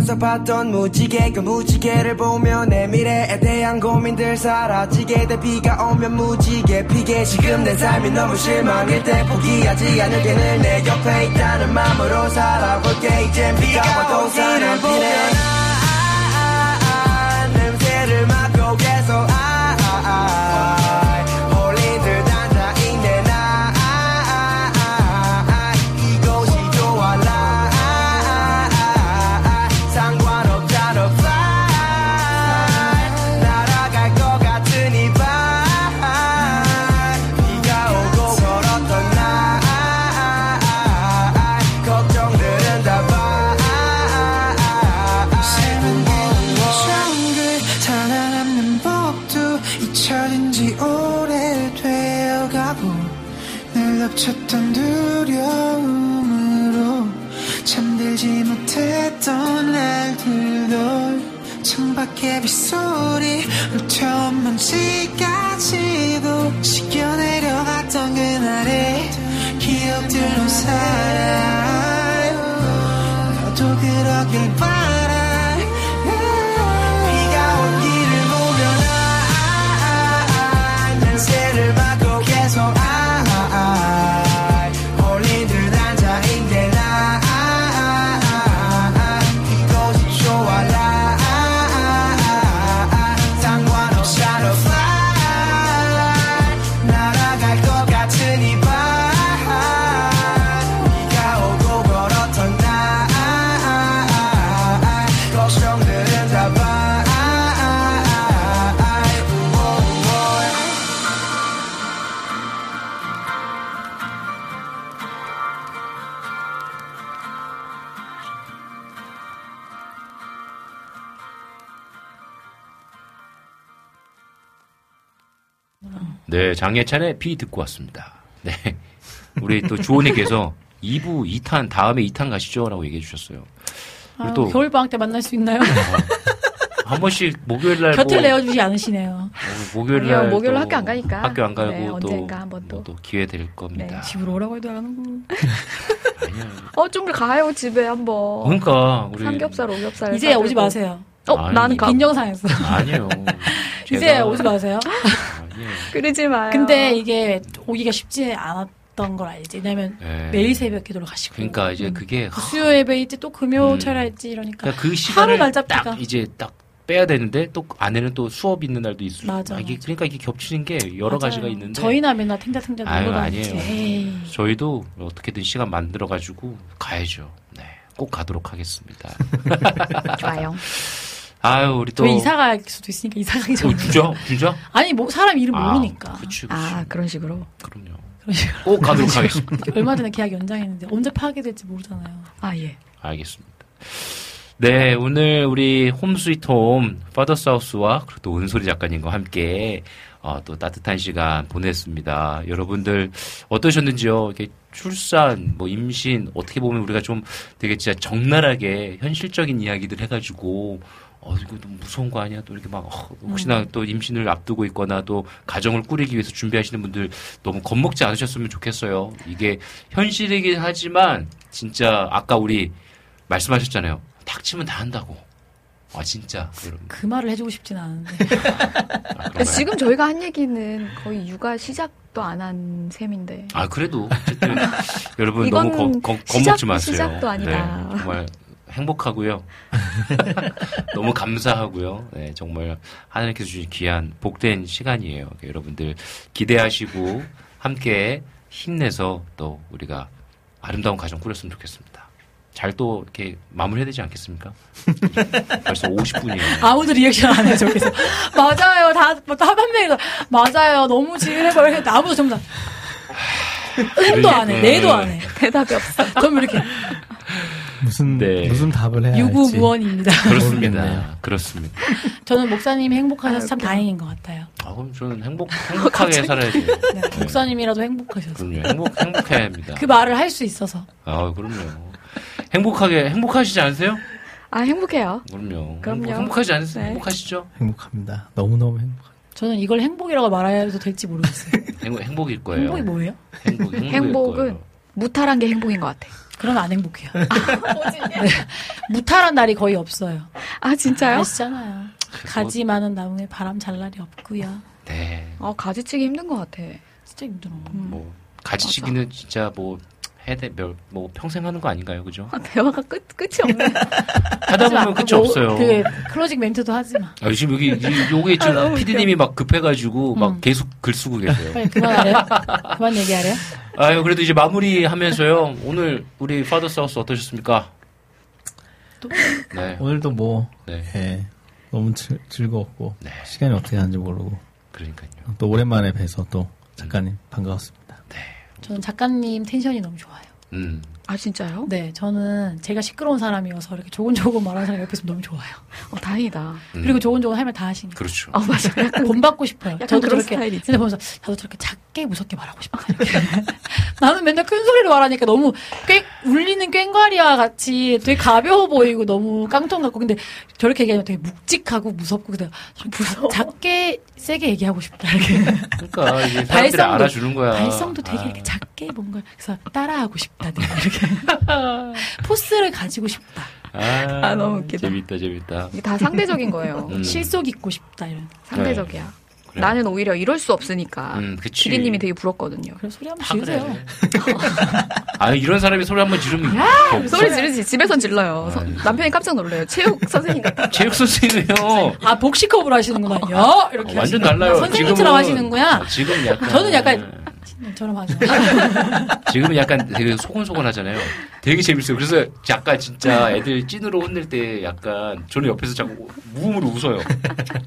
걸으면서 봤던 무지개 그 무지개를 보며 내 미래에 대한 고민들 사라지게 돼. 비가 오면 무지개 피게. 지금 내 삶이 너무 실망일 때 포기하지 않을게 늘내 옆에 있다는 마음으로 살아볼게. 이젠 비가 와도 사는 비네 물처럼 네, 장예찬의 비 듣고 왔습니다. 네. 우리 또 주호님께서 2부 2탄, 다음에 2탄 가시죠? 라고 얘기해 주셨어요. 아, 또, 겨울방학 때 만날 수 있나요? 한 번씩 목요일 날. 곁을 뭐, 내어주지 않으시네요. 어, 목요일 아니요, 날. 목요일 또 학교 안 가니까. 학교 안 가고 네, 또. 언젠가 한번 뭐 또. 또 기회 될 겁니다. 집으로 오라고 해도 안 하고. 아니야. 어, 좀 가요, 집에 한 번. 그러니까, 우리. 삼겹살, 오겹살. 이제 오지. 마세요. 어, 아니, 나는 가. 빈정상했어. 아니요. 이제 오지 마세요. 아니에요. 그러지 마요. 근데 이게 오기가 쉽지 않았 던 걸 알지. 왜냐면 네. 매일 새벽 기도를 가시고. 그러니까 이제 음. 그게. 그 수요 예배 있지 또 금요 음. 철야 있지 이러니까. 그러니까 그 하루 시간을 날 잡기가. 딱 이제 딱 빼야 되는데 또 안에는 또 수업 있는 날도 있을 맞아, 아, 이게 맞아. 그러니까 이게 겹치는 게 여러 맞아요. 가지가 있는데 저희나 맨날 탱자탱자 아유, 놀고. 에이. 저희도 어떻게든 시간 만들어 가지고 가야죠. 네. 꼭 가도록 하겠습니다. 좋아요. 아유, 우리 또 이사 갈 수도 있으니까 이사 가기 어, 전에. 주죠? 주죠? 아니 뭐 사람 이름 모르니까. 그치, 그치. 아, 그런 식으로. 그럼요. 그런 식으로. 꼭 가도록 하겠습니다. 얼마 전에 계약 연장했는데 언제 파괴될지 모르잖아요. 아, 예. 알겠습니다. 네, 오늘 우리 홈스위트홈 파더사우스와 그리고 또 은솔이 작가님과 함께 어, 또 따뜻한 시간 보냈습니다. 여러분들 어떠셨는지요? 이렇게 출산, 뭐 임신 어떻게 보면 우리가 좀 되게 진짜 적나라하게 현실적인 이야기들 해가지고 어 이거 너무 무서운 거 아니야? 또 이렇게 막 어, 혹시나 또 임신을 앞두고 있거나 또 가정을 꾸리기 위해서 준비하시는 분들 너무 겁먹지 않으셨으면 좋겠어요. 이게 현실이긴 하지만 진짜 아까 우리 말씀하셨잖아요. 닥치면 다 한다고. 아 진짜. 그 말을 해주고 싶진 않은데. 아? 지금 저희가 한 얘기는 거의 육아 시작도 안 한 셈인데. 아 그래도 어쨌든 여러분 이건 너무 겁, 겁, 겁먹지 마세요. 시작도 아니다. 네, 정말 행복하고요. 너무 감사하고요. 네, 정말 하나님께서 주신 귀한 복된 시간이에요. 여러분들 기대하시고 함께 힘내서 또 우리가 아름다운 가정 꾸렸으면 좋겠습니다. 잘 또 이렇게 마무리해야 되지 않겠습니까? 벌써 50분이에요. 아무도 리액션 안 해, 저기서. 맞아요. 다, 다한 명이 맞아요. 너무 지은해버려. 했는데 아무도 전부 다. 음도 안 해. 내도 안 해. 대답이 없어. 그럼 이렇게 무슨 네. 무슨 답을 해야 할지. 유구무원입니다. 그렇습니다. 그렇습니다. 저는 목사님이 행복하셔서 아, 참 웃겨. 다행인 것 같아요. 아, 그럼 저는 행복, 행복하게 살아야 돼요. 네, 목사님이라도 행복하셔서. 그럼요. 행복, 행복해야 합니다. 그 말을 할 수 있어서. 아, 그럼요. 행복하게, 행복하시지 않으세요? 아, 행복해요. 그럼요. 그럼요. 행복, 행복하지 않으세요? 네. 행복하시죠? 행복합니다. 너무 너무 행복. 저는 이걸 행복이라고 말해도 될지 모르겠어요. 행복, 행복일 거예요. 행복이 뭐예요? 행복, 행복일 행복은 거예요. 무탈한 게 행복인 것 같아. 그러면 안 행복해요. 네. 무탈한 날이 거의 없어요. 아, 진짜요? 아시잖아요. 가지 많은 나무에 바람 잘 날이 없고요. 네. 어, 가지치기 힘든 것 같아. 진짜 힘들어. 뭐, 가지치기는 진짜 뭐, 해대, 몇, 뭐, 평생 하는 거 아닌가요? 그죠? 아, 대화가 끝, 끝이 없네. 하다 보면 끝이 뭐, 없어요. 그 closing 멘트도 하지 마. 아, 지금 여기, 이- 요게 지금 너무 피디님이 막 급해가지고 막 음. 계속 글 쓰고 계세요. 빨리 그만하래요. 그만 얘기하래요. 아유, 그래도 이제 마무리 하면서요. 오늘 우리 Father's House 어떠셨습니까? 또? 네. 오늘도 뭐 네. 예, 너무 즐, 즐거웠고 네. 시간이 어떻게 가는지 모르고 그러니까요. 또 오랜만에 뵈서 또 작가님 반가웠습니다. 저는 작가님 텐션이 너무 좋아요. 음. 아, 진짜요? 네, 저는 제가 시끄러운 사람이어서 이렇게 조곤조곤 말하는 사람이 옆에서 너무 좋아요. 어, 다행이다. 음. 그리고 조곤조곤 할 말 다 하시니까. 그렇죠. 어, 맞아. 약간 본받고 싶어요. 약간 저도 그런 저렇게 스타일이지. 근데 보면서 저도 저렇게 작게 무섭게 말하고. 이렇게. 나는 맨날 큰 소리로 말하니까 너무 꽤 울리는 꽹과리와 같이 되게 가벼워 보이고 너무 깡통 같고 근데 저렇게 얘기하면 되게 묵직하고 무섭고 근데 작게 세게 얘기하고 싶다. 이렇게. 그러니까 이게 사람들이 발성도- 알아주는 거야. 발성도 되게 아. 이렇게 작게 뭔가 그래서 따라하고 싶다. 이렇게 포스를 가지고 싶다. 아, 아, 너무 웃기다. 재밌다, 재밌다. 이게 다 상대적인 거예요. 음. 실속 있고 싶다 이런. 상대적이야. 그래. 나는 오히려 이럴 수 없으니까. 음, 그치. 기리님이 되게 부럽거든요. 그런 소리 한번 다 지으세요. 그래. 아, 이런 사람이 소리 한번 지르면. 더 소리 지르지. 집에선 질러요. 아, 서- 네. 남편이 깜짝 놀래요. 체육 선생님 같아. 체육 선생님이요. 아 복식호흡을 하시는구나. 야 이렇게 어, 완전. 달라요. 선생님처럼 지금은- 하시는구야. 아, 지금 약간. 저는 약간- 하죠. 지금은 약간 되게 소곤소곤 하잖아요. 되게 재밌어요. 그래서 약간 진짜 애들 찐으로 혼낼 때 약간 저는 옆에서 자꾸 무음으로 웃어요.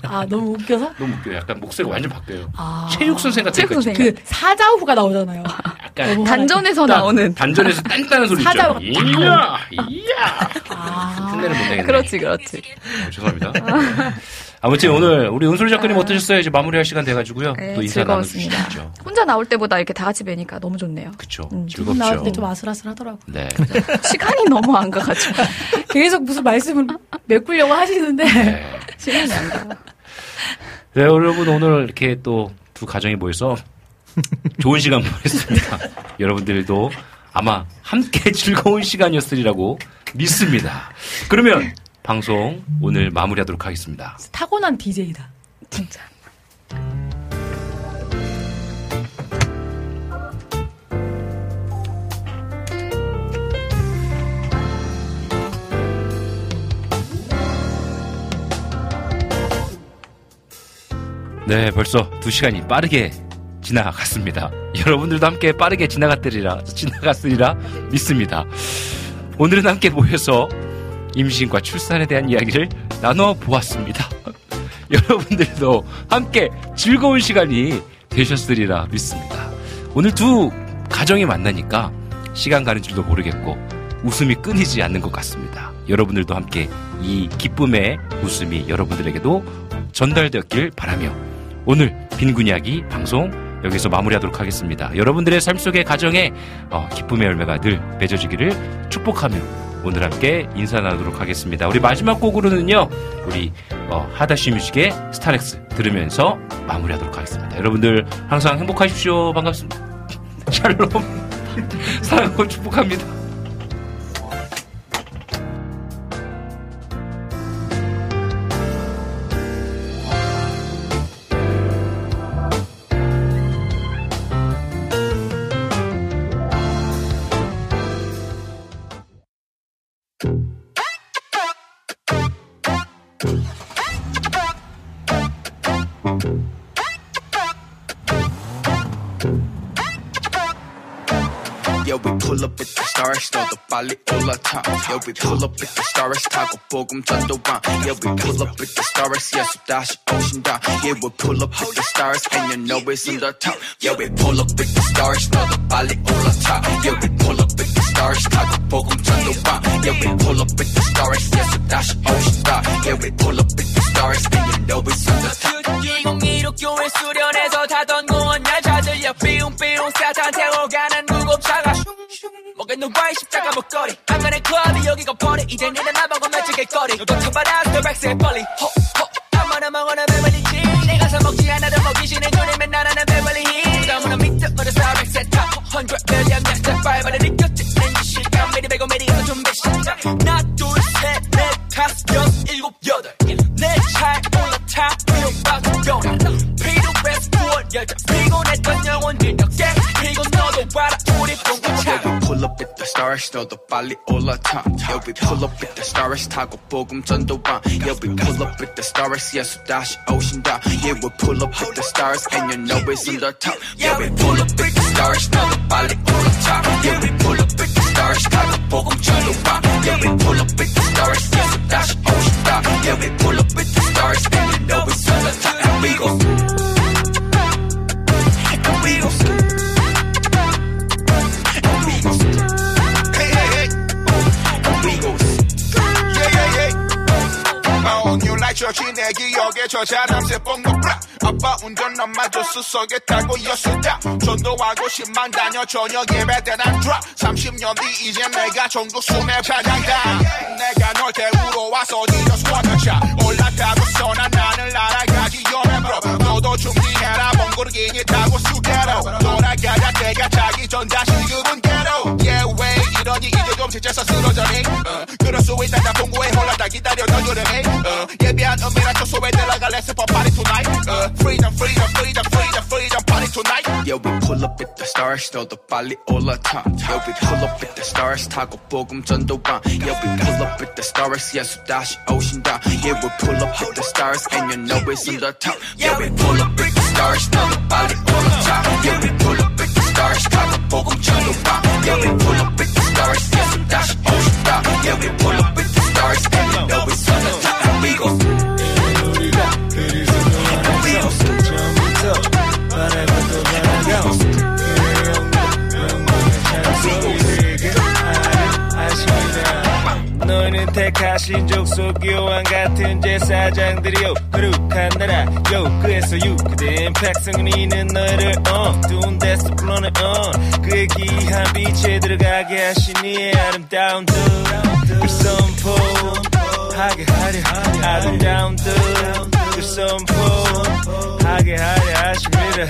아 너무 웃겨서. 너무 웃겨요. 약간 목소리가 완전 바뀌어요. 아. 체육 선생 같은 체육 거 선생. 그 사자후가 나오잖아요. 약간 단전에서 딱 나오는. 단전에서 딴딴한 소리 있죠. 사자가 이야, 이야. 아. 못 내겠네. 그렇지, 그렇지. 어, 죄송합니다. 아무튼 오늘 우리 은솔 작가님 어떠셨어요? 이제 마무리할 시간 돼가지고요. 네, 또 인사 즐거웠습니다. 나눠주시죠. 혼자 나올 때보다 이렇게 다 같이 뵈니까 너무 좋네요. 그쵸. 음, 나올. 때 좀 아슬아슬하더라고. 네. 시간이 너무 안 가가지고 계속 무슨 말씀을 메꾸려고 하시는데 네. 시간이 안 가. 네, 여러분 오늘 이렇게 또 두 가정이 모여서 좋은 시간 보냈습니다. 여러분들도 아마 함께 즐거운 시간이었으리라고 믿습니다. 그러면 방송 오늘 마무리하도록 하겠습니다. 타고난 DJ다. 진짜. 네, 벌써 두 시간이 빠르게 지나갔습니다. 여러분들도 함께 빠르게 지나갔으리라, 지나갔으리라 믿습니다. 오늘은 함께 모여서 임신과 출산에 대한 이야기를 나눠 보았습니다. 여러분들도 함께 즐거운 시간이 되셨으리라 믿습니다. 오늘 두 가정이 만나니까 시간 가는 줄도 모르겠고 웃음이 끊이지 않는 것 같습니다. 여러분들도 함께 이 기쁨의 웃음이 여러분들에게도 전달되었길 바라며 오늘 빈군 이야기 방송 여기서 마무리하도록 하겠습니다. 여러분들의 삶 속의 가정에 어, 기쁨의 열매가 늘 맺어지기를 축복하며 오늘 함께 인사 나누도록 하겠습니다. 우리 마지막 곡으로는요, 우리 어, 하다시 뮤직의 스타렉스 들으면서 마무리하도록 하겠습니다. 여러분들 항상 행복하십시오. 반갑습니다. 샬롬. 사랑하고 축복합니다. 너도 빨리 올라타. Yeah, we pull up at the stars, 타고 복음 전도방. Yeah, we pull up at the stars, 예수 다시 오신다. Yeah, we pull up at the stars, and you know it's on the top. Yeah, we pull up at the stars, 너도 빨리 올라타. Yeah, we pull up at the stars, 타고 복음 전도방. Yeah, we pull up at the 십자가 목걸이 한간의 클럽이 여기가 버리 이제 니네 나보고 매직의 거리 너도 쳐봐라 스토백스의 벌리 호호 아무나 먹어나 베벌리지 내가 사 먹지 않아도 먹이시는 주님의 나라는 베벌리힐 아무나 믿음으로 사백 세타 100 billion yes the five but it got to 시간 미리 배고 미리 가서 준비 시 stars, 너도 빨리 올라타. Yeah, we pull up at the stars, 타고 복음 전도방. Yeah, we pull up at the stars, 예수 다시 오신다. Yeah, we pull up at the stars, and you know it's on the top. Yeah, we pull up at the stars, 너도 빨리 올라타. Yeah, we pull up at the stars, 타고 복음 전도방. Yeah, we pull up at the stars, 예수 다시 오신다. Yeah, we pull up at the stars, and you know it's on the top. And we go. 처치 내 기억에 저 자남새 뽕고 브라 아빠 운전 엄마도 수석에 타고 여수다. 전도하고 10만 다녀 저녁 예배 대단 드랍 30년 뒤 이제 내가 전국 순회 차장다. 내가 널 태우러 와서 니 just wanna shot 올라타고서 난 나를 날아가기 bro. 너도 준비해라. 몽골기니 타고 수개로. 돌아가야 내가 자기 전 다시 그분 께로 yeah way 이러니 이제 좀 지쳐서 쓰러져니 어, 그럴 수 있다 나 공고에 올라다 기다려 널 요령해 어, 예비한 은밀한 초소에 들어가 Let's have a party tonight 어, freedom freedom freedom freedom freedom party tonight Yeah, we pull up at the stars, 너도 빨리 올라타. Yeah, we pull up at the stars, 타고 복음 전도방. Yeah, we pull up at the stars, 예수 다시 오신다. Yeah, we pull up at the stars, and you know it's on the top. Yeah, we pull up at the stars, 너도 빨리 올라타. Yeah, we pull up at the stars, 타고 복음 전도방. Yeah, we pull up at the stars, 예수 다시 오신다. Yeah, we pull up at the stars, and you know 너희는 우리는 택하신 족속 요한 같은 제사장들이요 거룩한 나라 요 그에서 유크된 백성은 이는 너희를 어두운 데서 불러내 어 그의 귀한 빛에 들어가게 하신 이의 아름다운 뜻을 선포하게 하려 아름다운 뜻을 선포하게 하려 하십니다.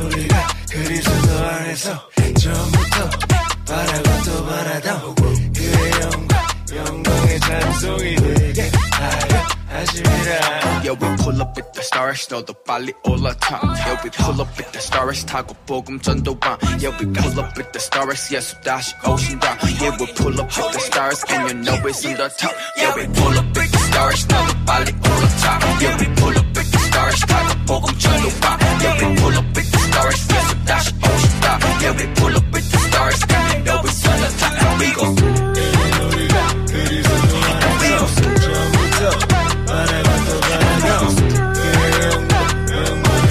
우리가 그리스도 안에서 처음부터 바라고 또 영광 영광의 찬송이 되게 하려 하십니다 Yeah, we pull up with the stars, 너도 빨리 올라타. Yeah, we pull up with the stars, 타고 복음 전도방. Yeah, we pull up with the stars, 예수 다시 오신다. Yeah, we pull up with the stars, and you know it's in the top. Yeah, we pull up with the stars, 너도 빨리 올라타. Yeah, we pull up with the stars, 타고 복음 전도방. Yeah, we pull up with the stars, 예수 다시 오신다. Yeah, we pull up with the stars, and